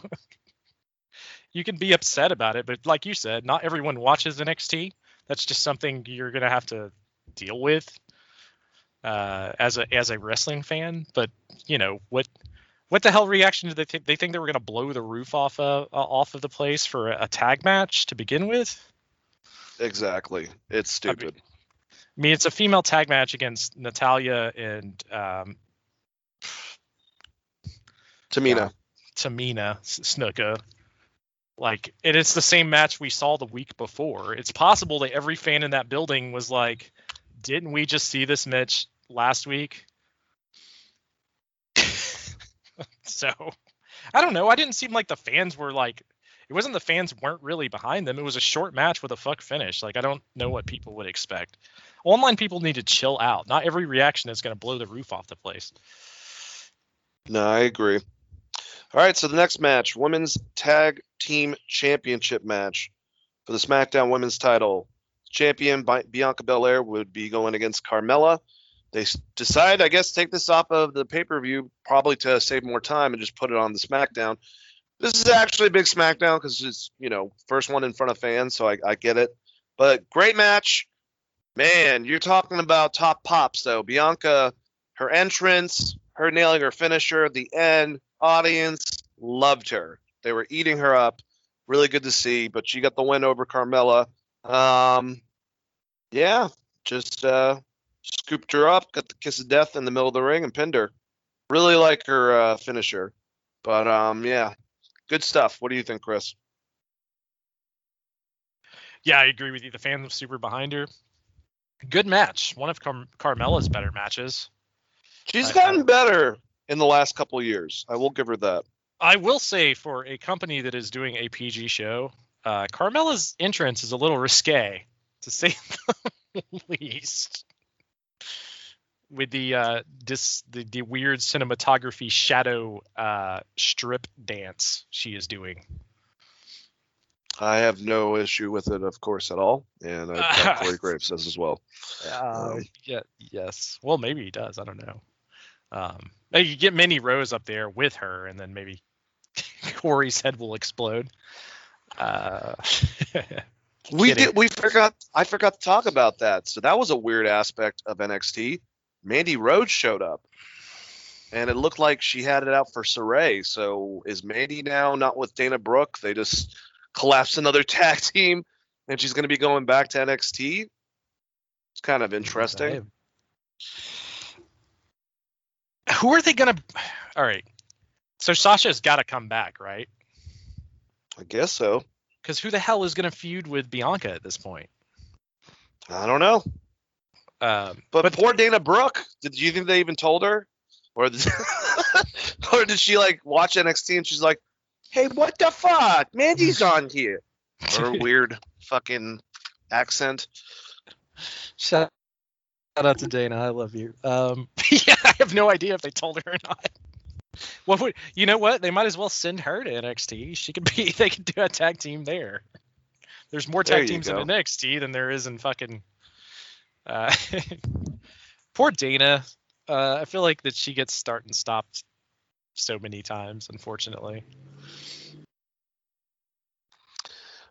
you can be upset about it, but like you said, not everyone watches NXT. That's just something you're gonna have to deal with uh, as a as a wrestling fan. But you know what? What the hell reaction did they think? They think they were gonna blow the roof off of off of the place for a, a tag match to begin with. Exactly. It's I mean, stupid. I mean, it's a female tag match against Natalya and um, Tamina. Tamina Snuka. Like, and it's the same match we saw the week before. It's possible that every fan in that building was like, "Didn't we just see this match last week?" So I don't know. I didn't seem like the fans were like it wasn't the fans weren't really behind them. It was a short match with a fuck finish. Like I don't know what people would expect. Online people need to chill out. Not every reaction is going to blow the roof off the place. No, I agree. All right, so the next match, women's tag team championship match for the SmackDown Women's Title. Champion Bianca Belair would be going against Carmella. They decide, I guess, take this off of the pay per view probably to save more time and just put it on the SmackDown. This is actually a big SmackDown because it's you know first one in front of fans, so I, I get it. But great match, man. You're talking about top pops though. Bianca, her entrance, her nailing her finisher, the end, audience loved her. They were eating her up. Really good to see. But she got the win over Carmella. Um, yeah, just uh, scooped her up, got the kiss of death in the middle of the ring, and pinned her. Really like her uh, finisher. But um, yeah, good stuff. What do you think, Chris? Yeah, I agree with you. The fans were super behind her. Good match. One of Car- Carmella's better matches. She's gotten better in the last couple of years. I will give her that. I will say for a company that is doing a PG show, uh, Carmella's entrance is a little risque, to say the least. With the uh, dis, the, the weird cinematography shadow uh, strip dance she is doing. I have no issue with it, of course, at all. And I thought Corey Graves does as well. Uh, Um, yeah, yes. Well, maybe he does. I don't know. Um, you get Mandy Rose up there with her, and then maybe Corey's head will explode. Uh, We Kidding. did. We forgot. I forgot to talk about that. So that was a weird aspect of NXT. Mandy Rose showed up, and it looked like she had it out for Sarray. So is Mandy now not with Dana Brooke? They just collapsed another tag team, and she's going to be going back to NXT. It's kind of interesting. Who are they gonna? All right. So Sasha's got to come back, right? I guess so. Because who the hell is gonna feud with Bianca at this point? I don't know. Um, But, poor Dana Brooke. Did you think they even told her, or did, or did she like watch NXT and she's like, "Hey, what the fuck? Mandy's on here." Or a weird fucking accent. shout out to Dana. I love you. Um, yeah, I have no idea if they told her or not. What would you know? What they might as well send her to NXT. She could be. They could do a tag team there. There's more tag you teams go. in NXT than there is in fucking. Uh, poor Dana. Uh, I feel like that she gets start and stopped so many times, unfortunately.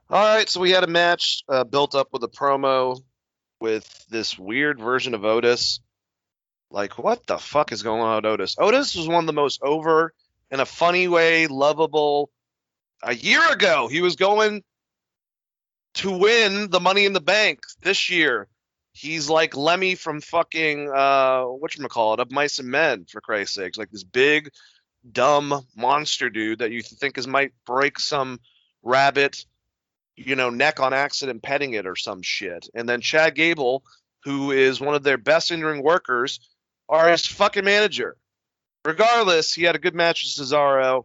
All right, so we had a match uh, built up with a promo with this weird version of Otis. Like, what the fuck is going on with Otis? Otis was one of the most over, in a funny way, lovable. A year ago, he was going to win the Money in the Bank this year. He's like Lemmy from fucking uh, what call it Of Mice and Men, for Christ's sakes. Like this big, dumb monster dude that you think is might break some rabbit you know, neck on accident petting it or some shit. And then Chad Gable, who is one of their best in ring workers, are his fucking manager. Regardless, he had a good match with Cesaro,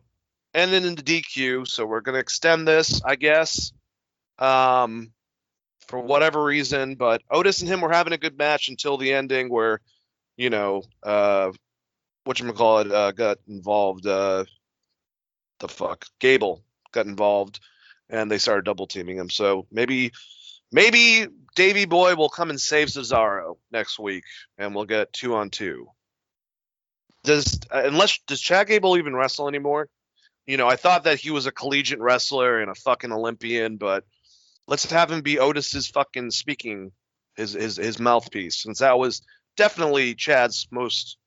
ended in the DQ. So we're gonna extend this, I guess, um, for whatever reason. But Otis and him were having a good match until the ending, where, you know, uh, what you call it, uh, got involved. Uh, the fuck, Gable got involved and they started double teaming him. So maybe maybe Davy Boy will come and save Cesaro next week, and we'll get two on two. Does uh, unless does Chad Gable even wrestle anymore? You know, I thought that he was a collegiate wrestler and a fucking Olympian, but let's have him be Otis's fucking speaking his his his mouthpiece, since that was definitely Chad's most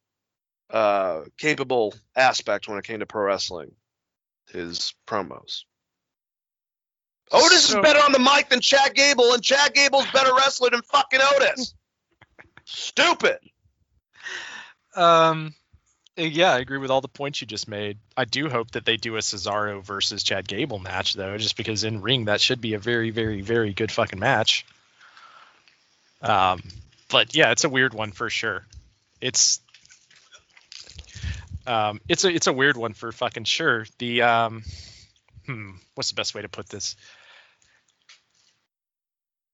uh capable aspect when it came to pro wrestling. His promos. Otis So- is better on the mic than Chad Gable, and Chad Gable's better wrestler than fucking Otis. Stupid. Um, yeah, I agree with all the points you just made. I do hope that they do a Cesaro versus Chad Gable match, though, just because in ring that should be a very, very, very good fucking match. Um, but yeah, it's a weird one for sure. It's Um, it's a it's a weird one for fucking sure. The um, hmm, what's the best way to put this?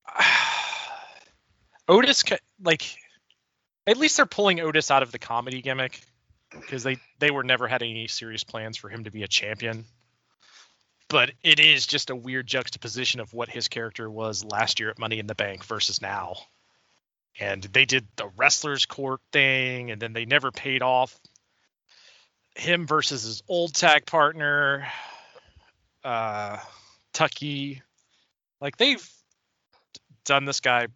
Otis, like, at least they're pulling Otis out of the comedy gimmick because they they were never had any serious plans for him to be a champion. But it is just a weird juxtaposition of what his character was last year at Money in the Bank versus now. And they did the wrestlers court thing, and then they never paid off him versus his old tag partner, uh, Tucker. Like they've done this guy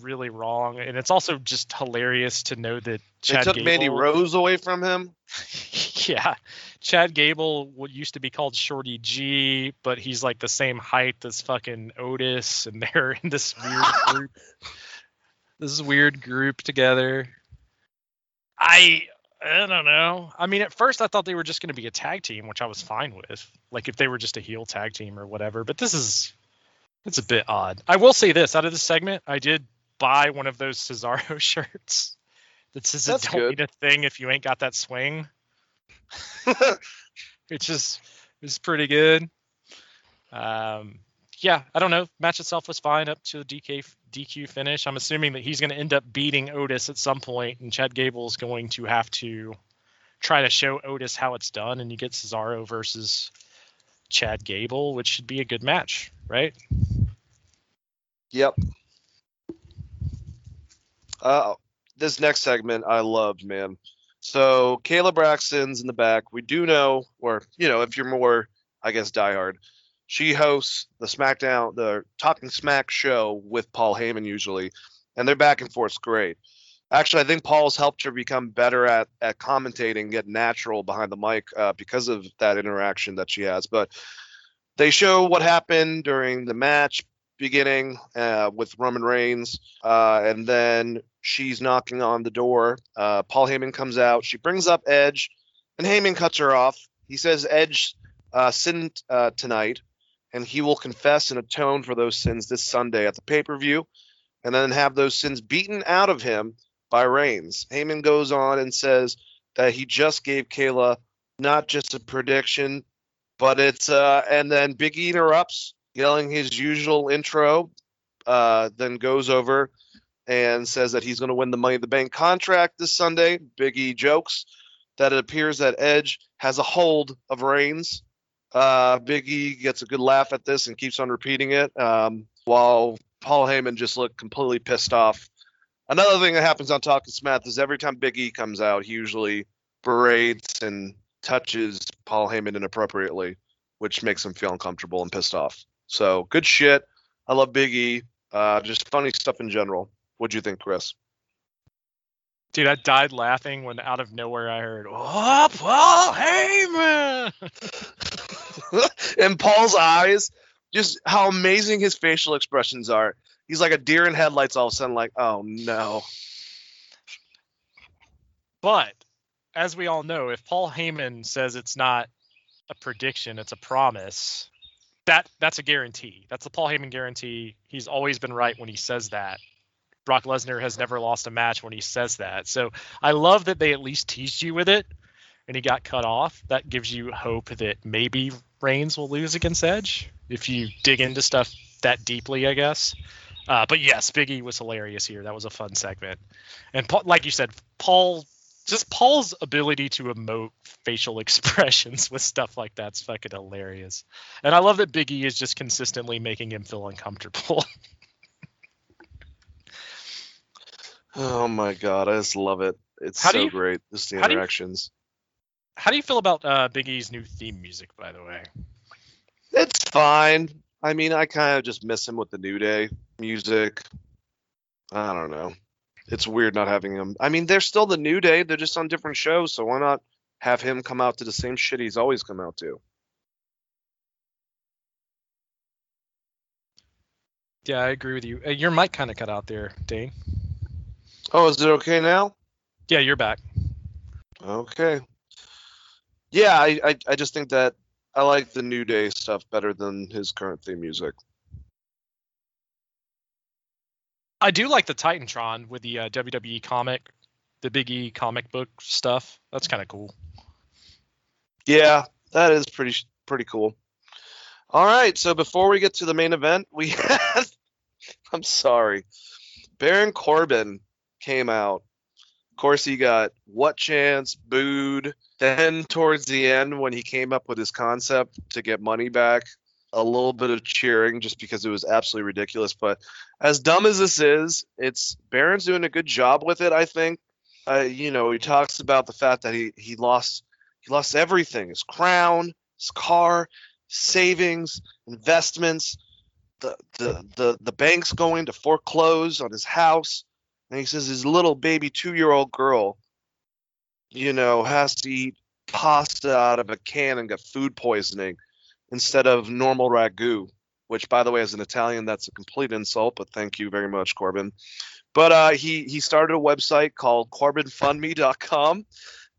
really wrong, and it's also just hilarious to know that They took Gable, Mandy Rose away from him. yeah, Chad Gable what used to be called Shorty G, but he's like the same height as fucking Otis, and they're in this weird group. This weird group together. I I don't know. I mean, at first I thought they were just going to be a tag team, which I was fine with. Like if they were just a heel tag team or whatever. But this is it's a bit odd. I will say this: out of this segment, I did buy one of those Cesaro shirts that says That's it don't good. mean a thing if you ain't got that swing. which is is pretty good. Um, yeah, I don't know. Match itself was fine up to the DK DQ finish. I'm assuming that he's going to end up beating Otis at some point, and Chad Gable is going to have to try to show Otis how it's done, and you get Cesaro versus Chad Gable, which should be a good match, right? Yep. Uh, this next segment I loved, man. So Kayla Braxton's in the back. We do know, or you know, if you're more, I guess, diehard, she hosts the SmackDown, the Talking Smack show with Paul Heyman usually, and they're back and forth great. Actually, I think Paul's helped her become better at at commentating, get natural behind the mic uh, because of that interaction that she has. But they show what happened during the match beginning uh, with Roman Reigns, uh, and then she's knocking on the door. Uh, Paul Heyman comes out. She brings up Edge, and Heyman cuts her off. He says Edge uh, sinned uh, tonight, and he will confess and atone for those sins this Sunday at the pay per view, and then have those sins beaten out of him by Reigns. Heyman goes on and says that he just gave Kayla not just a prediction, but it's uh, and then Big interrupts yelling his usual intro, uh, then goes over and says that he's going to win the Money in the Bank contract this Sunday. Big E jokes that it appears that Edge has a hold of Reigns. Uh, Big E gets a good laugh at this and keeps on repeating it, um, while Paul Heyman just looked completely pissed off. Another thing that happens on Talking Smack is every time Big E comes out, he usually berates and touches Paul Heyman inappropriately, which makes him feel uncomfortable and pissed off. So good shit. I love Big E. Uh, just funny stuff in general. What'd you think, Chris? Dude, I died laughing when out of nowhere I heard, "Oh, Paul Heyman!" and Paul's eyes, just how amazing his facial expressions are. He's like a deer in headlights all of a sudden, like, oh no. But as we all know, if Paul Heyman says it's not a prediction, it's a promise, that that's a guarantee. That's the Paul Heyman guarantee. He's always been right when he says that. Brock Lesnar has never lost a match when he says that. So I love that they at least teased you with it and he got cut off. That gives you hope that maybe Reigns will lose against Edge if you dig into stuff that deeply, I guess. Uh, but yes, Biggie was hilarious here. That was a fun segment. And Paul, like you said, Paul, just Paul's ability to emote facial expressions with stuff like that's fucking hilarious. And I love that Biggie is just consistently making him feel uncomfortable. Oh my god, I just love it. It's How so you- great. Just the interactions. How do you feel about uh, Big E's new theme music, by the way? It's fine. I mean, I kind of just miss him with the New Day music. I don't know. It's weird not having him. I mean, they're still the New Day. They're just on different shows, so why not have him come out to the same shit he's always come out to? Yeah, I agree with you. Uh, your mic kind of cut out there, Dane. Oh, is it okay now? Yeah, you're back. Okay. Yeah, I, I, I just think that I like the New Day stuff better than his current theme music. I do like the Titantron with the uh, WWE comic, the Big E comic book stuff. That's kind of cool. Yeah, that is pretty pretty cool. All right, so before we get to the main event, we had I'm sorry. Baron Corbin came out. Of course, he got what chance booed. Then towards the end, when he came up with his concept to get money back, a little bit of cheering just because it was absolutely ridiculous. But as dumb as this is, it's Baron's doing a good job with it. I think. Uh, you know, he talks about the fact that he he lost he lost everything: his crown, his car, savings, investments, the the the the bank's going to foreclose on his house, and he says his little baby two year old girl, you know, has to eat pasta out of a can and get food poisoning instead of normal ragu. Which, by the way, as an Italian, that's a complete insult. But thank you very much, Corbin. But uh, he he started a website called CorbinFundMe.com,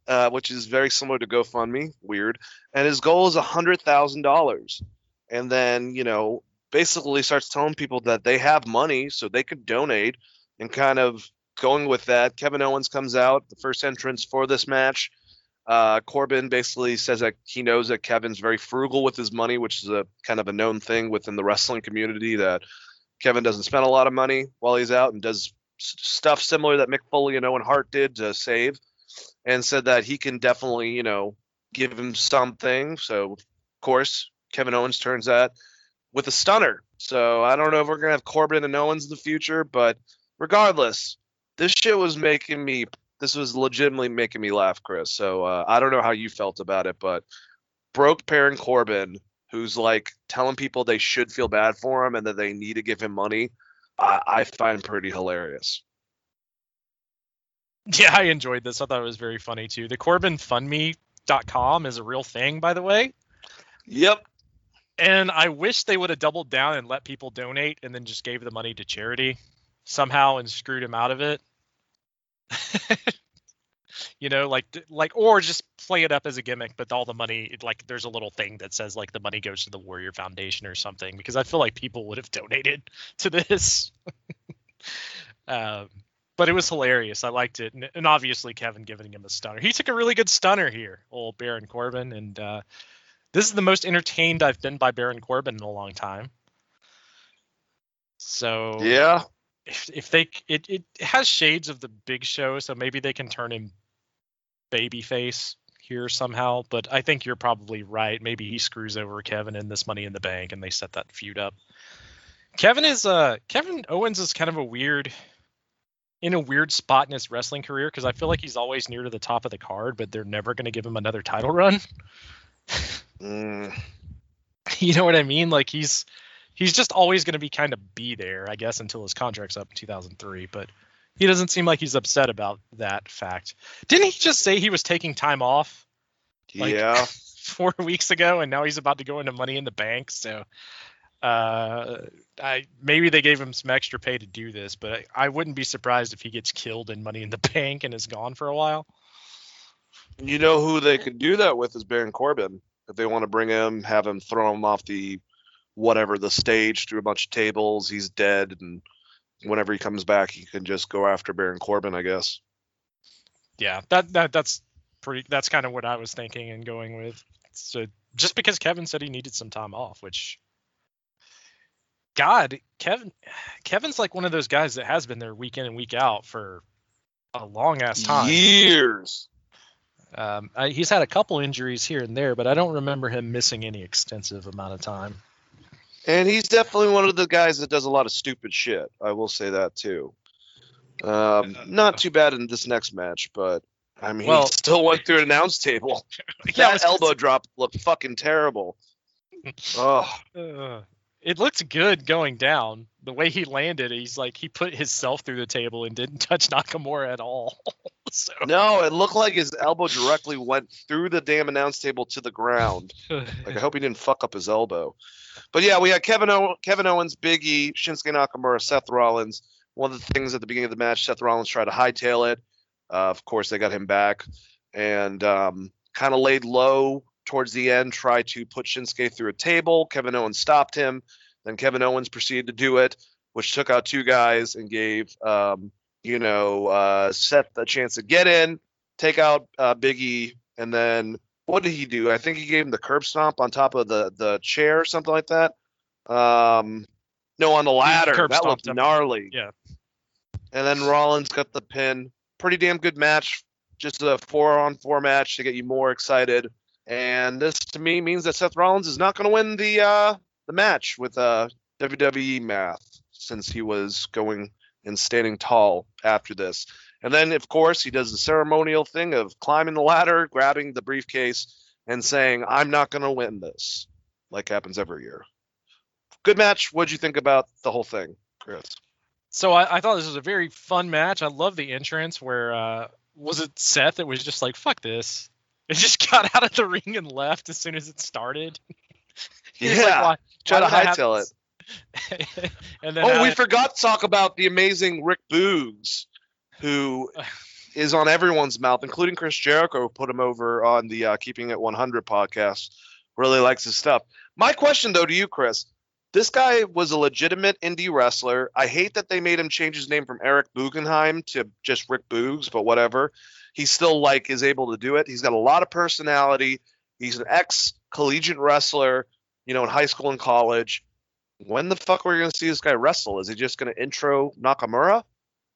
uh, which is very similar to GoFundMe. Weird. And his goal is a hundred thousand dollars. And then you know basically starts telling people that they have money so they could donate and kind of going with that. Kevin Owens comes out, the first entrance for this match. Uh, Corbin basically says that he knows that Kevin's very frugal with his money, which is a kind of a known thing within the wrestling community that Kevin doesn't spend a lot of money while he's out and does stuff similar that Mick Foley and Owen Hart did to save, and said that he can definitely, you know, give him something. So, of course, Kevin Owens turns that with a stunner. So I don't know if we're gonna have Corbin and Owens in the future, but regardless, this shit was making me. This was legitimately making me laugh, Chris. So uh, I don't know how you felt about it, but broke Baron Corbin, who's like telling people they should feel bad for him and that they need to give him money, I, I find pretty hilarious. Yeah, I enjoyed this. I thought it was very funny too. The CorbinFundMe.com is a real thing, by the way. Yep. And I wish they would have doubled down and let people donate and then just gave the money to charity somehow and screwed him out of it. you know, like like or just play it up as a gimmick, but all the money like there's a little thing that says like the money goes to the Warrior Foundation or something because I feel like people would have donated to this. um, but it was hilarious. I liked it, and, and obviously Kevin giving him a stunner. He took a really good stunner here, old Baron Corbin, and uh, this is the most entertained I've been by Baron Corbin in a long time. So Yeah. If, if they it, it has shades of the Big Show, so maybe they can turn him babyface here somehow. But I think you're probably right. Maybe he screws over Kevin in this Money in the Bank, and they set that feud up. Kevin is uh Kevin Owens is kind of a weird in a weird spot in his wrestling career because I feel like he's always near to the top of the card, but they're never going to give him another title run. Mm, you know what I mean? Like he's he's just always going to be kind of be there, I guess, until his contract's up in 2003. But he doesn't seem like he's upset about that fact. Didn't he just say he was taking time off Like- yeah. four weeks ago, and now he's about to go into Money in the Bank? So, uh, I maybe they gave him some extra pay to do this, but I, I wouldn't be surprised if he gets killed in Money in the Bank and is gone for a while. You know who they could do that with is Baron Corbin. If they want to bring him, have him throw him off the whatever the stage through a bunch of tables, he's dead, and whenever he comes back, he can just go after Baron Corbin, I guess. yeah that that that's pretty that's kind of what i was thinking and going with so just because kevin said he needed some time off which god kevin kevin's like one of those guys that has been there week in and week out for a long ass time Years. um, I, he's had a couple injuries here and there but i don't remember him missing any extensive amount of time And he's definitely one of the guys that does a lot of stupid shit. I will say that too. Um, not too bad in this next match, but I mean, Well- he still went through an announce table. That was elbow drop looked fucking terrible. Oh, Uh, it looked good going down. The way he landed, he's like he put himself through the table and didn't touch Nakamura at all. so no, it looked like his elbow directly went through the damn announce table to the ground. Like I hope he didn't fuck up his elbow. But yeah, we had Kevin o- Kevin Owens, Big E, Shinsuke Nakamura, Seth Rollins. One of the things at the beginning of the match, Seth Rollins tried to hightail it. Uh, of course, they got him back and um, kind of laid low towards the end, tried to put Shinsuke through a table. Kevin Owens stopped him. Then Kevin Owens proceeded to do it, which took out two guys and gave um, you know uh, Seth a chance to get in, take out uh, Big E, and then what did he do? I think he gave him the curb stomp on top of the the chair or something like that. Um, no, on the ladder. curb That looked gnarly. Yeah. And then Rollins got the pin. Pretty damn good match. Just a four on four match to get you more excited. And this to me means that Seth Rollins is not going to win the uh, the match with uh, WWE math since he was going and standing tall after this. And then, of course, he does the ceremonial thing of climbing the ladder, grabbing the briefcase, and saying, I'm not going to win this, like happens every year. Good match. What'd you think about the whole thing, Chris? So I, I thought this was a very fun match. I love the entrance where uh, was it Seth that was just like fuck this. It just got out of the ring and left as soon as it started. Was like, Yeah, Try to did I have hightail this?" and then Oh, we forgot to talk about the amazing Rick Boogs, who is on everyone's mouth, including Chris Jericho, who put him over on the uh, Keeping It 100 podcast. Really likes his stuff. My question, though, to you, Chris, this guy was a legitimate indie wrestler. I hate that they made him change his name from Eric Bugenhagen to just Rick Boogs, but whatever. He still like is able to do it. He's got a lot of personality. He's an ex collegiate wrestler, you know, in high school and college. When the fuck are we gonna see this guy wrestle? Is he just gonna intro Nakamura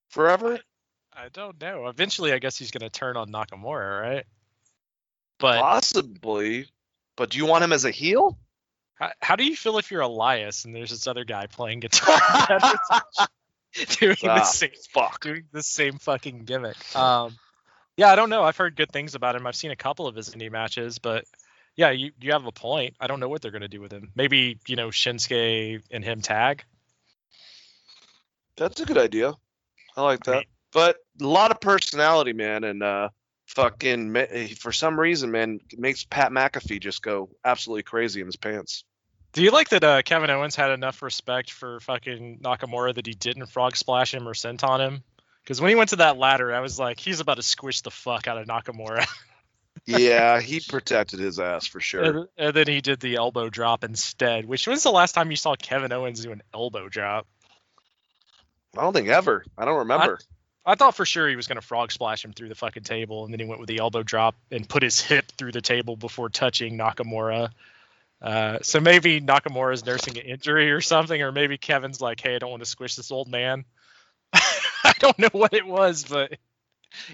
forever? I don't know. Eventually, I guess he's gonna turn on Nakamura, right? But Possibly. But do you want him as a heel? how, how do you feel if you're Elias and there's this other guy playing guitar doing the Ah, same Fuck. doing the same fucking gimmick? Um, yeah, I don't know. I've heard good things about him. I've seen a couple of his indie matches, but yeah, you you have a point. I don't know what they're gonna do with him. Maybe you know Shinsuke and him tag. That's a good idea. I like that. But a lot of personality, man, and uh fucking for some reason, man, it makes Pat McAfee just go absolutely crazy in his pants. Do you like that uh, Kevin Owens had enough respect for fucking Nakamura that he didn't frog splash him or senton him? Because when he went to that ladder, I was like, he's about to squish the fuck out of Nakamura. Yeah, he protected his ass for sure. and, and then he did the elbow drop instead. Which was the last time you saw Kevin Owens do an elbow drop? I don't think ever. I don't remember. I thought for sure he was going to frog splash him through the fucking table, and then he went with the elbow drop and put his hip through the table before touching Nakamura. Uh, so maybe Nakamura is nursing an injury or something, or maybe Kevin's like, "Hey, I don't want to squish this old man." I don't know what it was, but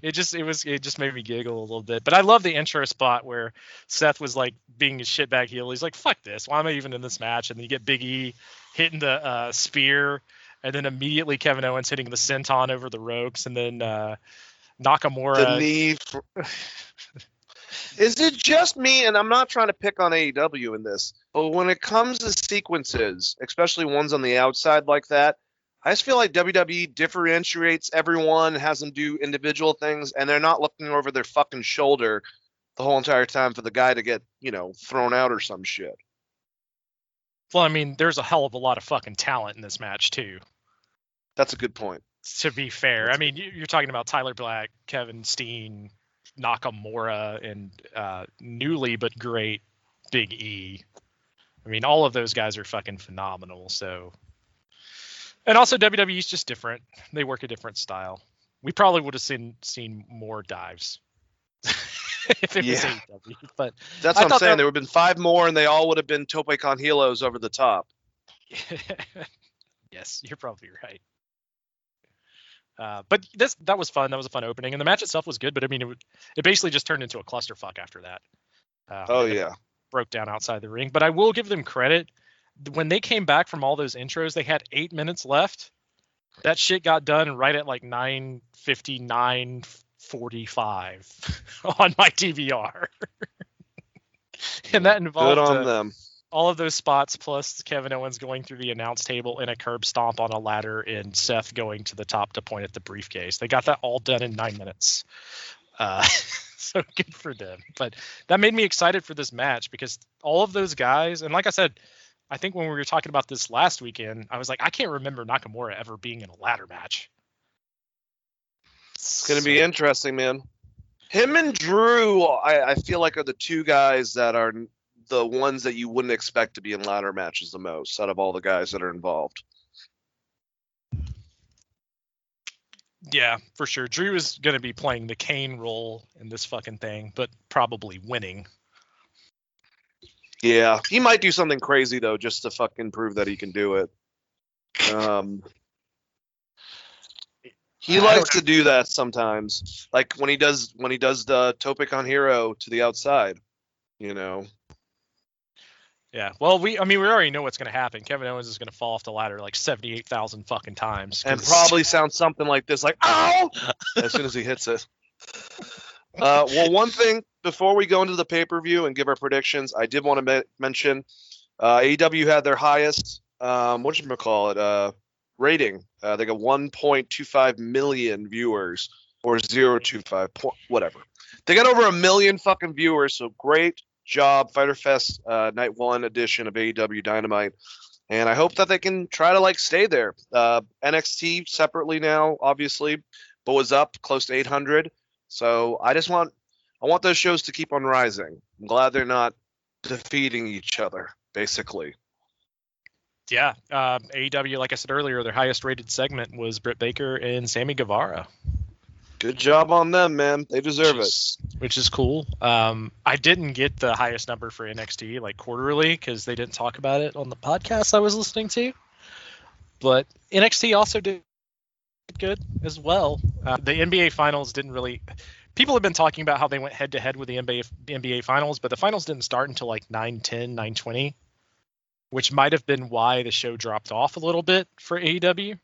it just it was it just made me giggle a little bit. But I love the intro spot where Seth was like being a shitbag heel. He's like, "Fuck this! Why am I even in this match?" And then you get Big E hitting the uh, spear and then immediately Kevin Owens hitting the senton over the ropes, and then uh, Nakamura. the knee. For... Is it just me? And I'm not trying to pick on AEW in this, but when it comes to sequences, especially ones on the outside like that, I just feel like WWE differentiates everyone, has them do individual things, and they're not looking over their fucking shoulder the whole entire time for the guy to get, you know, thrown out or some shit. well, I mean, there's a hell of a lot of fucking talent in this match too. That's a good point. To be fair, I mean, you- you're talking about Tyler Black, Kevin Steen, Nakamura, and uh, newly but great Big E. I mean, all of those guys are fucking phenomenal. So, and also WWE's just different. They work a different style. We probably would have seen seen more dives if it was AEW, but That's I what I'm saying. that- There would have been five more, and they all would have been Tope con Hilos over the top. yes, you're probably right. Uh, but this that was fun. That was a fun opening, and the match itself was good. But I mean, it, would- it basically just turned into a clusterfuck after that. Uh, Oh yeah. broke down outside the ring. But I will give them credit. When they came back from all those intros, they had eight minutes left. That shit got done right at like 9:59, 45 on my DVR. and that involved uh, them. all of those spots plus Kevin Owens going through the announce table in a curb stomp on a ladder and Seth going to the top to point at the briefcase. They got that all done in nine minutes. Uh, so good for them. But that made me excited for this match because all of those guys, and like I said, I think when we were talking about this last weekend, I was like, I can't remember Nakamura ever being in a ladder match. It's gonna be interesting, man. Him and Drew, I, I feel like are the two guys that are the ones that you wouldn't expect to be in ladder matches the most out of all the guys that are involved. Yeah, for sure. Drew is going to be playing the Kane role in this fucking thing, but probably winning. Yeah, he might do something crazy though, just to fucking prove that he can do it. Um, he likes to do that sometimes, like when he does when he does the Tope con Hilo to the outside. You know, Yeah. Well, we I mean we already know what's going to happen. Kevin Owens is going to fall off the ladder like 78,000 fucking times. and probably sounds something like this, like "ow" as soon as he hits it. Uh, well, one thing before we go into the pay per view and give our predictions, I did want to me- mention uh, AEW had their highest, um, what should we call it, uh, rating. Uh, they got 1.25 million viewers or 025, point, whatever. They got over a million fucking viewers, so great job, Fighter Fest uh, Night One edition of AEW Dynamite. And I hope that they can try to like stay there. Uh, NXT separately now, obviously, but was up close to 800. So I just want I want those shows to keep on rising. I'm glad they're not defeating each other, basically. yeah, um, AEW, like I said earlier, their highest rated segment was Britt Baker and Sammy Guevara. Good job on them, man. They deserve which it. is, which is cool. Um, I didn't get the highest number for NXT like quarterly because they didn't talk about it on the podcast I was listening to. But NXT also did good as well. Uh, the NBA Finals didn't really. People have been talking about how they went head to head with the NBA the NBA Finals, but the finals didn't start until like 9:10, 9:20, which might have been why the show dropped off a little bit for AEW.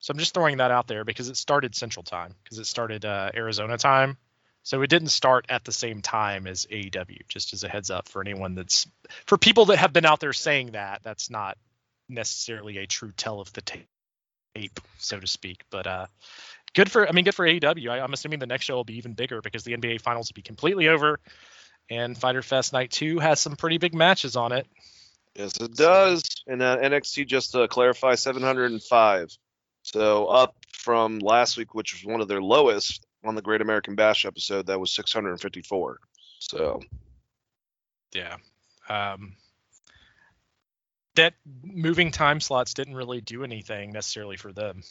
So I'm just throwing that out there because it started Central Time because it started uh, Arizona time. So it didn't start at the same time as AEW. Just as a heads up for anyone that's for people that have been out there saying that that's not necessarily a true tell of the tape, so to speak. But uh, good for I mean good for AEW. I, I'm assuming the next show will be even bigger because the NBA Finals will be completely over, and Fighter Fest Night Two has some pretty big matches on it. Yes, it does. And uh, NXT, just to clarify, 705. So up from last week, which was one of their lowest on the Great American Bash episode, that was 654. So Yeah. Um, that moving time slots didn't really do anything necessarily for them.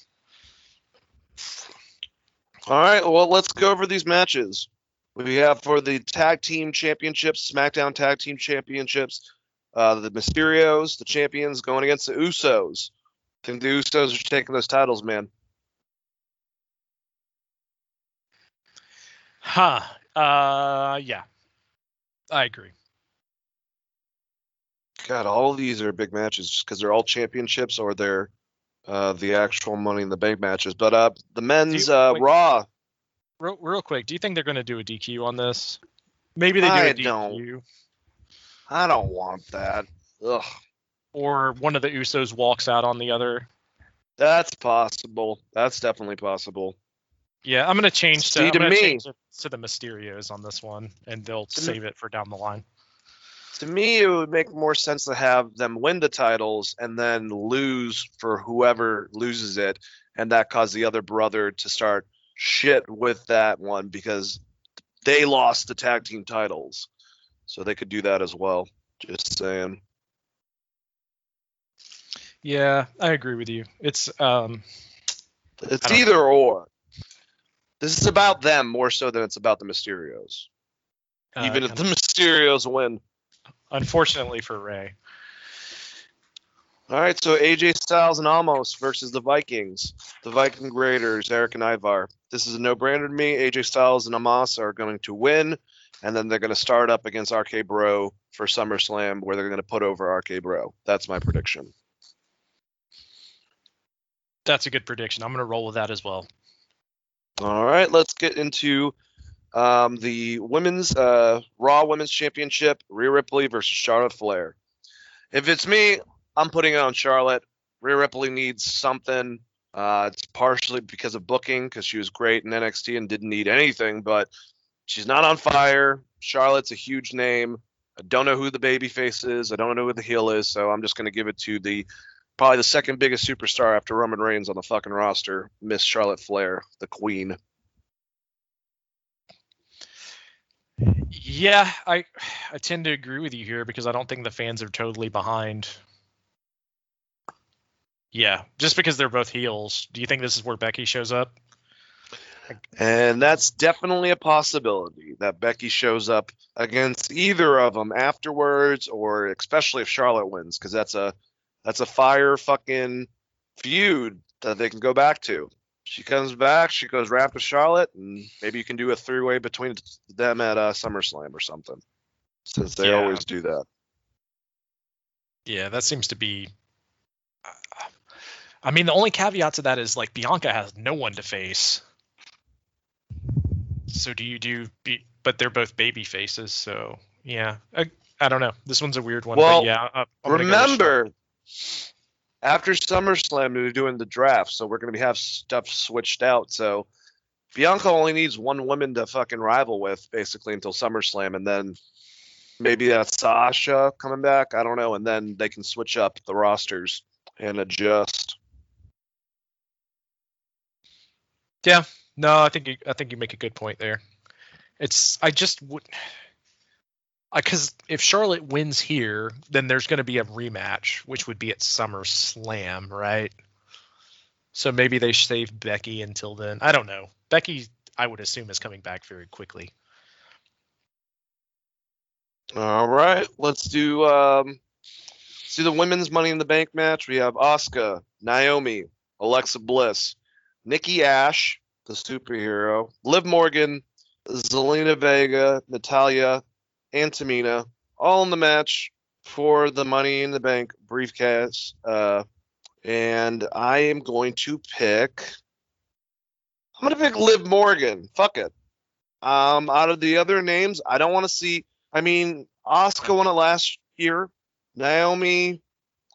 All right, well, let's go over these matches. We have for the tag team championships, SmackDown tag team championships, uh, the Mysterios, the champions, going against the Usos. I think the Usos are taking those titles, man. Huh. Uh, yeah. I agree. God, all of these are big matches because they're all championships or they're uh, the actual Money in the Bank matches. But uh, the men's you- uh, wait. Raw, Real, real quick, do you think they're going to do a DQ on this? Maybe they do I a DQ, don't. I don't want that. Ugh, or one of the Usos walks out on the other. that's possible. That's definitely possible. Yeah, I'm going to change to, See, to me- the Mysterios on this one, and they'll To me- save it for down the line. To me, it would make more sense to have them win the titles and then lose for whoever loses it, and that caused the other brother to start shit with that one because they lost the tag team titles. So they could do that as well. Just saying. Yeah, I agree with you. It's um, It's either or. This is about them more so than it's about the Mysterios. uh, Even if the Mysterios win. Unfortunately for Ray. All right, so AJ Styles and Omos versus the Vikings. The Viking Raiders, Erik and Ivar. This is a no-brainer to me. AJ Styles and Omos are going to win, and then they're going to start up against RK Bro for SummerSlam, where they're going to put over RK Bro. That's my prediction. That's a good prediction. I'm going to roll with that as well. All right, let's get into um, the women's uh, Raw Women's Championship: Rhea Ripley versus Charlotte Flair. If it's me, I'm putting it on Charlotte. Rhea Ripley needs something. Uh, it's partially because of booking, because she was great in NXT and didn't need anything, but she's not on fire. Charlotte's a huge name. I don't know who the baby face is. I don't know who the heel is, so I'm just going to give it to the probably the second biggest superstar after Roman Reigns on the fucking roster, Miss Charlotte Flair, the Queen. Yeah, I I tend to agree with you here because I don't think the fans are totally behind. Yeah, just because they're both heels. Do you think this is where Becky shows up? And that's definitely a possibility that Becky shows up against either of them afterwards, or especially if Charlotte wins, because that's a that's a fire fucking feud that they can go back to. She comes back, she goes right after Charlotte, and maybe you can do a three way between them at uh, SummerSlam or something, since they Yeah. always do that. Yeah, that seems to be. I mean, the only caveat to that is like Bianca has no one to face. So do you do? Be, but they're both baby faces, so yeah. I, I don't know. This one's a weird one. Well, but yeah. I- I'm gonna go. Remember, after SummerSlam, they're doing the draft, so we're gonna be have stuff switched out. So Bianca only needs one woman to fucking rival with, basically, until SummerSlam, and then maybe that's Sasha coming back. I don't know, and then they can switch up the rosters and adjust. Yeah, no, I think you, I think you make a good point there. It's I just would because if Charlotte wins here, then there's going to be a rematch, which would be at SummerSlam, right? So maybe they save Becky until then. I don't know. Becky, I would assume, is coming back very quickly. All right, let's do um, do the women's Money in the Bank match. We have Asuka, Naomi, Alexa Bliss, Nikki Ash, the superhero, Liv Morgan, Zelina Vega, Natalya, and Tamina, all in the match for the Money in the Bank briefcase. Uh, and I am going to pick. I'm gonna pick Liv Morgan. Fuck it. Um, out of the other names, I don't want to see. I mean, Asuka won it last year. Naomi,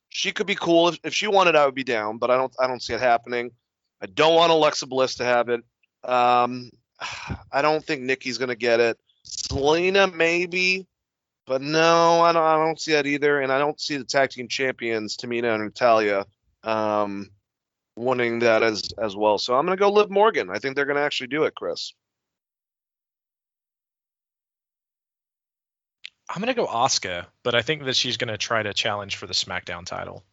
she could be cool if, if she wanted. I would be down, but I don't. I don't see it happening. I don't want Alexa Bliss to have it. Um, I don't think Nikki's gonna get it. Zelina maybe, but no, I don't. I don't see that either. And I don't see the tag team champions Tamina and Natalya um, winning that as as well. So I'm gonna go Liv Morgan. I think they're gonna actually do it, Chris. I'm going to go Asuka, but I think that she's going to try to challenge for the SmackDown title.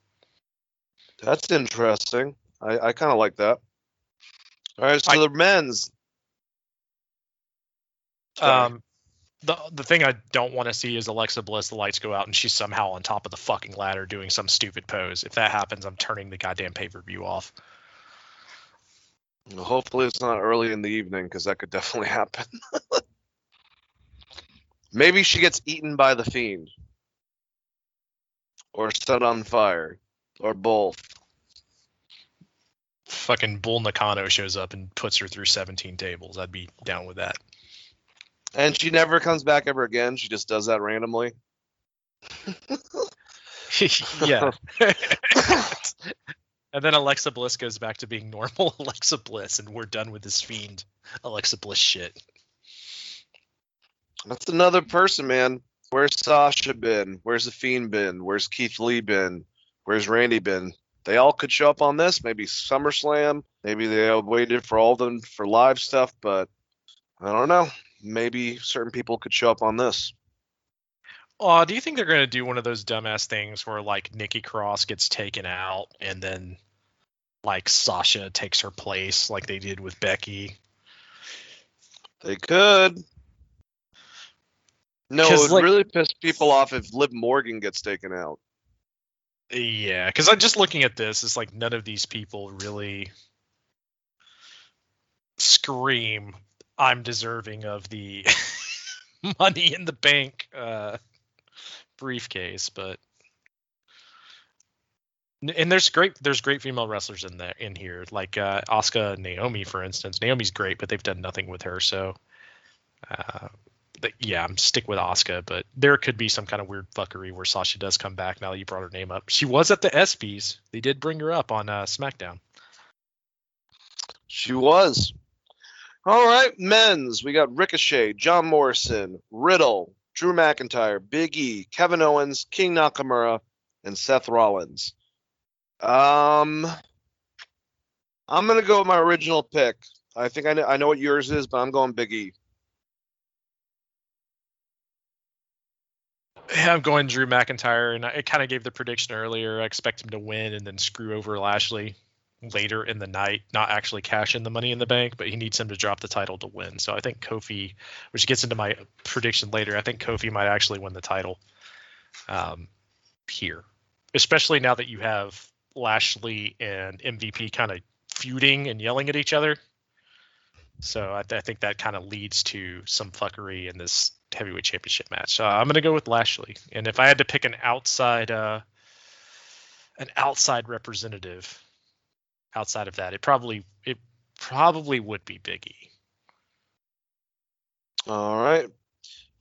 That's interesting. I, I kind of like that. All right, so I- the men's. Sorry. Um, the the thing I don't want to see is Alexa Bliss. The lights go out and she's somehow on top of the fucking ladder doing some stupid pose. If that happens, I'm turning the goddamn pay per view off. Hopefully, it's not early in the evening because that could definitely happen. Maybe she gets eaten by the fiend, or set on fire, or both. Fucking Bull Nakano shows up and puts her through 17 tables. I'd be down with that. And she never comes back ever again. She just does that randomly. yeah. and then Alexa Bliss goes back to being normal Alexa Bliss, and we're done with this fiend Alexa Bliss shit. That's another person, man. Where's Sasha been? Where's the Fiend been? Where's Keith Lee been? Where's Randy been? They all could show up on this. Maybe SummerSlam. Maybe they all waited for all of them for live stuff, but I don't know. Maybe certain people could show up on this. Oh, do you think they're gonna do one of those dumbass things where like Nikki Cross gets taken out and then like Sasha takes her place like they did with Becky? They could. No, it would like- really piss people off if Liv Morgan gets taken out. Yeah, because I'm just looking at this. It's like none of these people really scream, "I'm deserving of the money in the bank uh, briefcase." But and there's great there's great female wrestlers in there in here, like uh, Asuka, Naomi, for instance. Naomi's great, but they've done nothing with her. So, uh, but yeah, I'm stick with Asuka. But there could be some kind of weird fuckery where Sasha does come back. Now that you brought her name up, she was at the ESPYS. They did bring her up on uh, SmackDown. She was. All right, men's. We got Ricochet, John Morrison, Riddle, Drew McIntyre, Big E, Kevin Owens, King Nakamura, and Seth Rollins. Um, I'm gonna go with my original pick. I think I know, I know what yours is, but I'm going Big E. Yeah, I'm going Drew McIntyre, and I kind of gave the prediction earlier. I expect him to win and then screw over Lashley later in the night, not actually cash in the money in the bank, but he needs him to drop the title to win. So I think Kofi, which gets into my prediction later, I think Kofi might actually win the title um, here, especially now that you have Lashley and MVP kind of feuding and yelling at each other. So I, th- I think that kind of leads to some fuckery in this heavyweight championship match. So I'm going to go with Lashley. And if I had to pick an outside, uh, an outside representative, outside of that, it probably it probably would be Biggie. All right.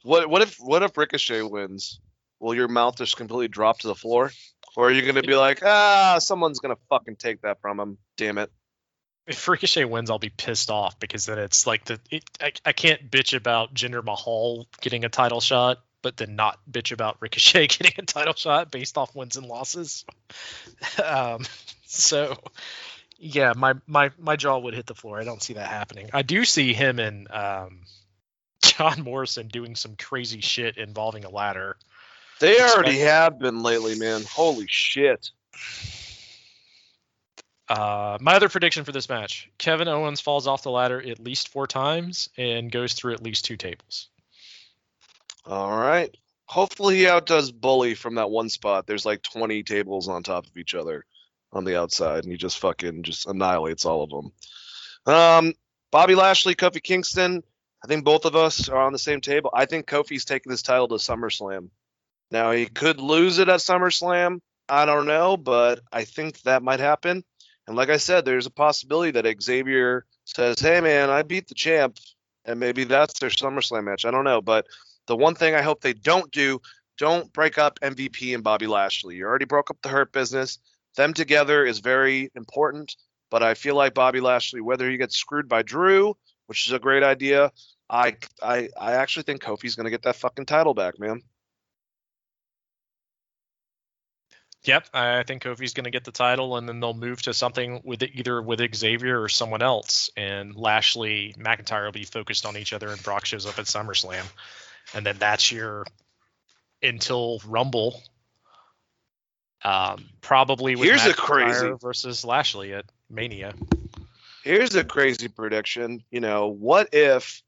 What what if what if Ricochet wins? Will your mouth just completely drop to the floor? Or are you gonna be like, ah, someone's gonna fucking take that from him? Damn it. If Ricochet wins, I'll be pissed off because then it's like the it, I, I can't bitch about Jinder Mahal getting a title shot, but then not bitch about Ricochet getting a title shot based off wins and losses. um, so yeah, my my my jaw would hit the floor. I don't see that happening. I do see him and um, John Morrison doing some crazy shit involving a ladder. They already have been lately, man. Holy shit. Uh, my other prediction for this match: Kevin Owens falls off the ladder at least four times and goes through at least two tables. All right. Hopefully he outdoes Bully from that one spot. There's like 20 tables on top of each other on the outside, and he just fucking just annihilates all of them. Um, Bobby Lashley, Kofi Kingston. I think both of us are on the same table. I think Kofi's taking this title to SummerSlam. Now he could lose it at SummerSlam. I don't know, but I think that might happen. And like I said, there's a possibility that Xavier says, "Hey man, I beat the champ," and maybe that's their SummerSlam match. I don't know, but the one thing I hope they don't do, don't break up MVP and Bobby Lashley. You already broke up the Hurt business. Them together is very important, but I feel like Bobby Lashley, whether he gets screwed by Drew, which is a great idea, I I I actually think Kofi's gonna get that fucking title back, man. Yep, I think Kofi's going to get the title, and then they'll move to something with either with Xavier or someone else, and Lashley McIntyre will be focused on each other, and Brock shows up at SummerSlam, and then that's your until Rumble. Um, probably with Here's a McIntyre crazy- versus Lashley at Mania. Here's a crazy prediction. You know, what if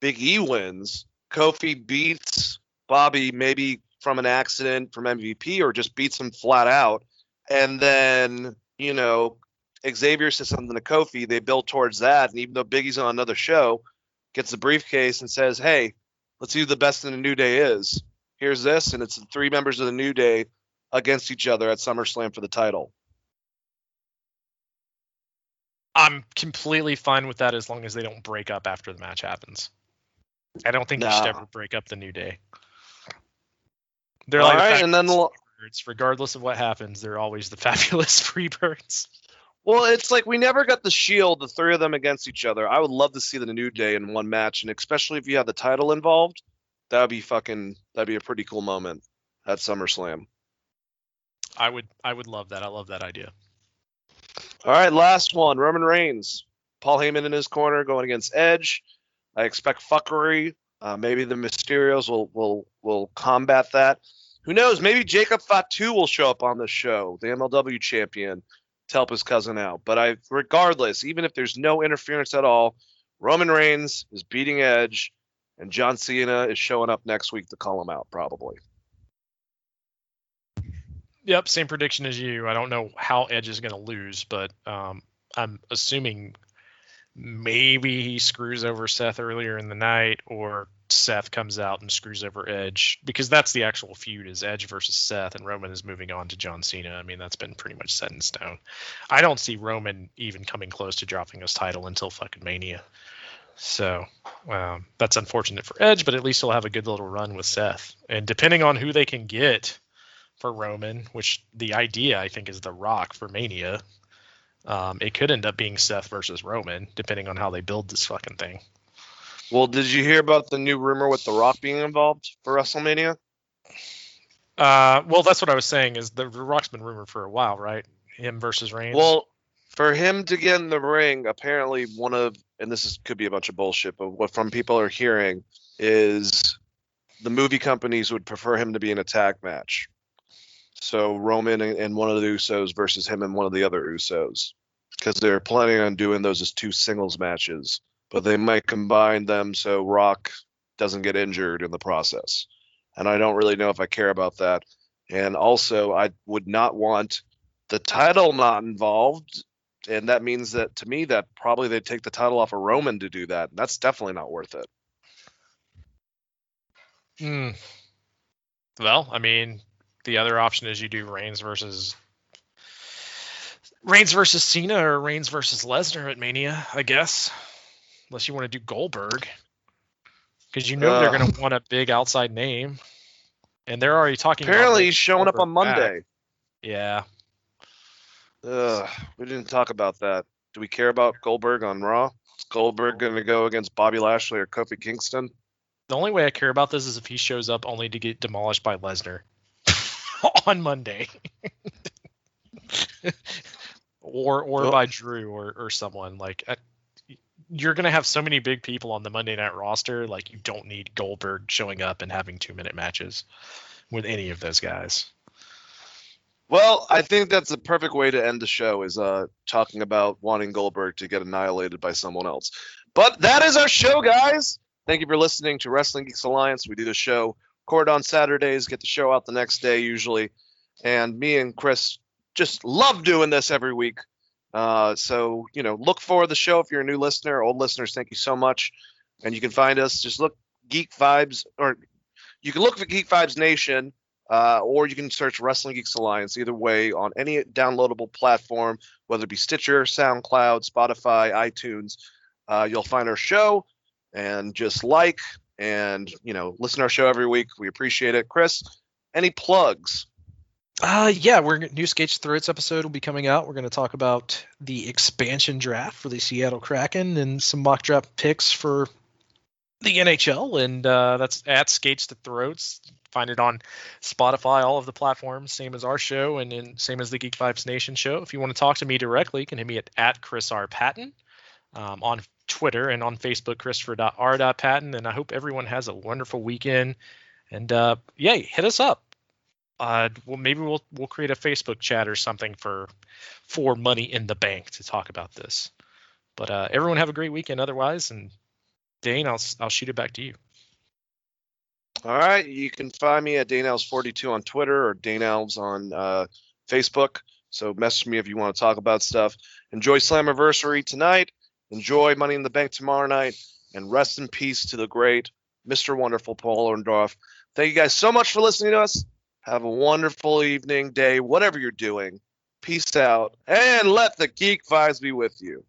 Big E wins, Kofi beats Bobby maybe from an accident from MVP or just beats him flat out, and then, you know, Xavier says something to Kofi, they build towards that, and even though Big E's on another show, gets the briefcase and says, Hey, let's see who the best in the New Day is. Here's this, and it's the three members of the New Day against each other at SummerSlam for the title. I'm completely fine with that as long as they don't break up after the match happens. I don't think you should ever break up the New Day. They're All like the and then Freebirds. regardless of what happens, they're always the fabulous Freebirds. Well, it's like we never got the Shield, the three of them against each other. I would love to see the New Day in one match, and especially if you have the title involved, that would be fucking. That'd be a pretty cool moment at SummerSlam. I would I would love that. I love that idea. All right, last one. Roman Reigns, Paul Heyman in his corner going against Edge. I expect fuckery. Uh, maybe the Mysterios will will will combat that. Who knows? Maybe Jacob Fatu will show up on the show, the MLW champion, to help his cousin out. But I, regardless, even if there's no interference at all, Roman Reigns is beating Edge, and John Cena is showing up next week to call him out, probably. Yep, same prediction as you. I don't know how Edge is going to lose, but um, I'm assuming maybe he screws over Seth earlier in the night, or Seth comes out and screws over Edge because that's the actual feud is Edge versus Seth, and Roman is moving on to John Cena. I mean, that's been pretty much set in stone. I don't see Roman even coming close to dropping his title until fucking Mania. So um, that's unfortunate for Edge, but at least he'll have a good little run with Seth. And depending on who they can get for Roman, which the idea I think is The Rock for Mania, um, it could end up being Seth versus Roman, depending on how they build this fucking thing. Well, did you hear about the new rumor with The Rock being involved for WrestleMania? Uh, well, that's what I was saying. Is the The Rock's been rumored for a while, right? Him versus Reigns. Well, for him to get in the ring, apparently one of, and this is, could be a bunch of bullshit, but what from people are hearing is the movie companies would prefer him to be in a tag match. So Roman and, and one of the Usos versus him and one of the other Usos. because they're planning on doing those as two singles matches, but they might combine them so Rock doesn't get injured in the process. And I don't really know if I care about that. And also, I would not want the title not involved. And that means that to me, that probably they'd take the title off of Roman to do that. That's definitely not worth it. Hmm. Well, I mean, the other option is you do Reigns versus Reigns versus Cena or Reigns versus Lesnar at Mania, I guess. Unless you want to do Goldberg. Because you know they're uh. going to want a big outside name. And they're already talking about Apparently, he's showing up on Goldberg back. Monday. Yeah. Ugh, we didn't talk about that. Do we care about Goldberg on Raw? Is Goldberg going to go against Bobby Lashley or Kofi Kingston? The only way I care about this is if he shows up only to get demolished by Lesnar on Monday. or or Well- by Drew or, or someone like I, you're gonna have so many big people on the Monday night roster like you don't need Goldberg showing up and having two minute matches with any of those guys. Well, I think that's the perfect way to end the show is uh talking about wanting Goldberg to get annihilated by someone else. But that is our show, guys. Thank you for listening to Wrestling Geeks Alliance. We do the show record on Saturdays, get the show out the next day usually, and me and Chris just love doing this every week. Uh, so you know, look for the show if you're a new listener. Old listeners, thank you so much. And you can find us. Just look Geek Vibes, or you can look for Geek Vibes Nation uh, or you can search Wrestling Geeks Alliance either way on any downloadable platform, whether it be Stitcher, SoundCloud, Spotify, iTunes. Uh, you'll find our show and just like and you know listen to our show every week. We appreciate it. Chris, any plugs? Uh, yeah, we're new Skates to Throats episode will be coming out. We're going to talk about the expansion draft for the Seattle Kraken and some mock draft picks for the NHL, and uh, that's at Skates to Throats. Find it on Spotify, all of the platforms, same as our show, and then same as the Geek Vibes Nation show. If you want to talk to me directly, you can hit me at, at Chris R. Patton um, on Twitter and on Facebook, Christopher.R.Patton. And I hope everyone has a wonderful weekend. And uh, yeah, hit us up uh, well, maybe we'll we'll create a Facebook chat or something for for Money in the Bank to talk about this. But uh, everyone have a great weekend. Otherwise, and Dane, I'll I'll shoot it back to you. All right, you can find me at DaneElves42 on Twitter or DaneElves on uh, Facebook. So message me if you want to talk about stuff. Enjoy Slammiversary tonight. Enjoy Money in the Bank tomorrow night. And rest in peace to the great Mr. Wonderful Paul Orndorff. Thank you guys so much for listening to us. Have a wonderful evening, day, whatever you're doing. Peace out. And let the geek vibes be with you.